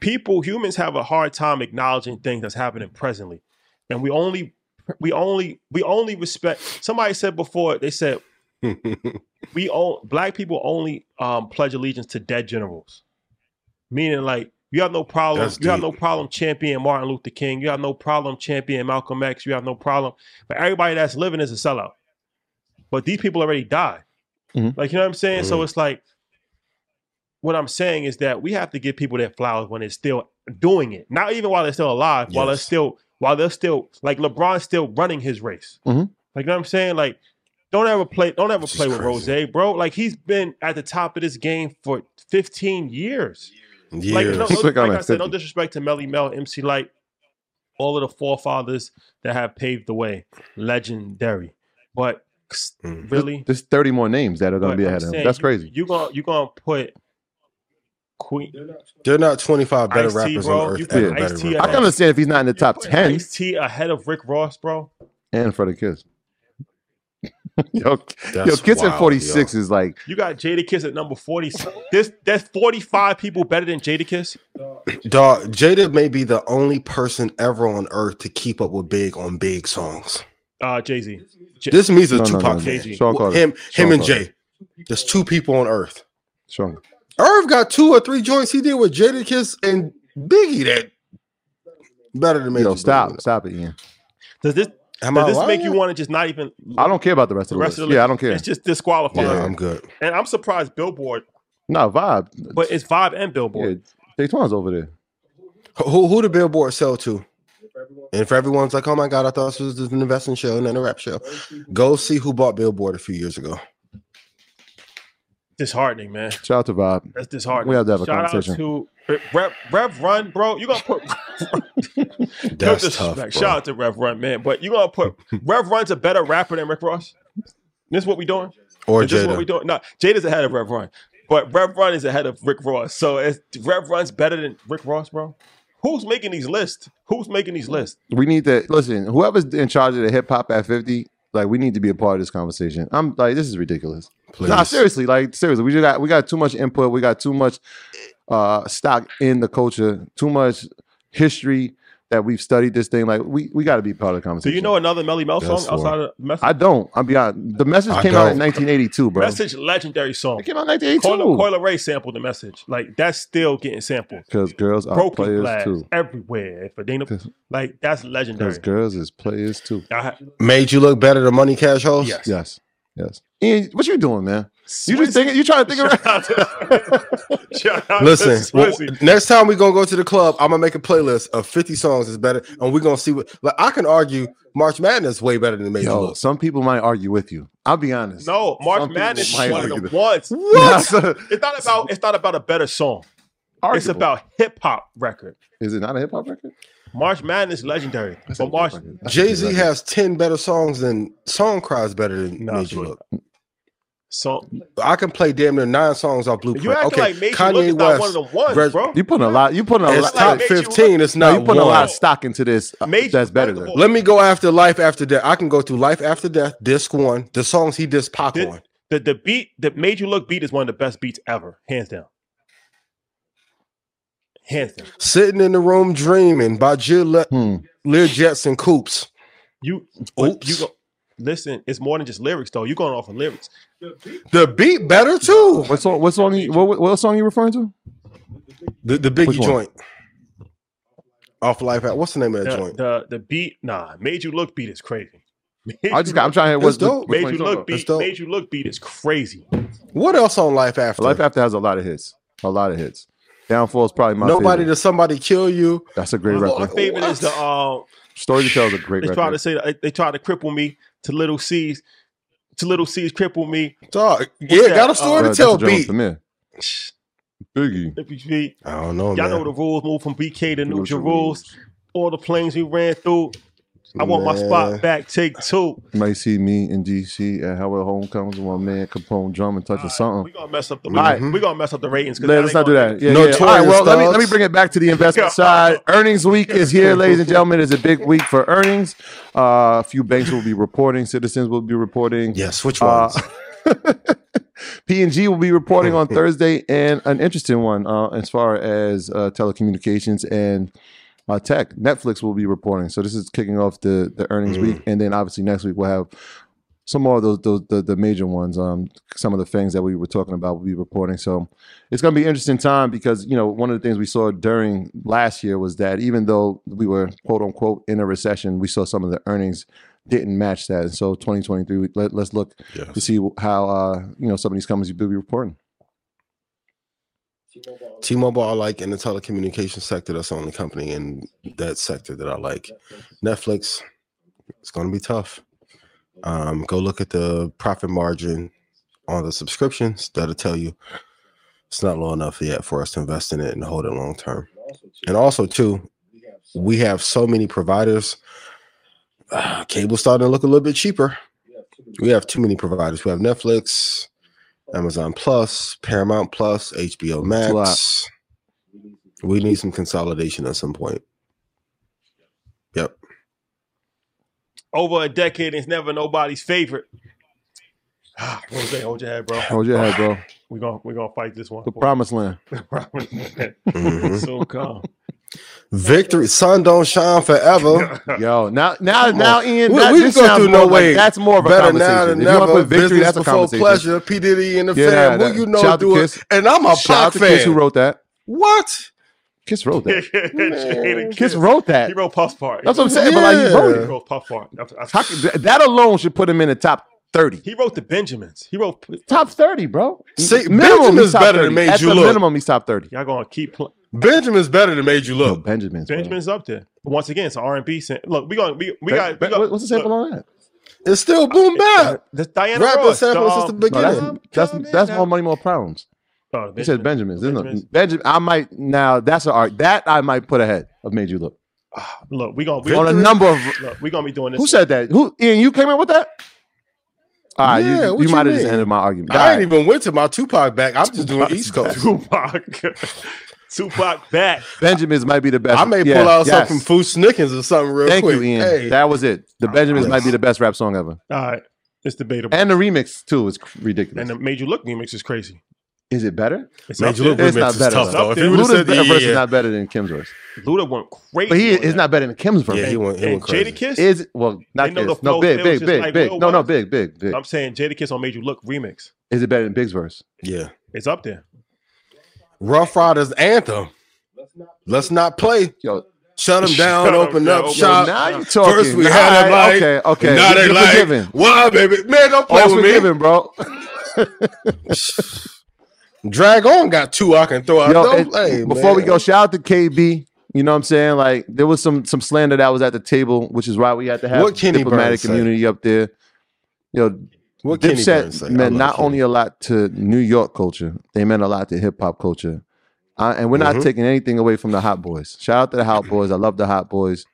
people, humans have a hard time acknowledging things that's happening presently, and we only, we only, we only respect. Somebody said before. They said we all black people only um, pledge allegiance to dead generals, meaning like you have no problem. That's you have no problem championing Martin Luther King. You have no problem championing Malcolm X. You have no problem. But everybody that's living is a sellout. But these people already died. Mhm. Like you know what I'm saying. So Mhm. it's like what I'm saying is that we have to give people their flowers when they're still doing it. Not even while they're still alive. While they're still while they're still like LeBron's still running his race. Mhm. Like you know what I'm saying. Like don't ever play. Don't ever This play with crazy. Rose, bro. Like he's been at the top of this game for 15 years. Years. Like, no, no, Click like I said, no disrespect to Melle Mel, MC Lyte, all of the forefathers that have paved the way. Legendary. But Mm. really, There's 30 more names that are going to be I'm ahead of him. saying That's you- crazy. You gonna you gonna put Queen They're not 25 better Ice-T, rappers bro. on earth. You ever put better Ice-T than I ahead. can understand if he's not in the top 10 Ice T ahead of Rick Ross, bro. and for the kids. yo, yo, That's kids at wild, 46 is like, You got Jadakiss at number forty. This that's forty five people better than Jadakiss. Dog, Jada may be the only person ever on earth to keep up with Big on Big songs. Uh, Jay Z. This means a No, no, Tupac no, fan. Jay-Z. Sean Carter. Him, Sean him and Carter. Jay. There's two people on earth. Sean. Irv got two or three joints he did with Jadakiss and Biggie that better than me. Yo, stop. Stop it, Ian. Does this Am I does this lying? make you want to just not even? I don't care about the rest the of the rest list. of the Yeah, I don't care. It's just disqualified. Yeah, I'm good. And I'm surprised Billboard, No, Vibe. but it's Vibe and Yeah, Billboard. Daytona's over there. Who who the billboard sell to? And if everyone's like, oh my god, I thought this was an investing show and then a rap show, go see who bought Billboard a few years ago. Disheartening, man. Shout out to Bob. That's disheartening. We have to have a Shout conversation. out to Rev, Rev Run, bro. You gonna put no That's disrespect. tough. Bro. Shout out to Rev Run, man. But you gonna put Rev Run's a better rapper than Rick Ross? This is what we doing? Or Is this what we Jada. doing? No, Jada's ahead of Rev Run, but Rev Run is ahead of Rick Ross. So is Rev Run's better than Rick Ross, bro? Who's making these lists? Who's making these lists? We need to listen. Whoever's in charge of the hip hop at 50, like we need to be a part of this conversation. I'm like, this is ridiculous. Please. Nah, seriously, like seriously, we just got we got too much input. We got too much uh stock in the culture, too much history that we've studied this thing. Like we we got to be part of the conversation. Do conversation. you know another Melle Mel song That's outside of Message? I don't. I'm beyond. The message I came out in don't. 1982, bro. Message legendary song. It came out in 1982. Coil, Coil Ray sampled the message. Like that's still getting sampled. Because girls are Broken players glass too. everywhere. If it ain't a, Cause- like that's legendary. Because girls is players too. I Made you look better than Money Cash Hoes? Yes. Yes. Yes. Ian, what you doing, man? You just thinking? You trying to think Shout around? out to- shout out to Listen, well, next time we gonna go to the club, I'm gonna make a playlist of 50 songs is better, and we're gonna see what. Like I can argue March Madness way better than Made You Yo, Look. some people might argue with you. I'll be honest. no, March Some Madness is might one of the ones. What? It's not about. It's not about a better song. It's about hip hop record. Is it not a hip hop record? March Madness legendary. That's But March hop record. That's a Jay good Z has 10 better songs than Song Cries better than Nah, Made You. Look. so I can play damn near nine songs off Blueprint. you acting okay, like Made You Kanye Look not West. one of the ones, Res- bro. You putting a lot. You putting a It's lot. like top Made 15. It's not you putting a lot of stock into this. uh, Made that's better than. Let me go after Life After Death. I can go through Life After Death, Disc One, the songs he dissed Pac The, on. the the beat that made you look beat is one of the best beats ever, hands down. Hands. Sitting in the Room Dreaming by Jill Le- Hmm. Lear Jets and Coops. You Oops. you go listen, it's more than just lyrics though. You're going off of lyrics. The beat better too. What song? What song? You, what, what song you referring to? The, the Biggie Which one? joint. Off Life After. What's the name of that The, joint? the the beat, nah, made you look beat is crazy. Made I just got. I'm trying to hear what's dope. made one you look beat. dope. Made you look beat is crazy. What else on Life After? Life After has a lot of hits. A lot of hits. Downfall is probably my Nobody favorite. does somebody kill you. That's a great record. My record. favorite is the What? um Story to Tell is a great they try to say that they try to cripple me to little C's to little C's cripple me. Dog. Yeah, that? got a story Uh, to tell a Jones beat. Biggie. Y'all I don't know, Y'all man. know the rules. Move from BK to New Those rules. All the planes we ran through. I want my spot back. Take two. You might see me in DC at Howard Homecomings with my man Capone drumming, touching We something. We gonna mess up the. All right. We gonna mess up the ratings. 'cause Let, now us not do that. Yeah, No yeah. All right, well, let me let me bring it back to the investment side. Earnings week is here, ladies and gentlemen. It's a big week for earnings. Uh, a few banks will be reporting. Citizens will be reporting. Yes, which Uh, ones? P&G will be reporting on Thursday, and an interesting one uh, as far as uh, telecommunications and uh, tech. Netflix will be reporting. So this is kicking off the the earnings week, and then obviously next week we'll have some more of those, those the, the major ones. Um, some of the things that we were talking about will be reporting. So it's going to be an interesting time because you know one of the things we saw during last year was that even though we were quote unquote in a recession, we saw some of the earnings didn't match that. And so 2023, let, let's look to see how uh, you know some of these companies will be reporting. T-Mobile, I like in the telecommunications sector. That's the only company in that sector that I like. Netflix, it's going to be tough. Um, go look at the profit margin on the subscriptions. That'll tell you it's not low enough yet for us to invest in it and hold it long term. And also, too, we have so many providers. Uh, cable's starting to look a little bit cheaper. We have too many providers. We have Netflix, Amazon Plus, Paramount Plus, HBO Max. We need some consolidation at some point. Yep. Over a decade, it's never nobody's favorite. Ah, Jose, hold your head, bro. Hold your head, bro. We're gonna we're gonna fight this one. The promised land. The promised land. so calm. Victory, sun don't shine forever. Yo, now, now, now, Ian, We- that, we this can go through more no like- way. That's more of a Better now conversation. than If you never. put victory, Business that's a before conversation. pleasure. P Diddy and the Yeah, fam. that- Who you know shout out to do it? Kiss. And I'm a Shout out Pac to Kiss who wrote that. What? Kiss wrote that. Jada Kiss wrote that. He wrote Puff's part. That's what I'm saying. But like he wrote He wrote Puff part. That's- that's- How that alone should put him in the top thirty. He wrote the Benjamins. He wrote. Top thirty, bro. See, minimum, Benjamin's he's top better than 30. Made At You the Look. minimum, he's top thirty. Y'all gonna keep pl- Benjamin's better than made you No, look. Benjamin's. bro. Benjamin's up there. But once again, it's an R and B. Look, we gonna we, we got, we got what's the sample look, on that? It's still boom bap. This Diana Rapper Ross. sample since um, the No, beginning. that's that's, that's more money, more problems. oh, He said Benjamin's. There's no- Benjamin. I might now. That's an art that I might put ahead of made you look Look, we gonna we, on a number of. look, we gonna be doing this. Who said that? Who Ian? You came in with that? All right, Yeah, you, you you might have just ended my argument. I All ain't right. even went to my Tupac back. I'm just doing East Coast. Tupac? Tupac back. Benjamin's might be the best. I may Yeah, pull out yes. something from Foo Snickens or something real Thank quick. you, Ian. Hey, That was it. The oh, Benjamins yes. might be the best rap song ever, All right, it's debatable. and the remix too is ridiculous. And the Made You Look remix is crazy. is it better? It's Made up You Look. It's remix not is better, tough though. though. If Luda's you would have Luda's said verse yeah, is not better than Kim's verse, Luda went crazy. but he is not better than Kim's verse. Yeah, he went, he went crazy. Jada Kiss. Is well, not They Kiss. No, big, big, big, like big. No, no, big, big, big. I'm saying Jada Kiss on Made You Look remix. Is it better than Big's verse? Yeah. It's up there. Ruff Ryders anthem. Let's not play. Yo, Shut them down, Shut 'em open down, up open shop. now you talking. First we All had them right, like, okay, okay. Now they You're like, forgiven. why, baby? Man, don't play All's with me. forgiven, bro. Drag-On got two I can throw out. Yo, Don't play, before we go, shout out to KB. You know what I'm saying? Like there was some some slander that was at the table, which is why we had to have What diplomatic Burns say? community up there. You know, What Kenny Burns Dipset say? Meant not Kenny. only a lot to New York culture, they meant a lot to hip hop culture. Uh, and we're not Mhm. taking anything away from the Hot Boys. Shout out to the Hot Boys. I love the Hot Boys.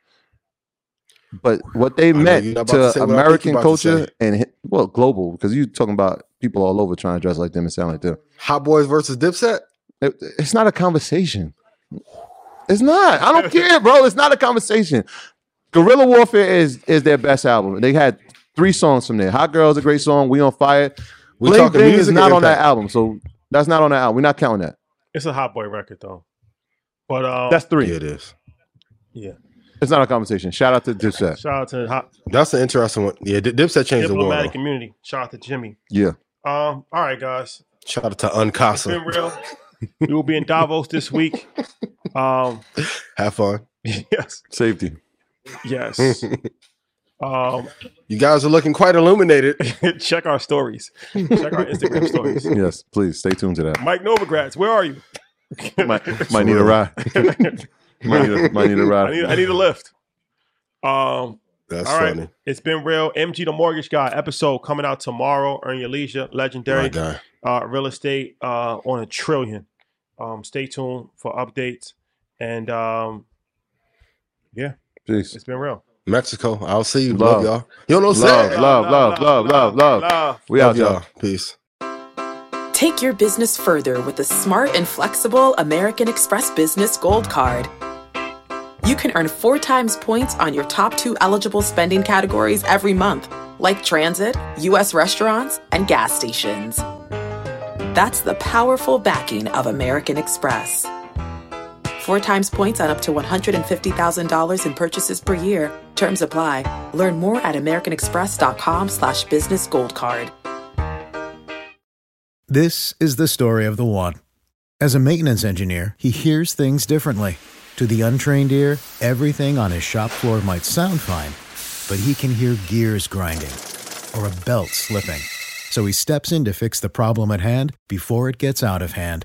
But what they meant you're not about to to say what I think American you're to culture and well, global, because you're talking about people all over trying to dress like them and sound like them. Hot Boys versus Dipset. It- it's not a conversation. It's not. I don't care, bro. It's not a conversation. Guerrilla Warfare is is their best album. They had three songs from there. Hot Girl is a great song. We on Fire. We Bling talking Bling is not on that album, so that's not on that album. We're not counting that. It's a hot boy record though. But um, That's three. Yeah, it is. yeah. It's not a conversation. Shout out to Dipset. Shout out to hot That's an interesting one. Yeah, Dipset changed the world. diplomatic community. Shout out to Jimmy. Yeah. Um. All right, guys. Shout out to It's Uncasa. been real. we will be in Davos this week. Um. Have fun. Yes. Safety. Yes. Um. You guys are looking quite illuminated. check our stories. Check our Instagram stories. Yes, please stay tuned to that. Mike Novogratz, where are you? Might, might need a ride. might, need a, might need a I ride. need I need a lift. Um. That's All right. funny. It's been real. MG the Mortgage Guy episode coming out tomorrow. Earn your leisure. My Legendary guy. uh, real estate uh, on a trillion. Um, stay tuned for updates. And um, yeah, Peace. it's been real. Mexico. I'll see you. Love. Love, y'all. You don't know Love, say. love, love, love, love, love. We out, Love y'all. y'all. Peace. Take your business further with the smart and flexible American Express Business Gold Card. You can earn four times points on your top two eligible spending categories every month, like transit, U.S. restaurants, and gas stations. That's the powerful backing of American Express. Four times points on up to $150,000 in purchases per year. Terms apply. Learn more at americanexpress.com slash business gold card. This is the story of the one. As a maintenance engineer, he hears things differently. To the untrained ear, everything on his shop floor might sound fine, but he can hear gears grinding or a belt slipping. So he steps in to fix the problem at hand before it gets out of hand.